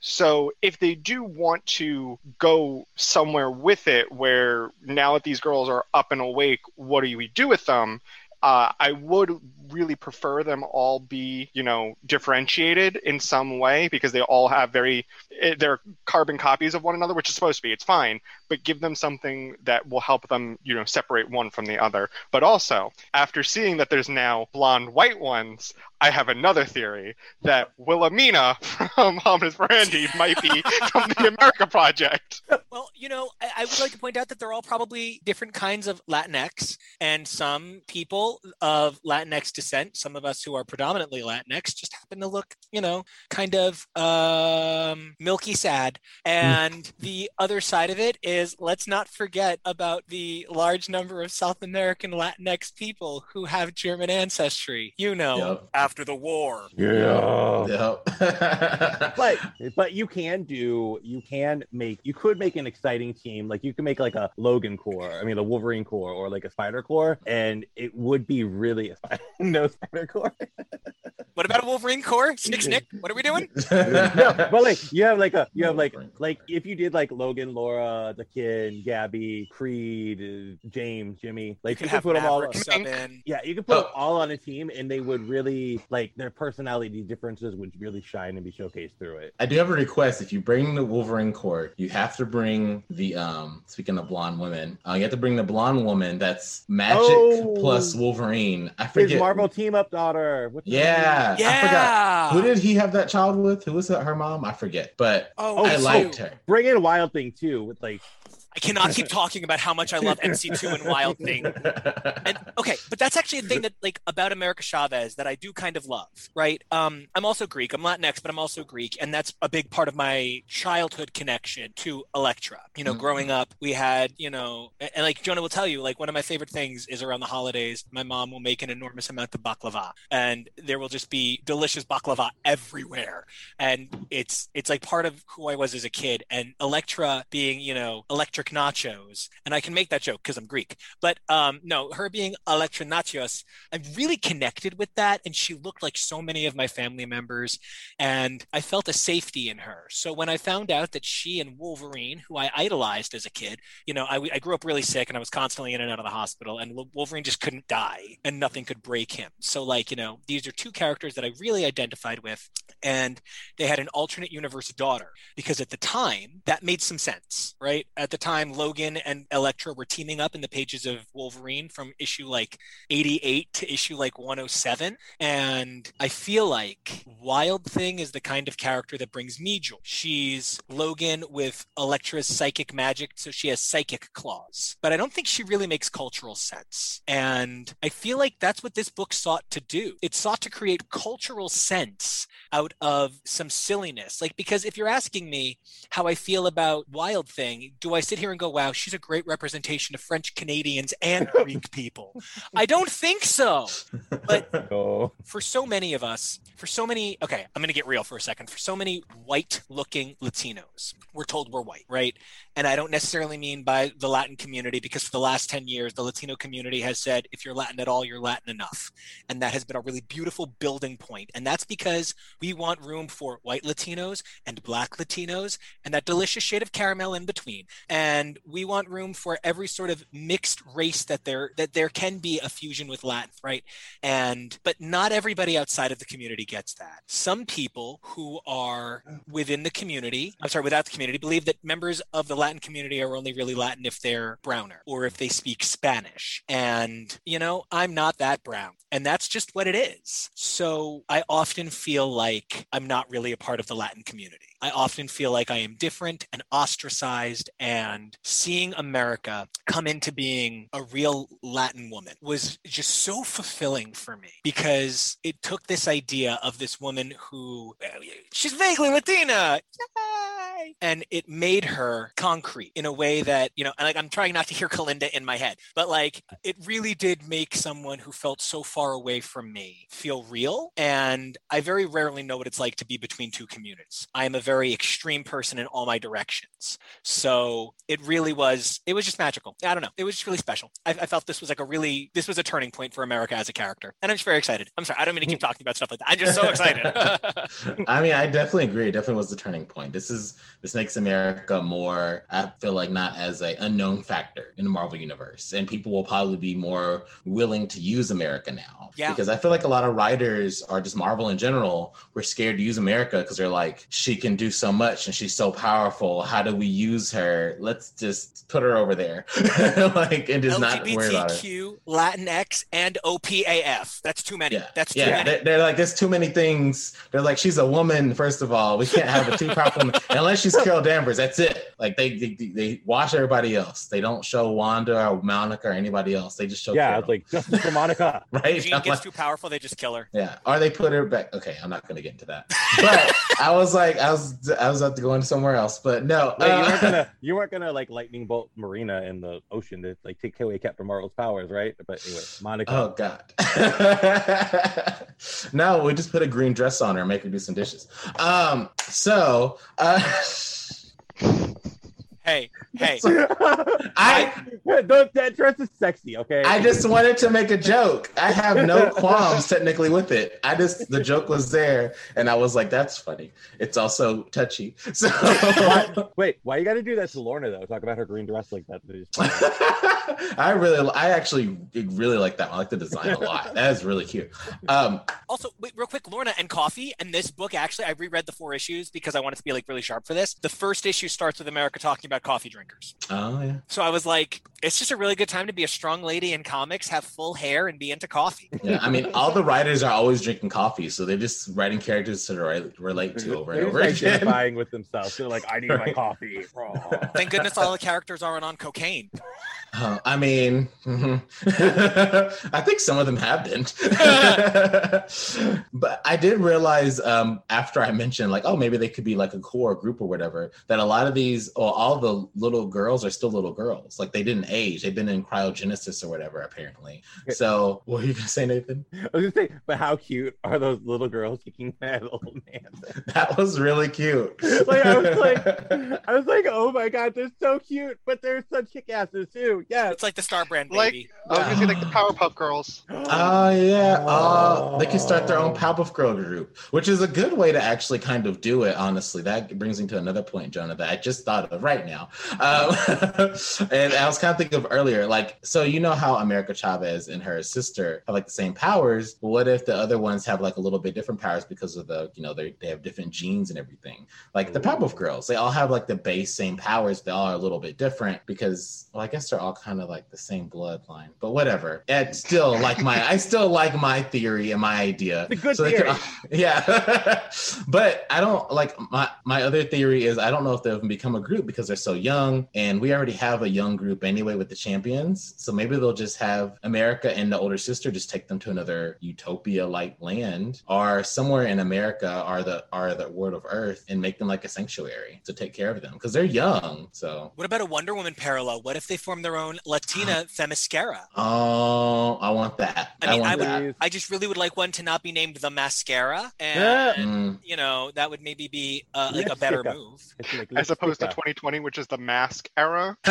So if they do want to go somewhere with it, where now that these girls are up and awake, what do we do with them? Uh, I would really prefer them all be, you know, differentiated in some way because they all have very, eh, they're carbon copies of one another, which is supposed to be. It's fine, but give them something that will help them, you know, separate one from the other. But also, after seeing that there's now blonde white ones, I have another theory that Wilhelmina from Homines Brandy might be from the America Project. Well, you know, I, I would like to point out that they're all probably different kinds of Latinx, and some people of Latinx descent, some of us who are predominantly Latinx, just happen to look, you know, kind of um, milky sad. And the other side of it is let's not forget about the large number of South American Latinx people who have German ancestry, you know, Yep. After the war. Yeah. Yep. but but you can do you can make you could make an exciting team like you can make like a Logan corps I mean the Wolverine corps or like a Spider corps and it would be really no Spider corps What about a Wolverine corps? Snick, snick. What are we doing? no but like you have like a you have like like if you did like Logan Laura the kid Gabby Creed James Jimmy like You you, can could have put them all Maverick sub in. yeah you could put them Oh. all on a team and they would really like their personality differences would really shine and be showcased through it I do have a request. If you bring the Wolverine court, you have to bring the um. Speaking of blonde women, uh, you have to bring the blonde woman that's magic Oh. plus Wolverine. I forget his forget. Marvel team up daughter what's her name? Yeah, I Yeah. forgot. Who did he have that child with? Who was that? Her mom? I forget. But Oh, I me liked her. Bring in Wild Thing too, with like I cannot keep talking about how much I love MC2 and Wild Thing. And okay, but that's actually a thing that like about America Chavez that I do kind of love, right? Um, I'm also Greek. I'm Latinx, but I'm also Greek, and that's a big part of my childhood connection to Elektra. You know, Mhm. growing up, we had, you know, and, and, like Jonah will tell you, like one of my favorite things is around the holidays, my mom will make an enormous amount of baklava, and there will just be delicious baklava everywhere, and it's it's like part of who I was as a kid, and Elektra being, you know, electric nachos, and I can make that joke because I'm Greek. But um, no, her being Elektra Natchios, I'm really connected with that. And she looked like so many of my family members. And I felt a safety in her. So when I found out that she and Wolverine, who I idolized as a kid, you know, I, I grew up really sick and I was constantly in and out of the hospital, and Wolverine just couldn't die and nothing could break him. So, like, you know, these are two characters that I really identified with. And they had an alternate universe daughter because at the time that made some sense, right? At the time, Logan and Elektra were teaming up in the pages of Wolverine from issue like 88 to issue like 107. And I feel like Wild Thing is the kind of character that brings me joy. She's Logan with Elektra's psychic magic, so she has psychic claws. But I don't think she really makes cultural sense. And I feel like that's what this book sought to do. It sought to create cultural sense out of some silliness. Like, because if you're asking me how I feel about Wild Thing, do I sit here and go, wow, she's a great representation of French Canadians and Greek people. I don't think so. But Oh. for so many of us, for so many, okay, I'm going to get real for a second. For so many white looking Latinos, we're told we're white, right? And I don't necessarily mean by the Latin community because for the last 10 years, the Latino community has said, if you're Latin at all, you're Latin enough. And that has been a really beautiful building point. And that's because we want room for white Latinos and black Latinos and that delicious shade of caramel in between. And we want room for every sort of mixed race that there that there can be a fusion with Latin, right? And but not everybody outside of the community gets that. Some people who are within the community, I'm sorry, without the community, believe that members of the Latin community are only really Latin if they're browner or if they speak Spanish. And, you know, I'm not that brown. And that's just what it is. So I often feel like I'm not really a part of the Latin community. I often feel like I am different and ostracized, and seeing America come into being a real Latin woman was just so fulfilling for me because it took this idea of this woman who eh, she's vaguely Latina. Yay! And it made her concrete in a way that, you know, and like I'm trying not to hear Kalinda in my head, but like it really did make someone who felt so far away from me feel real. And I very rarely know what it's like to be between two communities. I am a very extreme person in all my directions. So it really was, it was just magical. I don't know. It was just really special. I, I felt this was like a really, this was a turning point for America as a character. And I'm just very excited. I'm sorry. I don't mean to keep talking about stuff like that. I'm just so excited. I mean, I definitely agree. It definitely was the turning point. This is this makes America more. I feel like not as a unknown factor in the Marvel universe, and people will probably be more willing to use America now. Yeah. Because I feel like a lot of writers are just Marvel in general. We're scared to use America because they're like, she can do so much and she's so powerful. How do we use her? Let's just put her over there, like, and just not worry about her. LGBTQ, Latinx, and OPAF. That's too many. Yeah. That's too Yeah, many. they're, they're like, there's too many things. They're like, she's a woman. First of all, we can't have a too powerful woman unless she's Carol Danvers. That's it. Like they, they they watch everybody else. They don't show Wanda or Monica or anybody else. They just show Yeah, Carol. like justice for Monica. right. If Jean I'm gets like- too powerful, they just kill her. yeah, or they put her back. Okay, I'm not gonna get into that. But I was like, I was I was about to go into somewhere else. But no, Wait, you uh, weren't gonna you weren't gonna like lightning bolt Marina in the ocean to like take away Captain Marvel's powers, right? But anyway, Monica. Oh God! no, we just put a green dress on her and make her do some dishes. Um, so uh, うん。Hey, hey. I Don't, that dress is sexy, okay? I just wanted to make a joke. I have no qualms technically with it. I just the joke was there, and I was like, "That's funny." It's also touchy. So Wait, why you got to do that to Lorna though? Talk about her green dress like that. I really, I actually really like that. one. I like the design a lot. That is really cute. Um, Also, wait, real quick, Lorna and Coffee and this book. Actually, I reread the four issues because I wanted to be like really sharp for this. The first issue starts with America talking about coffee drinkers. oh yeah. So I was like, it's just a really good time to be a strong lady in comics, have full hair, and be into coffee. Yeah, I mean, all the writers are always drinking coffee, so they're just writing characters to relate, relate to over and They're over just again. identifying with themselves. They're like, I need my Right. coffee. Thank goodness all the characters aren't on cocaine. Uh, I mean, mhm. I think some of them have been. but I did realize um, after I mentioned, like, oh, maybe they could be like a core group or whatever, that a lot of these, or all the little girls are still little girls. Like, they didn't age. They've been in cryogenesis or whatever, apparently. So, what were you going to say, Nathan? I was gonna say, but how cute are those little girls kicking that old man? That was really cute. like I was like, I was like, oh my god, they're so cute, but they're such kick asses too. Yeah, It's like the Star Brand Like baby. I was gonna say like the Powerpuff Girls. Oh yeah, oh, they can start their own Powerpuff Girl group, which is a good way to actually kind of do it. Honestly, that brings me to another point, Jonah, that I just thought of right now, um, and I was kind of thinking of earlier. Like, so you know how America Chavez and her sister have like the same powers. What if the other ones have like a little bit different powers because of the you know they they have different genes and everything? Like the Powerpuff Girls, they all have like the base same powers. They all are a little bit different because well, I guess they're all kind of like the same bloodline. But whatever. It's still like my I still like my theory and my idea. The good So theory. yeah. but I don't like my my other theory is I don't know if they'll become a group because they're so young and we already have a young group anyway with the champions. So maybe they'll just have America and the older sister just take them to another utopia like land or somewhere in America or the or the world of Earth and make them like a sanctuary to take care of them because they're young. So What about a Wonder Woman parallel? What if they form their own Latina Themyscira? oh I want that. I mean, I, want would. that. I just really would like one to not be named the Mascara, and Yeah. Mm. you know that would maybe be uh, like a better move. Like As opposed to 2020, which is the mask era.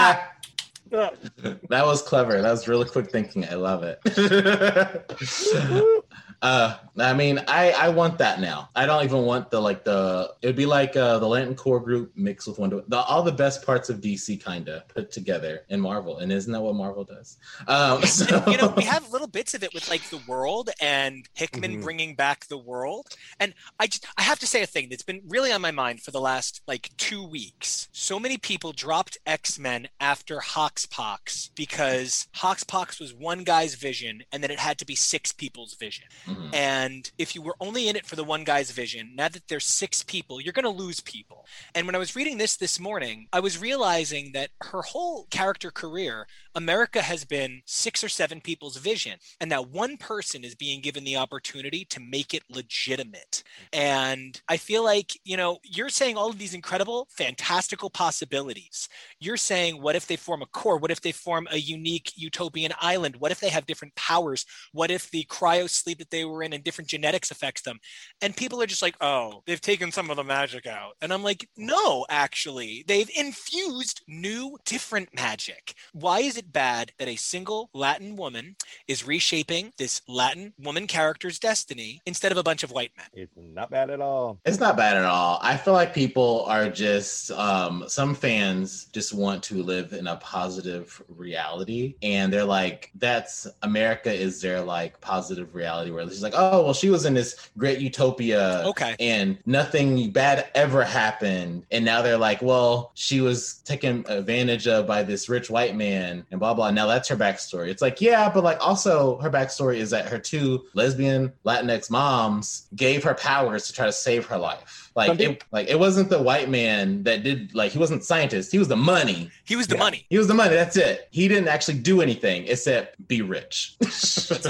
that was clever. That was really quick thinking. I love it. uh, I mean, I I want that now. I don't even want the like the. It'd be like uh, the Lantern Corps group mixed with Wonder. The, all the best parts of DC kind of put together in Marvel, and isn't that what Marvel does? Um, so, you know, we have little bits of it with like the world and Hickman Mhm. bringing back the world. And I just, I have to say a thing that's been really on my mind for the last like two weeks. So many people dropped X Men after HoXPoX because HoXPoX was one guy's vision and then it had to be six people's vision. Mhm. And if you were only in it for the one guy's vision, now that there's six people, you're going to lose people. And when I was reading this this morning, I was realizing that her whole character career, America has been six or seven people's vision, and now one person is being given the opportunity to make it legitimate. And I feel like, you know, you're saying all of these incredible, fantastical possibilities. You're saying, what if they form a core? What if they form a unique utopian island? What if they have different powers? What if the cryo sleep that they were in and different genetics affects them? And people are just like, oh, they've taken some of the magic out. And I'm like, no, actually, they've infused new, different magic. Why is it bad that a single Latin woman is reshaping this Latin woman character's destiny instead of a bunch of white men? It's not bad at all. It's not bad at all. I feel like people are just um some fans just want to live in a positive reality and they're like that's America is their like positive reality where it's like oh well she was in this great utopia Okay. and nothing bad ever happened. And now they're like well she was taken advantage of by this rich white man and blah blah. Now that's her backstory. It's like yeah but like also her backstory is that her two lesbian latinx moms gave her powers to try to save her life like Something- it, like it wasn't the white man that did like he wasn't scientist. He was the money. He was the Yeah. money. he was the money. That's it. He didn't actually do anything except be rich.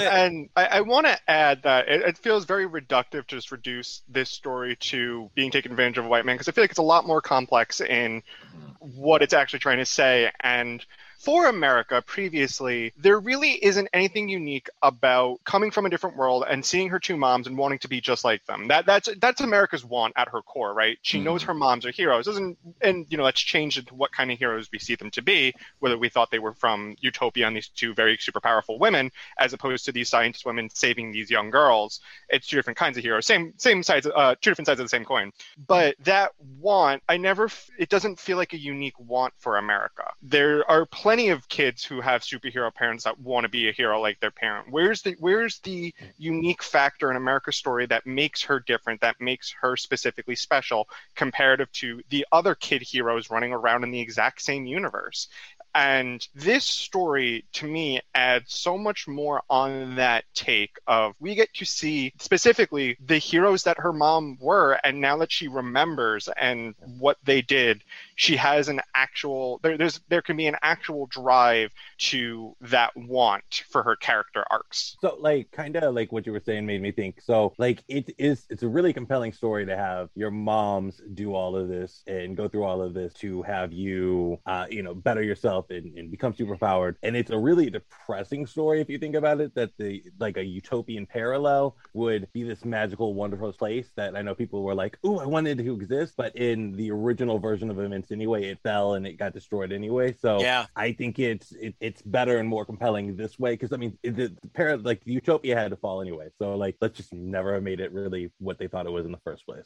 And I, I want to add that it, it feels very reductive to just reduce this story to being taken advantage of a white man because I feel like it's a lot more complex in mm. what it's actually trying to say. And for America previously, there really isn't anything unique about coming from a different world and seeing her two moms and wanting to be just like them. That that's that's America's want at her core, right? She knows Mhm. her moms are heroes. Doesn't and you know that's changed into what kind of heroes we see them to be, whether we thought they were from Utopia and these two very super powerful women, as opposed to these scientist women saving these young girls. It's two different kinds of heroes. Same same sides, uh, two different sides of the same coin. But that want, I never. It doesn't feel like a unique want for America. There are plenty of kids who have superhero parents that want to be a hero like their parent. Where's the Where's the unique factor in America's story that makes her different? That makes her specifically special, comparative to the other kid heroes running around in the exact same universe. And this story, to me, adds so much more on that take of we get to see specifically the heroes that her mom were, and now that she remembers and what they did, she has an actual there, there's there can be an actual drive to that want for her character arcs. So, like, kind of like what you were saying made me think. So, like, it is, it's a really compelling story to have your moms do all of this and go through all of this to have you, uh, you know, better yourself and, and become superpowered. And it's a really depressing story if you think about it. That the like a utopian parallel would be this magical, wonderful place that I know people were like, oh I wanted to exist," but in the original version of events anyway, it fell and it got destroyed anyway. So, Yeah. I think it's it, it's better and more compelling this way because I mean it- the, the para, like Utopia had to fall anyway, so like let's just never have made it really what they thought it was in the first place.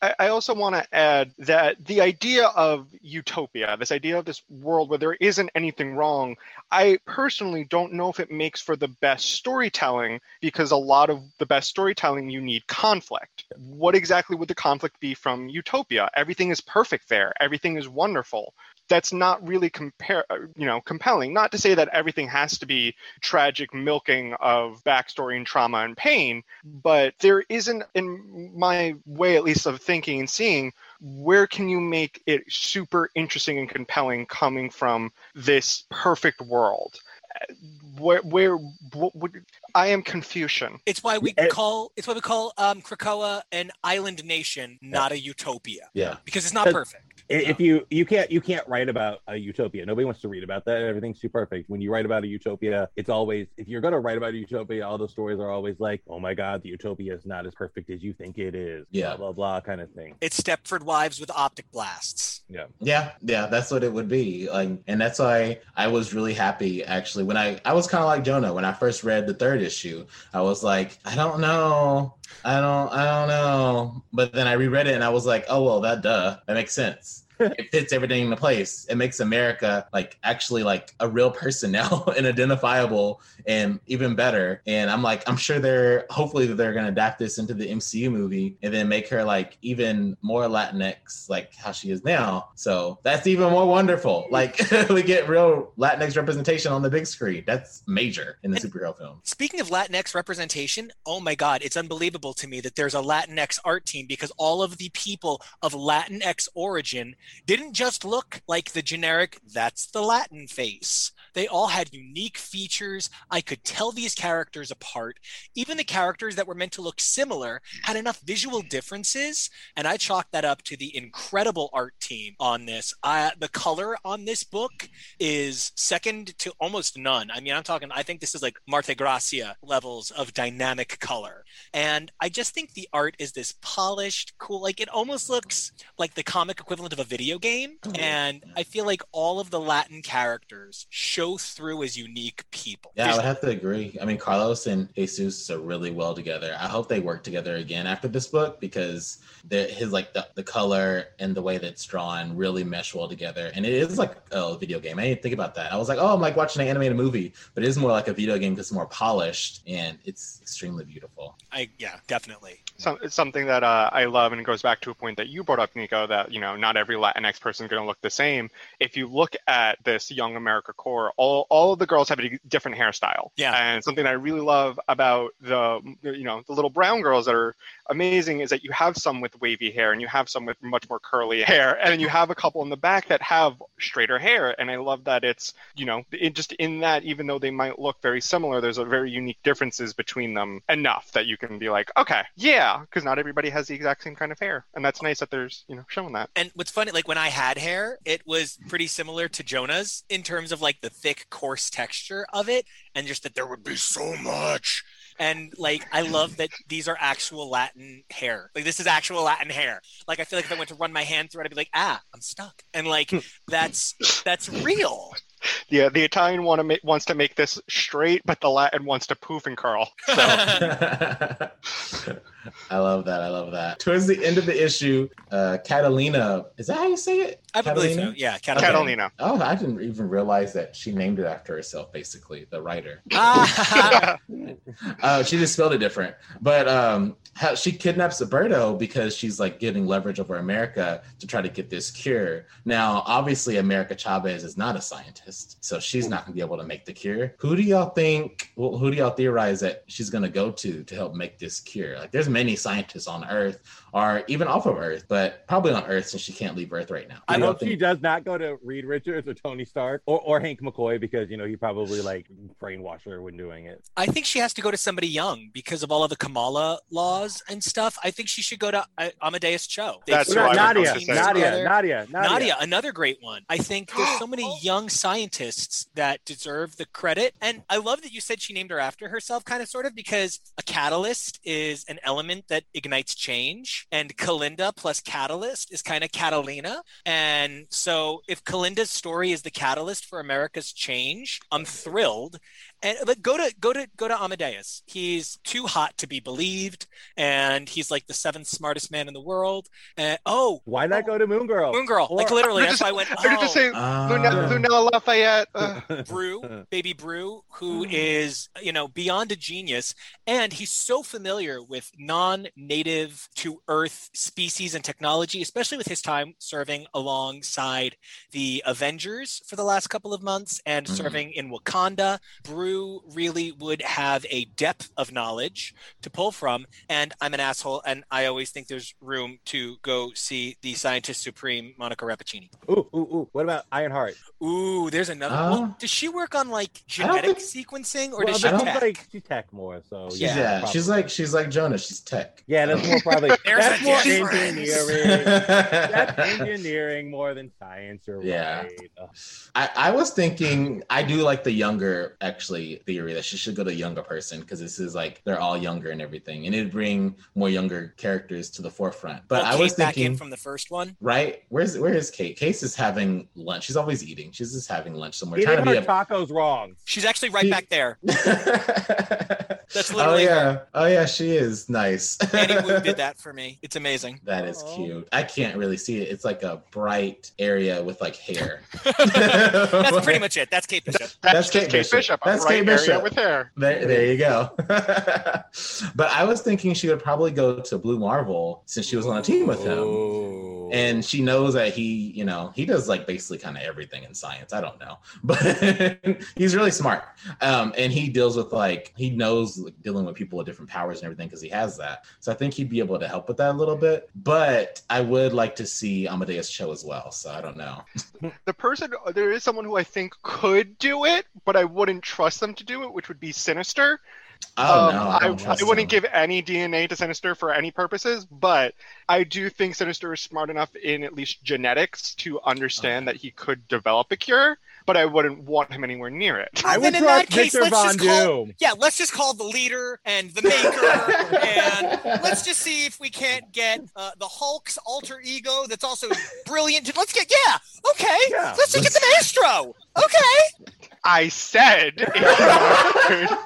I, I also want to add that the idea of utopia, this idea of this world where there isn't anything wrong, I personally don't know if it makes for the best storytelling because a lot of the best storytelling you need conflict. What exactly would the conflict be from utopia? Everything is perfect there, everything is wonderful. that's not really compare uh, you know compelling not to say that everything has to be tragic milking of backstory and trauma and pain but there isn't in my way at least of thinking and seeing where can you make it super interesting and compelling coming from this perfect world where where what, what, I am Confucian. It's why we call it's why we call um, Krakoa an island nation, not a utopia, Yeah. because it's not perfect. I- If you you can't you can't write about a utopia. Nobody wants to read about that. Everything's too perfect. When you write about a utopia, it's always if you're going to write about a utopia, all the stories are always like, "Oh my god, the utopia is not as perfect as you think it is." Yeah. blah blah blah kind of thing. It's Stepford Wives with optic blasts. Yeah. Yeah, yeah, that's what it would be. Like, and that's why I was really happy actually when I I was kind of like Jonah when I first read the third issue. I was like, I don't know, I don't, I don't know. But then I reread it and I was like, oh well, that duh, that makes sense. It fits everything into place. It makes America like actually like a real person now and identifiable and even better. And I'm like, I'm sure they're hopefully that they're gonna adapt this into the MCU movie and then make her like even more Latinx, like how she is now. So that's even more wonderful. Like we get real Latinx representation on the big screen. That's major in the superhero film. Speaking of Latinx representation, oh my God, it's unbelievable to me that there's a Latinx art team because all of the people of Latinx origin didn't just look like the generic, that's the Latin face. They all had unique features. I could tell these characters apart. Even the characters that were meant to look similar had enough visual differences. And I chalk that up to the incredible art team on this. Uh, the color on this book is second to almost none. I mean, I'm talking, I think this is like Marte Gracia levels of dynamic color. And I just think the art is this polished, cool, like it almost looks like the comic equivalent of a video game. And I feel like all of the Latin characters show through as unique people. Yeah, I There's- would have to agree. I mean, Carlos and Jesus are really well together. I hope they work together again after this book because the, his like the, the color and the way that's drawn really mesh well together. And it is like a video game. I didn't think about that. I was like, oh, I'm like watching an animated movie, but it is more like a video game because it's more polished and it's extremely beautiful. I, yeah, definitely. some, it's something that uh, I love, and it goes back to a point that you brought up, Nico, that you know not every Latinx person is going to look the same. If you look at this Young America corps, all all of the girls have a different hairstyle. Yeah. and something I really love about the you know the little brown girls that are amazing is that you have some with wavy hair and you have some with much more curly hair, and you have a couple in the back that have straighter hair. And I love that it's you know it just in that even though they might look very similar, there's a very unique differences between them enough that you can be like, okay, yeah, because not everybody has the exact same kind of hair, and that's nice that there's you know showing that. And what's funny, like when I had hair, it was pretty similar to Jonah's in terms of like the thick, coarse texture of it, and just that there would be so much. And like, I love that these are actual Latin hair. Like, this is actual Latin hair. Like, I feel like if I went to run my hand through it, I'd be like, ah, I'm stuck. And like, that's that's real. Yeah, the Italian want to ma- wants to make this straight, but the Latin wants to poof and curl. So I love that. I love that. Towards the end of the issue, uh, Catalina, is that how you say it? I believe so. Catalina? Yeah, Catalina. Catalina. Oh, I didn't even realize that she named it after herself, basically, the writer. Ah, Uh, she just spelled it different. But um, how, she kidnaps Alberto because she's like getting leverage over America to try to get this cure. Now, obviously, America Chavez is not a scientist, so she's not going to be able to make the cure. Who do y'all think? Well, who do y'all theorize that she's going to go to to help make this cure? Like, there's many scientists on Earth or even off of Earth, but probably on Earth since she can't leave Earth right now. I Who do y'all hope she does not go to Reed Richards or Tony Stark or, or Hank McCoy because you know he probably like brainwashed her when doing it. I think she has to go to somebody young because of all of the Kamala laws and stuff. I think she should go to uh, Amadeus Cho. They That's sort what of I was Nadia, going to say. Nadia. Nadia, Nadia, Nadia, another great one. I think there's so many young scientists that deserve the credit. And I love that you said she named her after herself, kind of sort of, because a catalyst is an element that ignites change. And Kalinda plus catalyst is kind of Catalina. And so if Kalinda's story is the catalyst for America's change, I'm thrilled. And like go to go to go to Amadeus. He's too hot to be believed, and he's like the seventh smartest man in the world. And oh, Why not go to Moon Girl? Moon Girl, like literally. You're That's just- why I went. Are you just oh. saying Luna- Ah. Lunella Lafayette? Uh, Brew, baby Brew, who is, you know, beyond a genius. And he's so familiar with non native to Earth species and technology, especially with his time serving alongside the Avengers for the last couple of months and Mhm. serving in Wakanda. Brew really would have a depth of knowledge to pull from. And I'm an asshole, and I always think there's room to go see the scientist supreme, Monica Rappaccini. Ooh, ooh, ooh. What about Ironheart? Ooh, there's another. Uh, well, does she work on like genetic think- sequencing, or Well, does she I she's don't- tech? like she's tech more, so She's, yeah. yeah, she's like she's like Jonah. She's tech. yeah, that's more probably There's that's more difference. engineering. that's engineering more than science. You're Yeah. right. I, I was thinking I do like the younger actually theory that she should go to a younger person because this is like they're all younger and everything, and it'd bring more younger characters to the forefront. But Well, I was Kate back in thinking, from the first one. right? Where's where is Kate? Case is having lunch. She's always eating. She's just having lunch somewhere. Eating trying to her be tacos wrong. She's actually right She- back there. a. That's oh literally yeah. Oh yeah. She is nice. Annie Wu did that for me. It's amazing. That is Aw. cute. I can't really see it. It's like a bright area with like hair. That's pretty much it. That's Kate Bishop. that's That's just Kate Kate Bishop. Bishop. That's a bright Kate area Bishop. with hair. There, there you go. but I was thinking she would probably go to Blue Marvel since she was on a team with him. Ooh. And she knows that he, you know, he does like basically kind of everything in science. I don't know, but he's really smart. Um, and he deals with like he knows like, dealing with people with different powers and everything because he has that. So I think he'd be able to help with that a little bit. But I would like to see Amadeus Cho as well. So I don't know. The person, there is someone who I think could do it, but I wouldn't trust them to do it, which would be Sinister. Oh Um, no, I, I, I wouldn't give any DNA to Sinister for any purposes, but I do think Sinister is smart enough in at least genetics to understand that he could develop a cure, but I wouldn't want him anywhere near it. I would then in that case, Victor let's Von just call- Doom. Yeah, let's just call the leader and the maker, and let's just see if we can't get uh, the Hulk's alter ego that's also brilliant. Let's get yeah, okay. Yeah. Let's just get the Maestro. Okay. I said in the record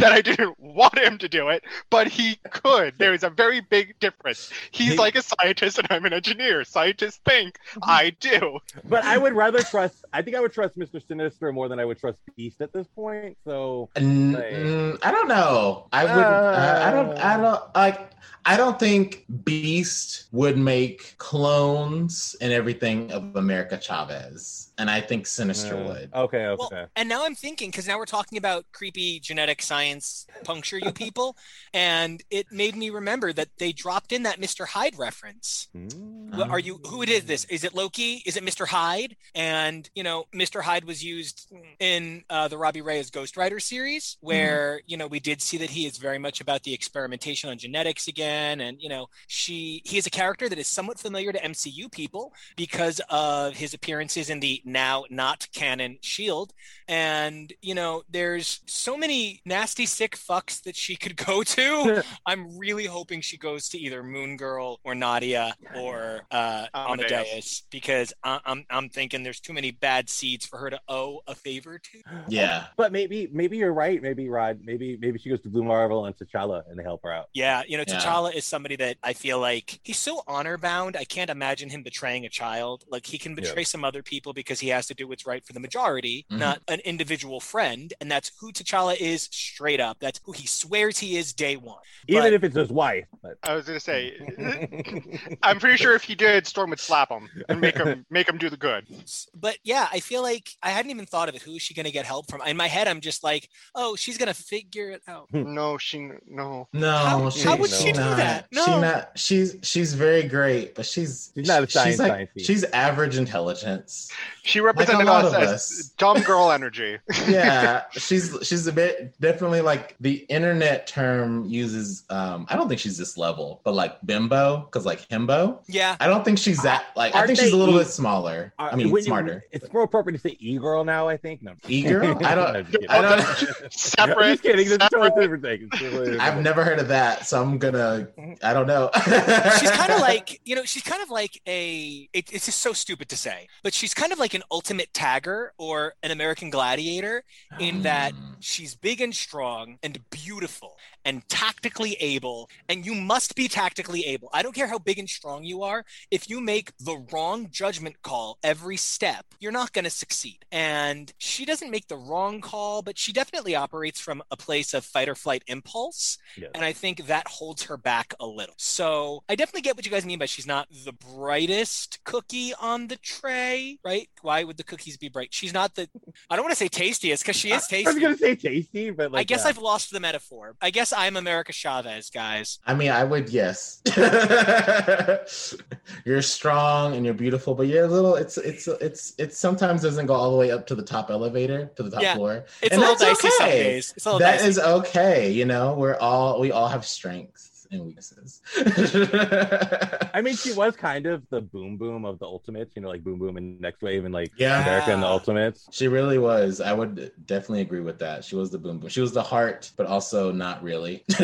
that I didn't want him to do it, but he could. There is a very big difference. He's like a scientist and I'm an engineer. Scientists think, I do. But I would rather trust. I think I would trust Mister Sinister more than I would trust Beast at this point. So Mm, Like- mm, I don't know. I would. I, I don't. I don't like. I don't think Beast would make clones and everything of America Chavez, and I think Sinister uh, would. Okay, okay. Well, and now I'm thinking because now we're talking about creepy genetic science puncture you people, and it made me remember that they dropped in that Mr. Hyde reference. Mm. Well, are you who it is this is it loki is it mr hyde and you know mr hyde was used in uh, the robbie reyes ghost rider series where you know we did see that he is very much about the experimentation on genetics again and you know she he is a character that is somewhat familiar to mcu people because of his appearances in the now not canon shield and you know there's so many nasty sick fucks that she could go to i'm really hoping she goes to either moon girl or nadia or uh, Amadeus. Amadeus because I- I'm I'm thinking there's too many bad seeds for her to owe a favor to. Yeah. But maybe, maybe you're right. Maybe Rod. Maybe, maybe she goes to Blue Marvel and T'Challa, and they help her out. Yeah, you know, Yeah. T'Challa is somebody that I feel like he's so honor bound. I can't imagine him betraying a child. Like he can betray some other people because he has to do what's right for the majority, Mhm. not an individual friend. And that's who T'Challa is straight up. That's who he swears he is day one. Even But- if it's his wife. But... I was gonna say, I'm pretty sure if he did, Storm would slap him and make him make him do the good. but yeah, I feel like I hadn't even thought of it. Who is she going to get help from? In my head, I'm just like, oh, she's going to figure it out. No, she no. No. How- she, how would she do not. that? She not. She's she's very great, but she's She's not a science She's like science she's average intelligence. She represented lot us of as us. dumb girl energy. Yeah, she's she's a bit definitely like the internet term uses. um I don't think she's this level, but like bimbo, because like himbo. Yeah. I don't think she's that. Like I Aren't think she's a little e- bit smaller. I mean, When you- smarter. It's more appropriate to say e-girl now, I think. No, E-girl? I don't- I'm just kidding. I don't- I'm just kidding. This is totally different thing. It's totally I've never heard of that, so I'm gonna. I don't know. she's kind of like you know she's kind of like a it, it's just so stupid to say but she's kind of like an ultimate tagger or an american gladiator in that Mm. she's big and strong and beautiful and tactically able and you must be tactically able i don't care how big and strong you are if you make the wrong judgment call every step you're not going to succeed and she doesn't make the wrong call but she definitely operates from a place of fight or flight impulse Yes. and I think that holds her back a little. So I definitely get what you guys mean by she's not the brightest cookie on the tray, right? Why would the cookies be bright? She's not the. I don't want to say tastiest because she is tasty. I was tasty. gonna say tasty, but like I guess uh, I've lost the metaphor. I guess I'm America Chavez, guys. I mean, I would yes. you're strong and you're beautiful, but you're a little. It's it's it's it sometimes doesn't go all the way up to the top elevator to the top Yeah. floor. It's And a little dicey some okay. days. It's a little That dicey. is okay. You know, we're all we all have strengths and weaknesses. I mean, she was kind of the boom boom of the Ultimates, you know, like boom boom and Nextwave and like Yeah. America and the Ultimates. She really was. I would definitely agree with that. She was the boom boom. She was the heart, but also not really.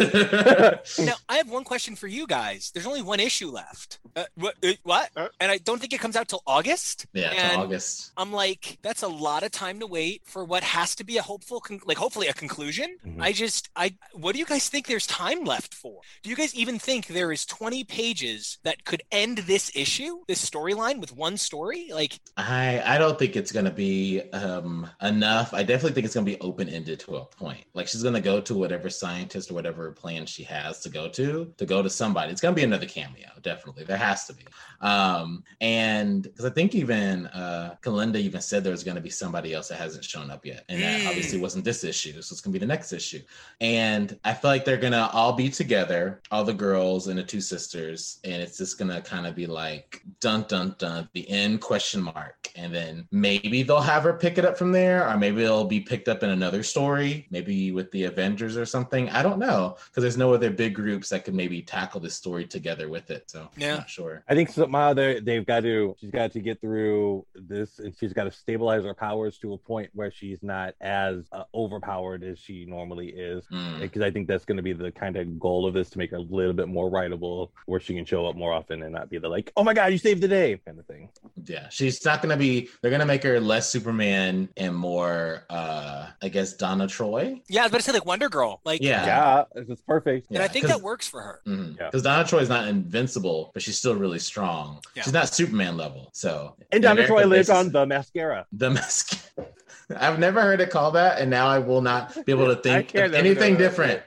Now, I have one question for you guys. There's only one issue left. Uh, what? uh, what? Uh. And I don't think it comes out till August. yeah, And to August. I'm like, that's a lot of time to wait for what has to be a hopeful, con- like hopefully a conclusion. Mhm. I just, I, what do you guys think there's time left for? Do you guys even think there is 20 pages that could end this issue, this storyline with one story? Like, I I don't think it's gonna be um enough. I definitely think it's gonna be open ended to a point. Like she's gonna go to whatever scientist or whatever plan she has to go to to go to somebody. It's gonna be another cameo, definitely. There has to be. Um and because I think even uh Kalinda even said there was gonna be somebody else that hasn't shown up yet, and that Mm. obviously wasn't this issue, so it's gonna be the next issue. And I feel like they're gonna all be together, all the girls and the two sisters, and it's just gonna kind of be like dun dun dun, the end question mark, and then maybe they'll have her pick it up from there, or maybe it'll be picked up in another story, maybe with the Avengers or something. I don't know because there's no other big groups that could maybe tackle this story together with it. So Yeah. I'm not sure. I think somehow they they've got to she's got to get through this and she's got to stabilize her powers to a point where she's not as uh, overpowered as she normally is Mm. because I think that's going to be the kind of goal of this to make her a little bit more writable where she can show up more often and not be the like oh my god you saved the day kind of thing. Yeah, she's not gonna be. They're gonna make her less Superman and more, uh I guess, Donna Troy. yeah, I was about to say like Wonder Girl. Like, Yeah. Yeah, it's perfect. and I think that works for her. Because Yeah. Donna Troy is not invincible, but she's still really strong. Yeah. She's not Superman level. So And Donna America Troy lives on the mascara. the mask. I've never heard it called that, and now I will not be able to think of anything different.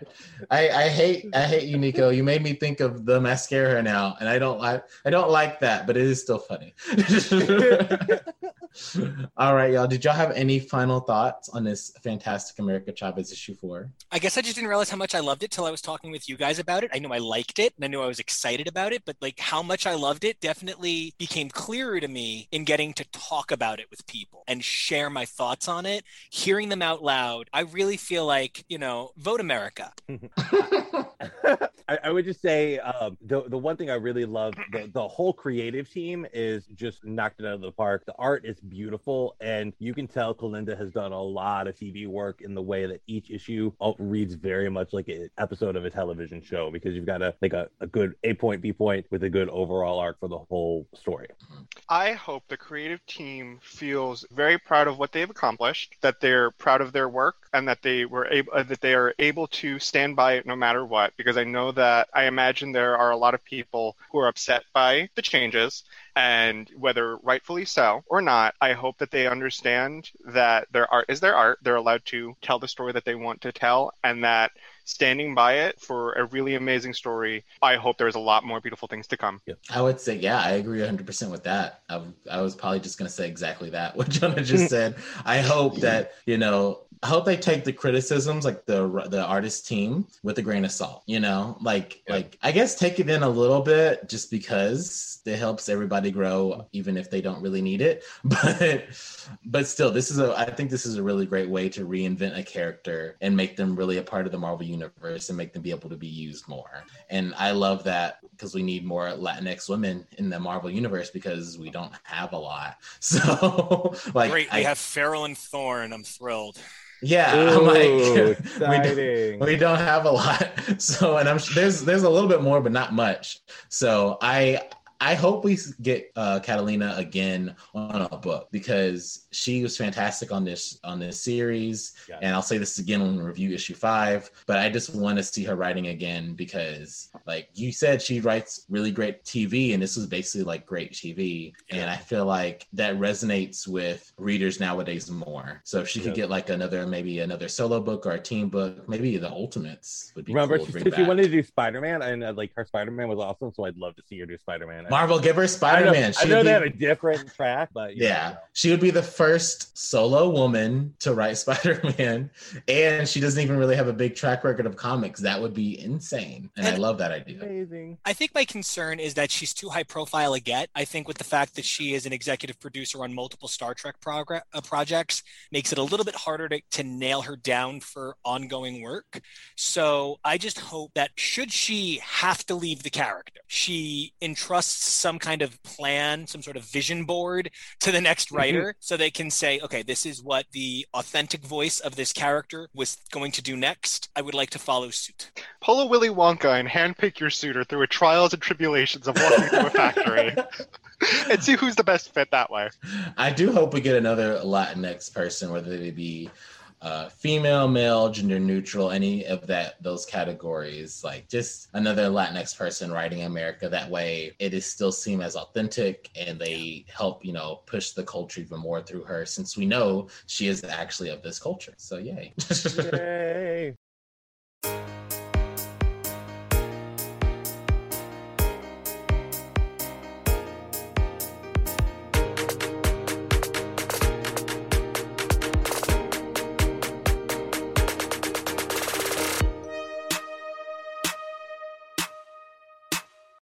I, I hate I hate you, Nico. You made me think of the mascara now, and I don't like I don't like that, but it is still funny. All right, y'all. Did y'all have any final thoughts on this Fantastic America Chavez issue four? I guess I just didn't realize how much I loved it till I was talking with you guys about it. I knew I liked it and I knew I was excited about it, but like how much I loved it definitely became clearer to me in getting to talk about it with people and share my thoughts on it, hearing them out loud. I really feel like, you know, vote America. I, I would just say um, the the one thing I really love the the whole creative team is just knocked it out of the park. The art is beautiful, and you can tell Kalinda has done a lot of TV work in the way that each issue all reads very much like an episode of a television show because you've got a like a, a good A point B point with a good overall arc for the whole story. I hope the creative team feels very proud of what they've accomplished, that they're proud of their work, and that they were able uh, that they are able to stand by it no matter what. Because I know that I imagine there are a lot of people who are upset by the changes, and whether rightfully so or not, I hope that they understand that their art is their art. They're allowed to tell the story that they want to tell, and that standing by it for a really amazing story, I hope there's a lot more beautiful things to come. I would say, yeah, I agree 100% with that. I, I was probably just going to say exactly that, what Jonah just said. I hope that, you know, I hope they take the criticisms, like the the artist team, with a grain of salt. You know, like like I guess take it in a little bit, just because it helps everybody grow, even if they don't really need it. But but still, this is a I think this is a really great way to reinvent a character and make them really a part of the Marvel universe and make them be able to be used more. And I love that because we need more Latinx women in the Marvel universe because we don't have a lot. So like Great, we I- have Farrell and Thorn. I'm thrilled. Yeah, I'm Ooh, like we don't, we don't have a lot. So and I'm there's there's a little bit more, but not much. So I I hope we get uh, Catalina again on a book because she was fantastic on this on this series. Yeah. And I'll say this again when we review issue five, but I just want to see her writing again because, like you said, she writes really great TV, and this was basically like great TV. And I feel like that resonates with readers nowadays more. So if she could get like another maybe another solo book or a team book, maybe the Ultimates would be Remember, cool she she wanted to do Spider Man, and uh, like her Spider Man was awesome, so I'd love to see her do Spider Man. Marvel, give her Spider Man. I know they have a different track, but you Yeah, know. she would be the first solo woman to write Spider Man, and she doesn't even really have a big track record of comics. That would be insane, and I love that idea. amazing. I think my concern is that she's too high profile again. I think with the fact that she is an executive producer on multiple Star Trek progr- uh, projects makes it a little bit harder to, to nail her down for ongoing work. So I just hope that should she have to leave the character, she entrusts some kind of plan, some sort of vision board to the next mm-hmm. writer so they can say, okay, this is what the authentic voice of this character was going to do next. I would like to follow suit. Pull a Willy Wonka and handpick your suitor through a trials and tribulations of walking through a factory, and see who's the best fit that way. I do hope we get another Latinx person, whether they be uh, female, male, gender neutral, any of that those categories. Like just another Latinx person writing America. That way, it is still seen as authentic, and they help you know push the culture even more through her, since we know she is actually of this culture. So yay! Yay.